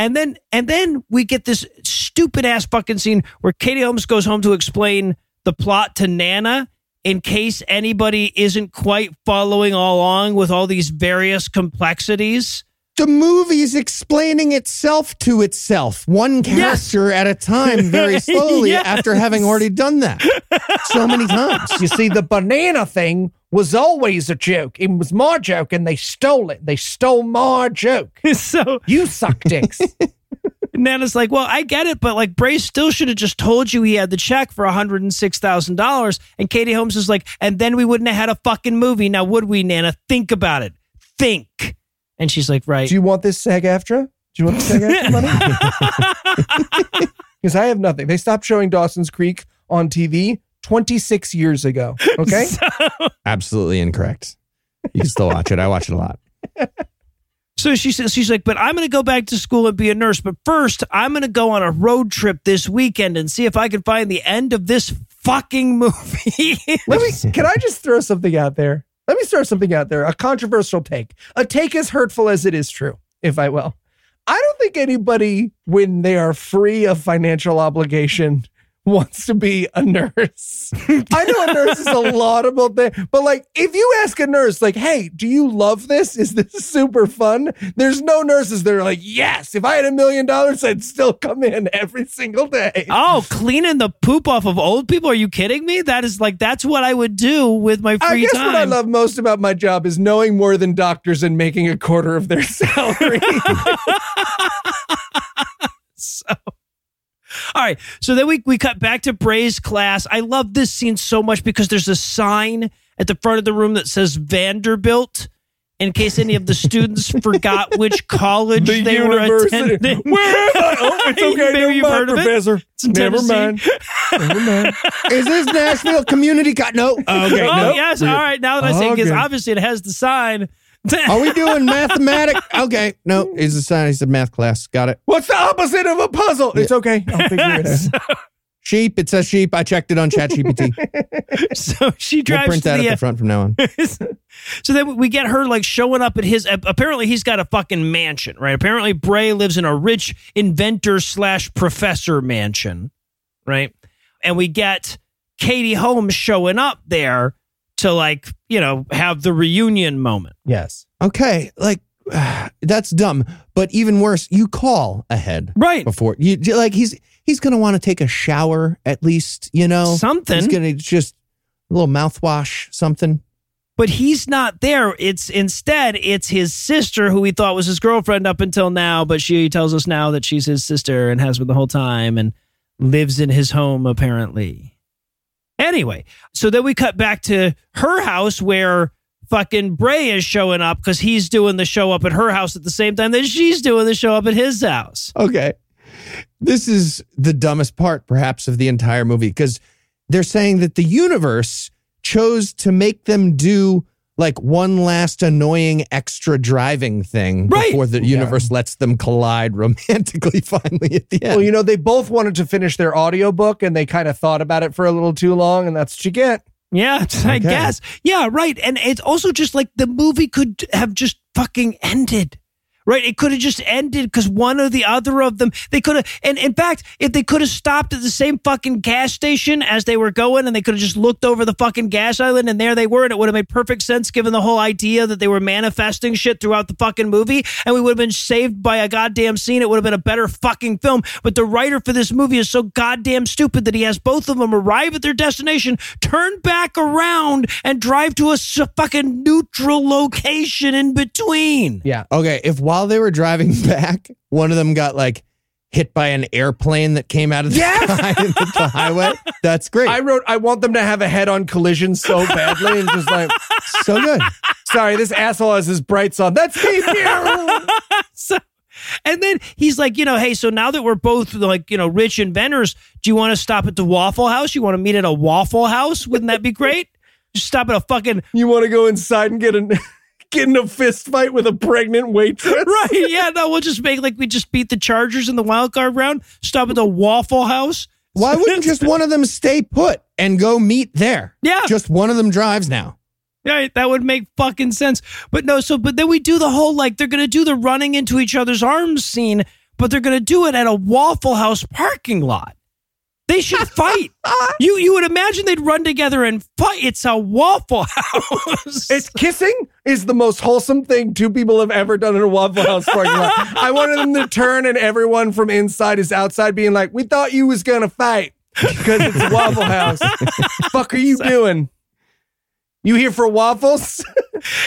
And then and then we get this stupid ass fucking scene where Katie Holmes goes home to explain the plot to Nana in case anybody isn't quite following along with all these various complexities. The movie's explaining itself to itself, one character at a time, very (laughs) slowly, Yes. after having already done that so many times. You see, the banana thing was always a joke. It was my joke, and they stole it. They stole my joke. (laughs) so You suck dicks. (laughs) Nana's like, well, I get it, but like Bray still should have just told you he had the check for $106,000. And Katie Holmes is like, and then we wouldn't have had a fucking movie. Now, would we, Nana? Think about it. Think. And she's like, right. Do you want this SAG AFTRA? Do you want the SAG AFTRA money? (laughs) (laughs) Because I have nothing. They stopped showing Dawson's Creek on TV 26 years ago. Okay. (laughs) Absolutely incorrect. You can still watch it. I watch it a lot. So she says, she's like, but I'm going to go back to school and be a nurse. But first, I'm going to go on a road trip this weekend and see if I can find the end of this fucking movie. Let me. Can I just throw something out there? Let me throw something out there. A controversial take. A take as hurtful as it is true, if I will. I don't think anybody, when they are free of financial obligation, wants to be a nurse. (laughs) I know a nurse is a laudable thing, but like if you ask a nurse, like, hey, do you love this? Is this super fun? There's no nurses that are like, yes, if I had a million dollars, I'd still come in every single day. oh, cleaning the poop off of old people? Are you kidding me? That is like, that's what I would do with my free time. I free guess time. what I love most about my job is knowing more than doctors and making a quarter of their (laughs) salary. (laughs) so all right so then we, we cut back to bray's class i love this scene so much because there's a sign at the front of the room that says vanderbilt in case any of the students (laughs) forgot which college The they were university. attending Where am I? Oh, it's (laughs) okay. Maybe Never you've mind, heard of it. It's in Never Tennessee. mind. Never mind. (laughs) Is this Nashville Community College? No. Okay. oh no. yes all right now that i say because Okay. obviously it has the sign Are we doing mathematics? Okay. No. he's the sign? He said math class. Got it. What's the opposite of a puzzle? It's okay. I'll figure it out. (laughs) Sheep. It says sheep. I checked it on ChatGPT. (laughs) so she We'll drives print to that the, at the front from now on. (laughs) so then we get her like showing up at his. Apparently, he's got a fucking mansion, right? Apparently, Bray lives in a rich inventor slash professor mansion, right? And we get Katie Holmes showing up there to like you know have the reunion moment. Yes. Okay. Like (sighs) that's dumb. But even worse, you call ahead Right. before you like he's he's gonna want to take a shower at least. You know Something. He's gonna just a little mouthwash something. But he's not there. It's instead it's his sister who he thought was his girlfriend up until now, but she tells us now that she's his sister and has been the whole time and lives in his home apparently. Anyway, so then we cut back to her house where fucking Bray is showing up because he's doing the show up at her house at the same time that she's doing the show up at his house. Okay. This is the dumbest part, perhaps, of the entire movie because they're saying that the universe chose to make them do like one last annoying extra driving thing Right. before the universe lets them collide (laughs) romantically finally at the end. Well, you know, they both wanted to finish their audiobook and they kind of thought about it for a little too long, and that's what you get. Yeah, (laughs) I Okay. guess. Yeah, right. And it's also just like the movie could have just fucking ended. Right? It could have just ended because one or the other of them, they could have, and in fact, if they could have stopped at the same fucking gas station as they were going and they could have just looked over the fucking gas island and there they were, and it would have made perfect sense given the whole idea that they were manifesting shit throughout the fucking movie and we would have been saved by a goddamn scene. It would have been a better fucking film. But the writer for this movie is so goddamn stupid that he has both of them arrive at their destination, turn back around, and drive to a fucking neutral location in between. Yeah. Okay, if while they were driving (laughs) back, one of them got like hit by an airplane that came out of the Yes! (laughs) sky into the highway, that's great. I wrote, I want them to have a head on collision so badly, and just like, so good. sorry, this asshole has his brights on. That's me. (laughs) so, and then he's like, you know, hey, so now that we're both like, you know, rich inventors, do you want to stop at the Waffle House? You want to meet at a Waffle House? Wouldn't that be great? Just stop at a fucking you want to go inside and get in, get in a fist fight with a pregnant waitress? (laughs) right. Yeah, no, we'll just make like we just beat the Chargers in the wild card round. Stop at the Waffle House. Why (laughs) wouldn't just one of them stay put and go meet there? Yeah. Just one of them drives now. Right, that would make fucking sense. But no, so but then we do the whole like they're gonna do the running into each other's arms scene, but they're gonna do it at a Waffle House parking lot. They should (laughs) fight. Uh-huh. you you would imagine they'd run together and fight. It's a Waffle House. It's kissing is the most wholesome thing two people have ever done in a Waffle House parking lot. (laughs) I wanted them to turn and everyone from inside is outside being like, "We thought you was gonna fight because it's Waffle House." (laughs) Fuck, are you doing? You here for waffles? (laughs)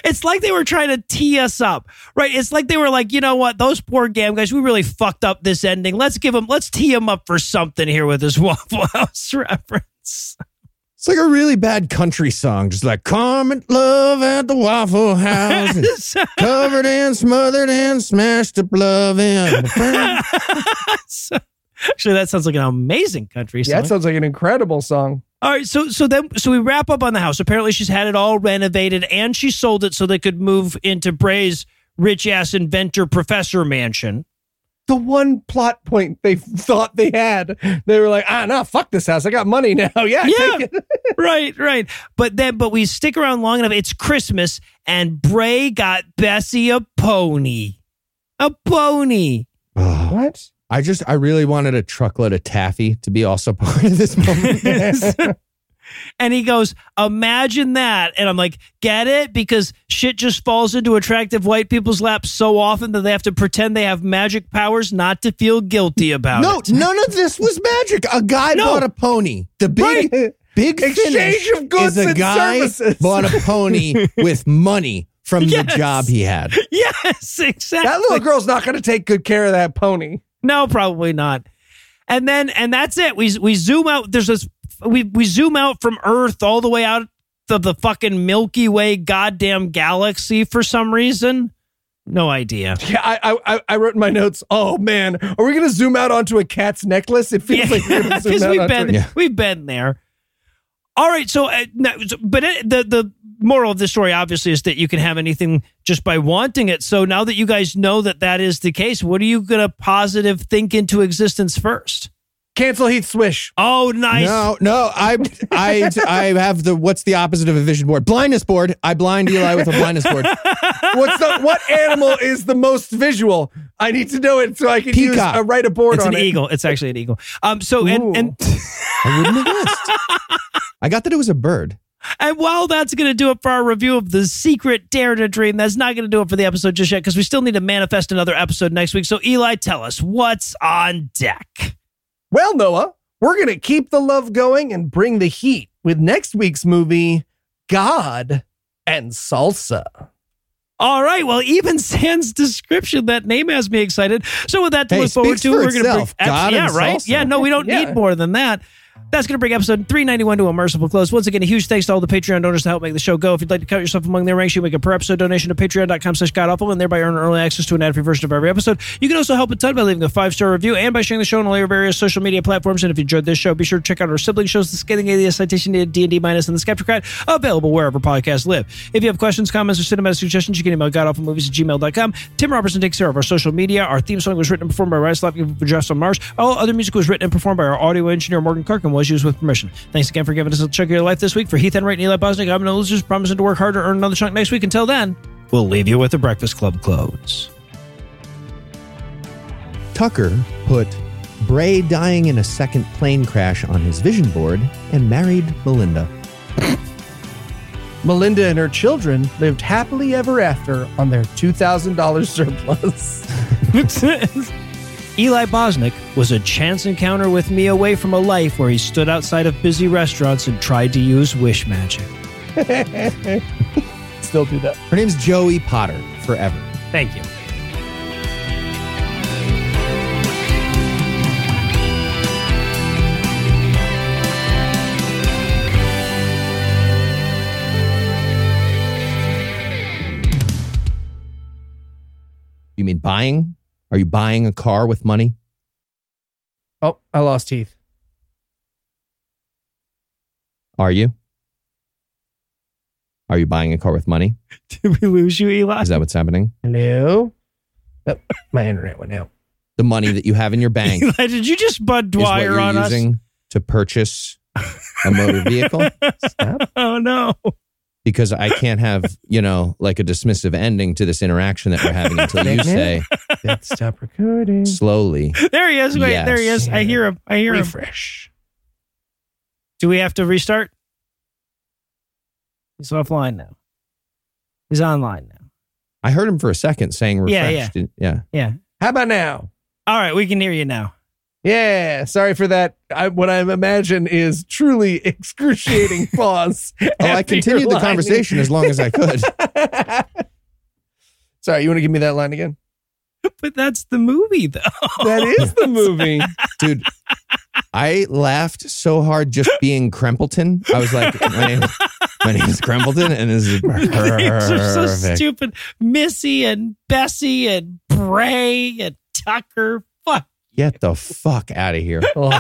It's like they were trying to tee us up, right? It's like they were like, you know what? Those poor gam guys, we really fucked up this ending. Let's give them, let's tee them up for something here with this (laughs) Waffle House reference. It's like a really bad country song, just like "Come love at the Waffle House." and (laughs) covered and smothered and smashed up love in. So- Actually, that sounds like an amazing country song. yeah, that sounds like an incredible song. All right, so so then so we wrap up on the house. Apparently, she's had it all renovated and she sold it so they could move into Bray's rich ass inventor professor mansion. The one plot point they thought they had, they were like, "Ah, nah, fuck this house. I got money (laughs) now. Yeah, Yeah. take it." (laughs) right, right. But then, but we stick around long enough. It's Christmas, and Bray got Bessie a pony, a pony. What? I just, I really wanted a truckload of taffy to be also (laughs) part of this moment. (laughs) and he goes, "Imagine that!" And I'm like, "Get it?" Because shit just falls into attractive white people's laps so often that they have to pretend they have magic powers not to feel guilty about no, it. No, none of this was magic. A guy No. bought a pony. The big, big Exchange finish of goods is a and guy services. bought a pony (laughs) with money from Yes. the job he had. Yes, exactly. That little girl's not going to take good care of that pony. No, probably not. And then and that's it. We we zoom out. There's this. We we zoom out from Earth all the way out of the fucking Milky Way goddamn galaxy for some reason. No idea. Yeah, I, I I wrote in my notes. Oh man, are we going to zoom out onto a cat's necklace? It feels like we're to (laughs) zoom out we've been a- Yeah. we've been there. All right, so uh, but it, the the moral of the story obviously is that you can have anything just by wanting it. So now that you guys know that that is the case, what are you gonna positive think into existence first? cancel Heath Swish. Oh, nice. No, no, I, I, I have the what's the opposite of a vision board? Blindness board. I blind Eli with a blindness board. (laughs) What's the what animal is the most visual? I need to know it so I can use Peacock. uh, write a board It's on an it. eagle. It's actually an eagle. Um. So and and I wouldn't have guessed. I got that it was a bird. And while that's going to do it for our review of the secret Dare to Dream, that's not going to do it for the episode just yet because we still need to manifest another episode next week. So Eli, tell us what's on deck. Well, Noah, we're going to keep the love going and bring the heat with next week's movie, God and Salsa. All right. Well, even (laughs) sans description, that name has me excited. So with that to Hey, look forward to, for we're going to bring. God yeah, and right. salsa. Yeah. No, we don't Yeah. need more than that. That's going to bring episode 391 to a merciful close. Once again, a huge thanks to all the Patreon donors to help make the show go. If you'd like to count yourself among their ranks, you can make a per episode donation to patreon.com slash godawful and thereby earn early access to an ad-free version of every episode. You can also help a ton by leaving a five-star review and by sharing the show on all your various social media platforms. And if you enjoyed this show, be sure to check out our sibling shows, The Scathing Atheist, Citation D&D Minus, and The Skeptocrat, available wherever podcasts live. If you have questions, comments, or cinematic suggestions, you can email godawfulmovies at gmail.com. Tim Robertson takes care of our social media. Our theme song was written and performed by Lafkin for Drafts on Mars. All other music was written and performed by our audio engineer, Morgan Clark, and was used with permission. Thanks again for giving us a chunk of your life this week. For Heath Enright and Eli Bosnick, I'm Noah Lugeons, promising to work harder, to earn another chunk next week. Until then, we'll leave you with the Breakfast Club close. Tucker put Bray dying in a second plane crash on his vision board and married Melinda. (laughs) Melinda and her children lived happily ever after on their $2,000 surplus. (laughs) (laughs) Eli Bosnick was a chance encounter with me away from a life where he stood outside of busy restaurants and tried to use wish magic. (laughs) Still do that. Her name's Joey Potter, forever. Thank you. You mean buying? Are you buying a car with money? Oh, I lost Heath. Are you? Are you buying a car with money? (laughs) Did we lose you, Eli? Is that what's happening? Hello? Oh, my internet went out. The money that you have in your (laughs) bank Eli, did you just Bud Dwyer on us? using to purchase a motor vehicle? (laughs) Oh no. Because I (laughs) can't have, you know, like a dismissive ending to this interaction that we're having until you say stop recording. slowly. There he is. Wait, Yes. there he is. I hear him. I hear him. Refresh. Do we have to restart? He's offline now. He's online now. I heard him for a second saying Yeah. Yeah, yeah. Yeah. How about now? All right, we can hear you now. Yeah, sorry for that. I, what I imagine is truly (laughs) excruciating (laughs) pause. Oh, I continued the line. conversation as long as I could. (laughs) sorry, you want to give me that line again? But that's the movie, though. That is the movie. Dude, I laughed so hard just being Krempleton. I was like, my name, my name is Krempleton, and this is Names are so stupid. Missy and Bessie and Bray and Tucker. Fuck. Get the fuck out of here. (laughs) Oh,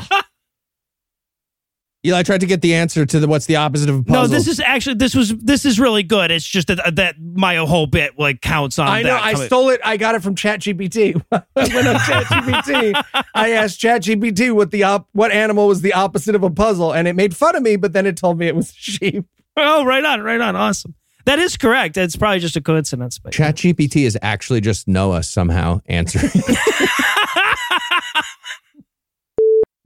Eli tried to get the answer to the what's the opposite of a puzzle. No, this is actually this was this is really good. It's just that that my whole bit like counts on. I know. that I coming- stole it. I got it from ChatGPT. (laughs) I went on ChatGPT. I asked ChatGPT what the op- what animal was the opposite of a puzzle, and it made fun of me. But then it told me it was sheep. Oh, right on, right on. Awesome. That is correct. It's probably just a coincidence, but ChatGPT is actually just Noah somehow answering. (laughs)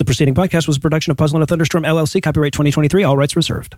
the preceding podcast was a production of Puzzle in a Thunderstorm LLC. Copyright 2023. All rights reserved.